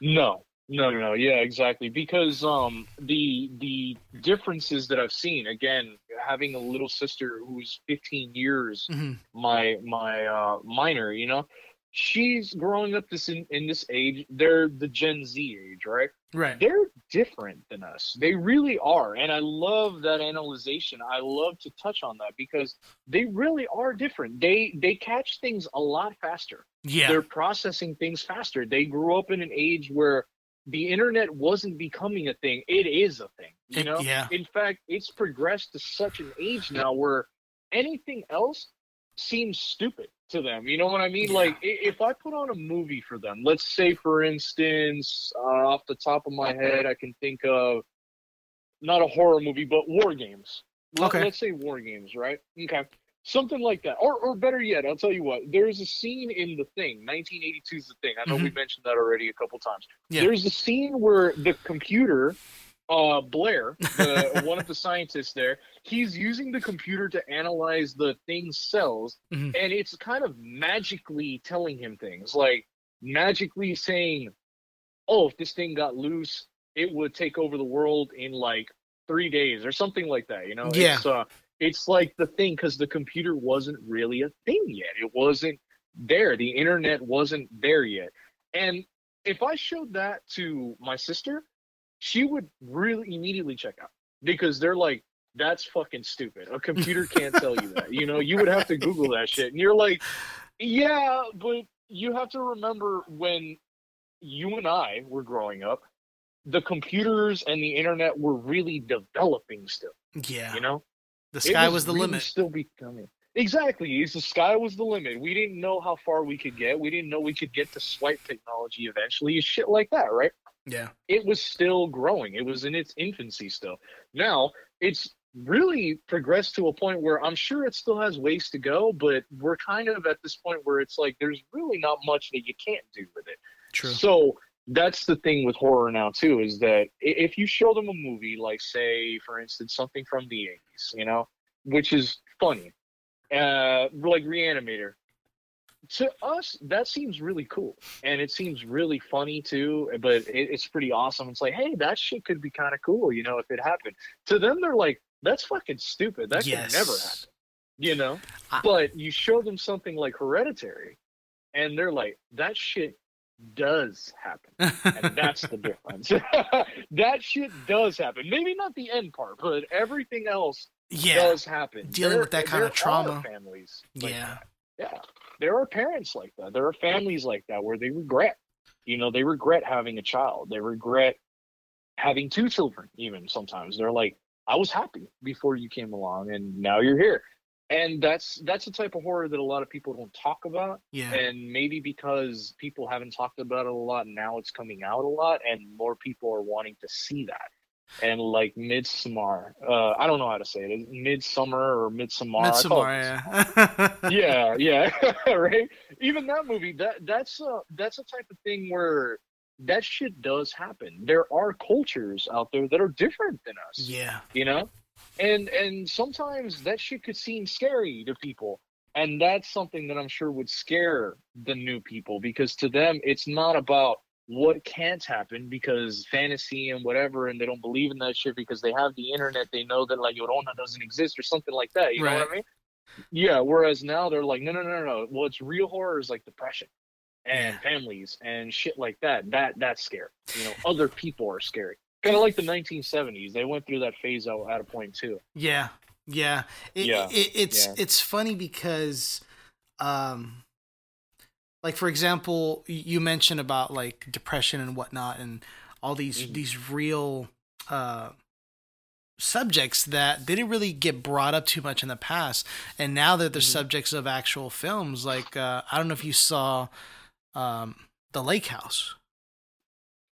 No, no, no, no. Yeah, exactly. Because um, the the differences that I've seen, again, having a little sister who's 15 years Mhm. my my uh, minor, you know, she's growing up this in, in this age. They're the Gen Z age, right? Right. They're different than us. They really are, and I love that analyzation. I love to touch on that because they really are different. They they catch things a lot faster Yeah. they're processing things faster. They grew up in an age where the internet wasn't becoming a thing. It is a thing. You It- know? yeah. In fact, it's progressed to such an age now where anything else seems stupid to them. You know what I mean? Yeah. Like if I put on a movie for them, let's say for instance, uh, off the top of my head, I can think of not a horror movie, but war games. Let- Okay. Let's say war games, right? Okay. Something like that. Or, or better yet, I'll tell you what, there's a scene in The Thing, 1982 is The Thing. I know we mentioned that already a couple times. Yeah. There's a scene where the computer, uh, Blair, the, one of the scientists there, he's using the computer to analyze the Thing's cells, Mhm. and it's kind of magically telling him things, like magically saying, oh, if this thing got loose, it would take over the world in like three days or something like that. You know, Yeah. It's, uh, it's like the thing because the computer wasn't really a thing yet. It wasn't there. The internet wasn't there yet. And if I showed that to my sister, she would really immediately check out because they're like, that's fucking stupid. A computer can't tell you that. You know, you would have to Google that shit. And you're like, yeah, but you have to remember when you and I were growing up, the computers and the internet were really developing still, Yeah. you know? the sky was, the really limit. Still becoming exactly. It's the sky was the limit. We didn't know how far we could get. We didn't know we could get to swipe technology eventually. Shit like that, right? Yeah. It was still growing. It was in its infancy still. Now it's really progressed to a point where I'm sure it still has ways to go, but we're kind of at this point where it's like there's really not much that you can't do with it. True. So that's the thing with horror now too is that if you show them a movie like say for instance something from the 80s you know which is funny uh like reanimator to us that seems really cool and it seems really funny too but it, it's pretty awesome it's like hey that shit could be kind of cool you know if it happened to them they're like that's fucking stupid that Yes. could never happen you know I- but you show them something like hereditary and they're like that shit does happen and that's the difference. that shit does happen. Maybe not the end part, but everything else yeah. does happen. Dealing with that kind of trauma. families. like Yeah. that. Yeah, there are parents like that. There are families like that where they regret. You know, they regret having a child. They regret having two children. Even sometimes they're like, "I was happy before you came along, and now you're here." And that's that's the type of horror that a lot of people don't talk about. Yeah. And maybe because people haven't talked about it a lot, now it's coming out a lot, and more people are wanting to see that. And like Midsummer, uh, I don't know how to say it. Midsummer or Midsummer. I call it Midsommar, yeah. yeah, yeah, right. Even that movie, that that's a that's a type of thing where that shit does happen. There are cultures out there that are different than us. yeah. You know, and and sometimes that shit could seem scary to people, and that's something that I'm sure would scare the new people because to them it's not about what can't happen because fantasy and whatever, and they don't believe in that shit because they have the internet. They know that like Llorona doesn't exist or something like that. You know what I Right. mean? Yeah. Whereas now they're like, no, no, no, no, no. What's real horror is like depression and Yeah. families and shit like that. That that's scary. You know, other people are scary. Kind of like the 1970s. They went through that phase out at a point too. Yeah, yeah. It, Yeah, It, it's yeah. it's funny because, um, like for example, you mentioned about like depression and whatnot, and all these Mhm. these real uh subjects that didn't really get brought up too much in the past, and now that they're Mhm. subjects of actual films. Like uh, I don't know if you saw, um, the Lake House.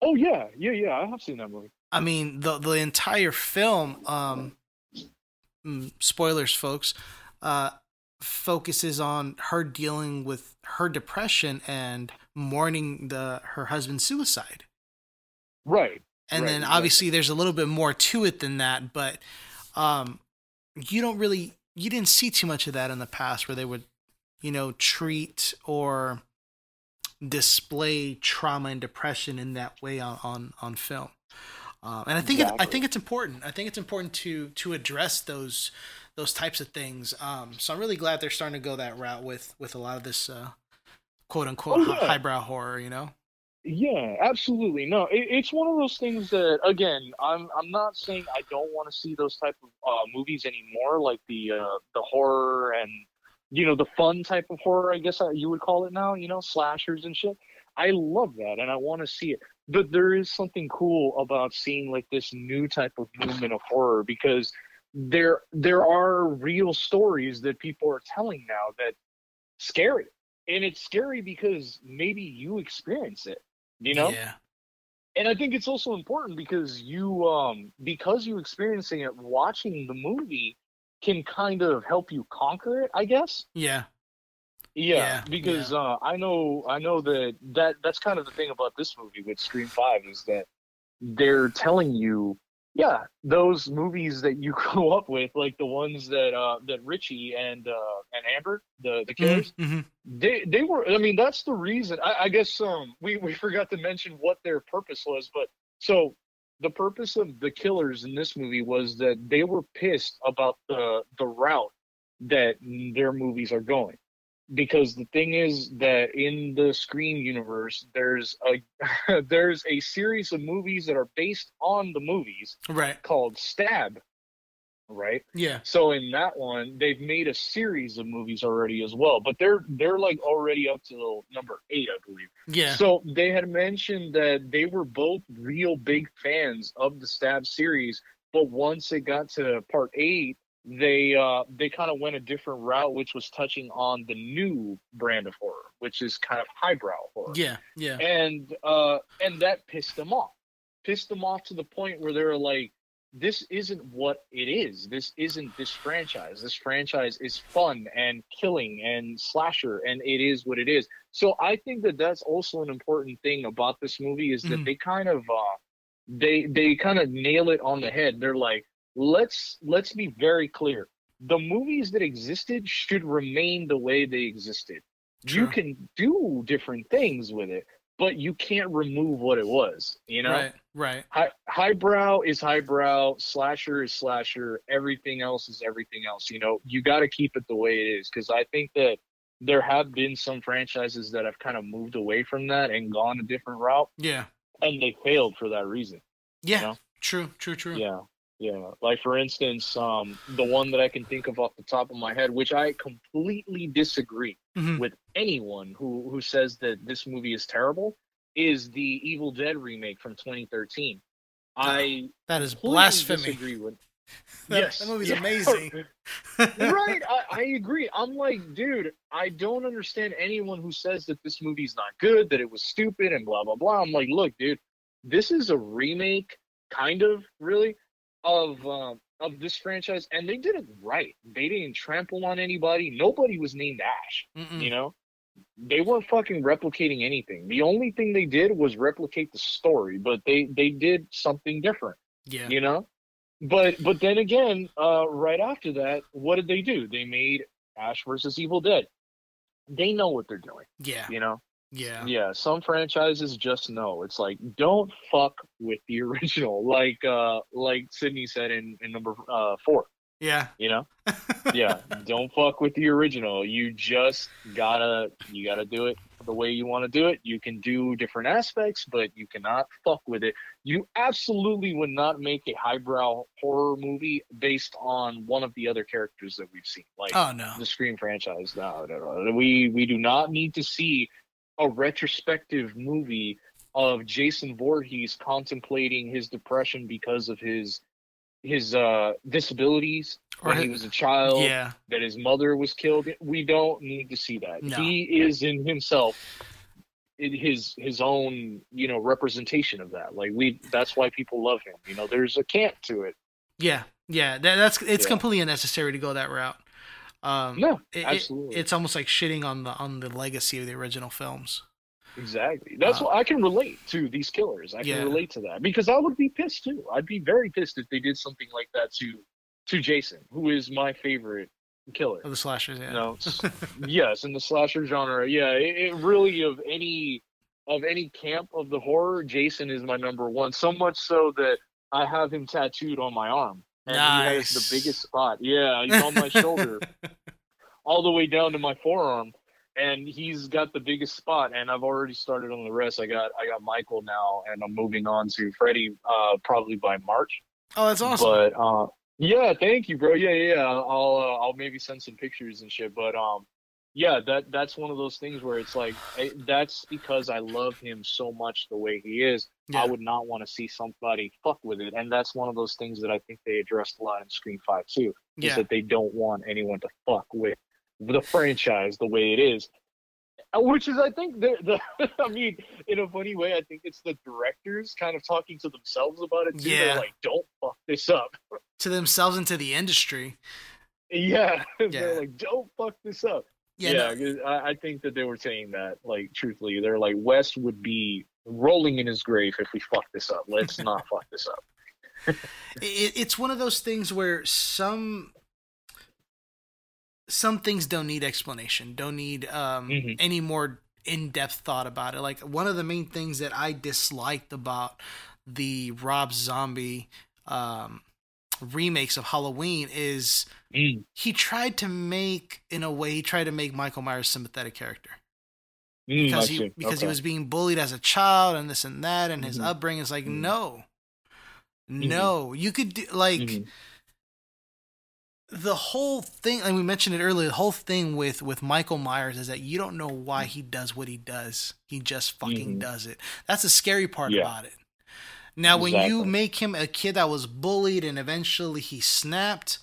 Oh yeah, yeah, yeah. I have seen that movie. I mean, the the entire film, um, mm, spoilers, folks, uh, focuses on her dealing with her depression and mourning the her husband's suicide. Right. And Right, then exactly. obviously there's a little bit more to it than that, but um, you don't really you didn't see too much of that in the past where they would, you know, treat or display trauma and depression in that way on on, on film. Um, and I think it, I think it's important. I think it's important to to address those those types of things. Um, so I'm really glad they're starting to go that route with with a lot of this uh, quote unquote Oh, yeah. highbrow horror. You know? Yeah, absolutely. No, it, it's one of those things that again, I'm I'm not saying I don't want to see those type of uh, movies anymore, like the uh, the horror and you know the fun type of horror, I guess uh, you would call it now. You know, slashers and shit. I love that, and I want to see it. But there is something cool about seeing like this new type of movement of horror because there there are real stories that people are telling now that scary, and it's scary because maybe you experience it you know Yeah. and i think it's also important because you um because you experiencing it watching the movie can kind of help you conquer it i guess Yeah. yeah, Yeah, because uh i know i know that that that's kind of the thing about this movie with scream 5 is that they're telling you yeah those movies that you grew up with like the ones that uh that richie and uh and amber the the killers hmm they they were i mean that's the reason i, I guess um we, we forgot to mention what their purpose was but so the purpose of the killers in this movie was that they were pissed about the the route that their movies are going because the thing is that in the scream universe there's a there's a series of movies that are based on the movies Right. called stab right Yeah. so in that one, they've made a series of movies already as well, but they're they're like already up to number eight, I believe. Yeah. So they had mentioned that they were both real big fans of the Stab series, but once it got to part eight, they uh they kind of went a different route, which was touching on the new brand of horror, which is kind of highbrow horror yeah. Yeah. and uh and that pissed them off pissed them off to the point where they're like this isn't what it is this isn't this franchise this franchise is fun and killing and slasher and it is what it is so i think that that's also an important thing about this movie is that Mhm. they kind of uh they they kind of nail it on the head they're like let's let's be very clear the movies that existed should remain the way they existed you can do different things with it but you can't remove what it was you know Right. Right. High, highbrow is highbrow slasher is slasher everything else is everything else you know you got to keep it the way it is because i think that there have been some franchises that have kind of moved away from that and gone a different route Yeah. and they failed for that reason Yeah. know? True. True. True. yeah Yeah, like for instance, um, the one that I can think of off the top of my head, which I completely disagree Mhm. with anyone who who says that this movie is terrible, is the Evil Dead remake from 2013. I That is blasphemy. disagree with. That, yes, that movie's yeah. amazing. right, I, I agree. I'm like, dude, I don't understand anyone who says that this movie's not good, that it was stupid, and blah blah blah. I'm like, look, dude, this is a remake, kind of, really, of um, of this franchise, and they did it right. They didn't trample on anybody. Nobody was named Ash. Mm-mm. You know, they weren't fucking replicating anything. The only thing they did was replicate the story, but they they did something different Yeah. you know but but then again uh right after that what did they do they made ash versus evil dead they know what they're doing Yeah. you know Yeah. yeah some franchises just know it's like don't fuck with the original like uh like sidney said in in number uh four Yeah. you know yeah don't fuck with the original you just gotta you gotta do it the way you want to do it you can do different aspects but you cannot fuck with it you absolutely would not make a highbrow horror movie based on one of the other characters that we've seen like Oh no. the scream franchise no, no, no. we we do not need to see a retrospective movie of jason Voorhees contemplating his depression because of his his uh disabilities when he was a child Yeah. that his mother was killed. We don't need to see that. No. He is in himself in his his own, you know, representation of that. Like we that's why people love him. You know, there's a camp to it. Yeah. Yeah. That, that's it's Yeah. completely unnecessary to go that route. Um, No, it- it- absolutely. it's almost like shitting on the on the legacy of the original films. Exactly. That's Uh, what I can relate to these killers. I can Yeah. relate to that because I would be pissed too. I'd be very pissed if they did something like that to to Jason, who is my favorite killer. Of the slashers, yeah. No, s- yes, in the slasher genre, yeah, it, it really of any of any camp of the horror, Jason is my number one. So much so that I have him tattooed on my arm, and he has the biggest spot. Yeah, he's on my shoulder, all the way down to my forearm, and he's got the biggest spot. And I've already started on the rest. I got I got Michael now, and I'm moving on to Freddy, uh, probably by March. Oh, that's awesome. But uh, yeah, thank you, bro. Yeah, yeah. yeah. I'll uh, I'll maybe send some pictures and shit. But um, yeah, that that's one of those things where it's like I, that's because I love him so much the way he is. Yeah. I would not want to see somebody fuck with it, and that's one of those things that I think they addressed a lot in Scream Five too. Is yeah. that they don't want anyone to fuck with the franchise the way it is. Which is, I think, the, the I mean, in a funny way, I think it's the directors kind of talking to themselves about it too. Yeah. They're like, "Don't fuck this up." To themselves and to the industry. Yeah, Yeah. they're like, "Don't fuck this up." Yeah. Yeah, no- I, I think that they were saying that, like, truthfully, they're like, Wes would be rolling in his grave if we fuck this up. Let's not fuck this up. it, it's one of those things where some some things don't need explanation don't need um, Mhm. any more in-depth thought about it like one of the main things that i disliked about the rob zombie um, remakes of halloween is Mm, he tried to make in a way he tried to make michael myers a sympathetic character mm, because he see. because he was being bullied as a child and this and that and his Mhm. upbringing is like Mhm. no no you could do like Mhm. the whole thing and we mentioned it earlier the whole thing with with michael myers is that you don't know why he does what he does he just fucking Mhm. does it that's the scary part Yeah. about it now when you make him a kid that was bullied and eventually he snapped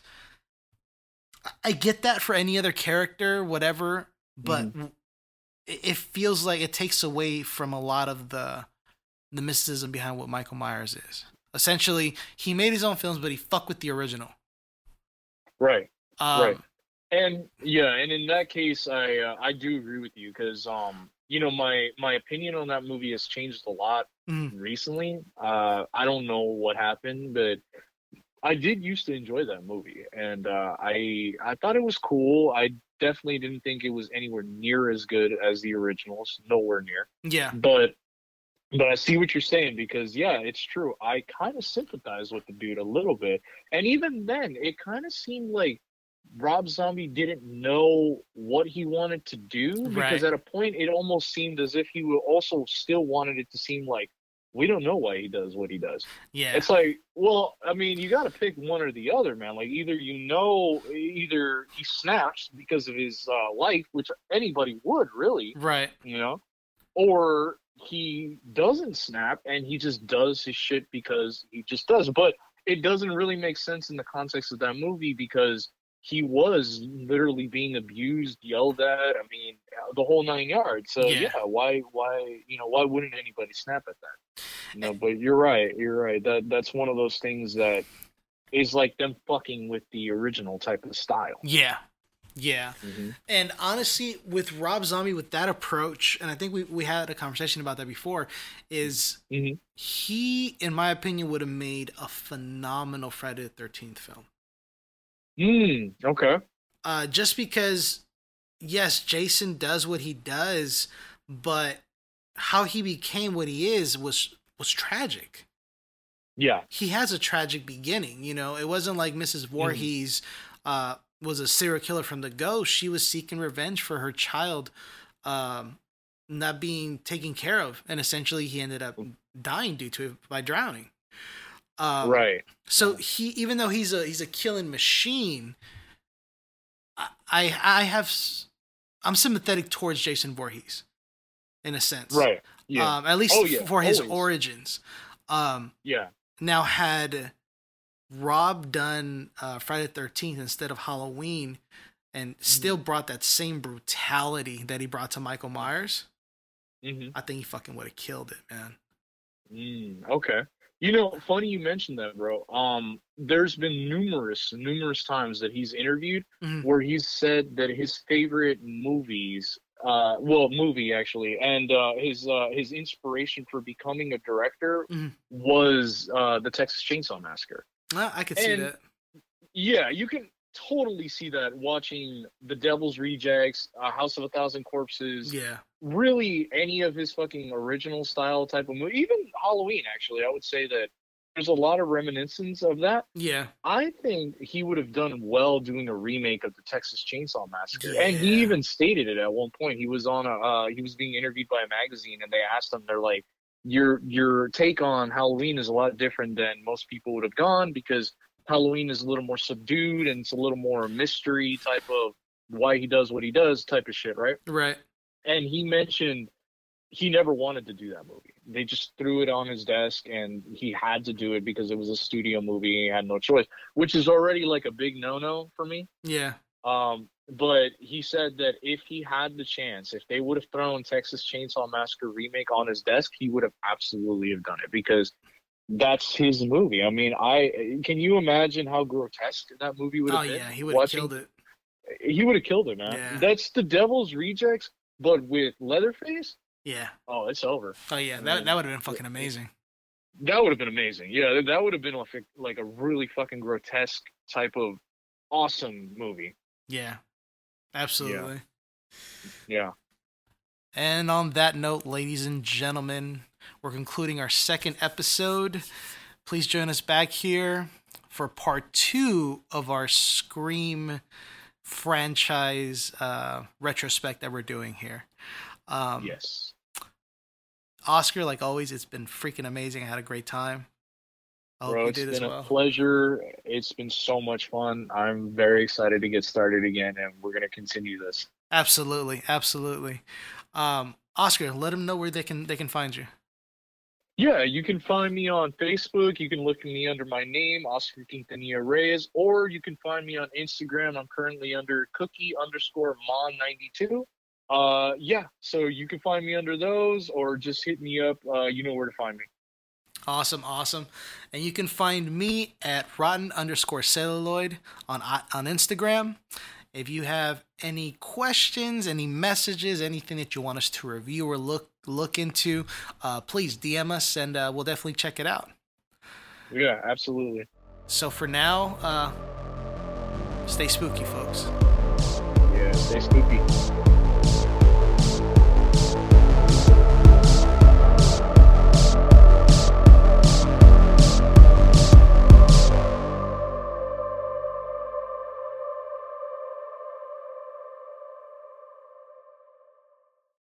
I- get that for any other character whatever but it it feels like it takes away from a lot of the the mysticism behind what michael myers is essentially he made his own films but he fucked with the original Right. um, Right. And yeah, and in that case, I uh, I do agree with you because um you know my my opinion on that movie has changed a lot Mm. recently. Uh, I don't know what happened, but I did used to enjoy that movie, and uh, I I thought it was cool. I definitely didn't think it was anywhere near as good as the originals, nowhere near. Yeah, But but I see what you're saying because yeah, it's true. I kind of sympathize with the dude a little bit, and even then, it kind of seemed like Rob Zombie didn't know what he wanted to do because Right. at a point it almost seemed as if he also still wanted it to seem like we don't know why he does what he does. Yeah. It's like, well, I mean, you got to pick one or the other, man. Like either you know, either he snaps because of his uh, life, which anybody would really, right. you know, or he doesn't snap and he just does his shit because he just does. But it doesn't really make sense in the context of that movie because he was literally being abused, yelled at. I mean, the whole nine yards. So Yeah. yeah, why, why, you know, why wouldn't anybody snap at that? You know, but you're right. You're right. That that's one of those things that is like them fucking with the original type of style. Yeah. Yeah. Mhm. And honestly, with Rob Zombie, with that approach, and I think we, we had a conversation about that before, is Mhm. he, in my opinion, would have made a phenomenal Friday the 13th film. Mm, okay. Uh, just because, yes, Jason does what he does, but how he became what he is was was tragic. Yeah. he has a tragic beginning. You know, it wasn't like Mrs. Voorhees uh, was a serial killer from the go. She was seeking revenge for her child um, not being taken care of, and essentially he ended up dying due to it by drowning. Um, right. So he, even though he's a he's a killing machine, I I, have I'm sympathetic towards Jason Voorhees, in a sense. Right. Yeah. Um, at least Oh, yeah, for his always. origins. Um, yeah. now, had Rob done uh, Friday the Thirteenth instead of Halloween, and still brought that same brutality that he brought to Michael Myers, hmm I think he fucking would have killed it, man. Mm, okay. You know, funny you mentioned that, bro. Um, there's been numerous, numerous times that he's interviewed Mhm. where he's said that his favorite movies, uh, well, movie actually, and uh, his uh, his inspiration for becoming a director Mhm. was uh, the Texas Chainsaw Massacre. Uh, I could see And- that. Yeah, you can totally see that watching The Devil's Rejects, uh, House of a Thousand Corpses, Yeah, really any of his fucking original style type of movie, even Halloween, actually, I would say that there's a lot of reminiscence of that. yeah, I think he would have done well doing a remake of the Texas Chainsaw Massacre, and he even stated it at one point. He was on a, uh, he was being interviewed by a magazine, and they asked him, they're like, "Your your take on Halloween is a lot different than most people would have gone because Halloween is a little more subdued and it's a little more mystery type of why he does what he does type of shit, right?" right. And he mentioned he never wanted to do that movie. They just threw it on his desk and he had to do it because it was a studio movie. He had no choice, which is already like a big no-no for me. Yeah, Um, but he said that if he had the chance, if they would have thrown Texas Chainsaw Massacre remake on his desk, he would have absolutely have done it because that's his movie. I mean, I can you imagine how grotesque that movie would have oh been? Oh yeah, he would have killed it. He would have killed it, man. Yeah. That's the Devil's Rejects, but with Leatherface. Yeah. Oh, it's over. Oh yeah, that that would have been fucking amazing. That would have been amazing. Yeah, that would have been like a, like a really fucking grotesque type of awesome movie. Yeah, absolutely. Yeah. And on that note, ladies and gentlemen, we're concluding our second episode. Please join us back here for part two of our Scream franchise uh, retrospect that we're doing here. Um, yes. Oscar, like always, it's been freaking amazing. I had a great time. I hope Bro, it's been well. a pleasure. It's been so much fun. I'm very excited to get started again, and we're gonna continue this. Absolutely, absolutely. Um, Oscar, let them know where they can they can find you. Yeah, you can find me on Facebook. You can look at me under my name, Oscar Quintanilla Reyes, or you can find me on Instagram. I'm currently under cookie underscore mon92. Uh, yeah, so you can find me under those, or just hit me up. Uh, you know where to find me. Awesome, awesome. And you can find me at rotten underscore celluloid on on Instagram. If you have any questions, any messages, anything that you want us to review or look look into, uh, please DM us and uh, we'll definitely check it out. Yeah, absolutely. So for now, uh, stay spooky, folks. Yeah, stay spooky.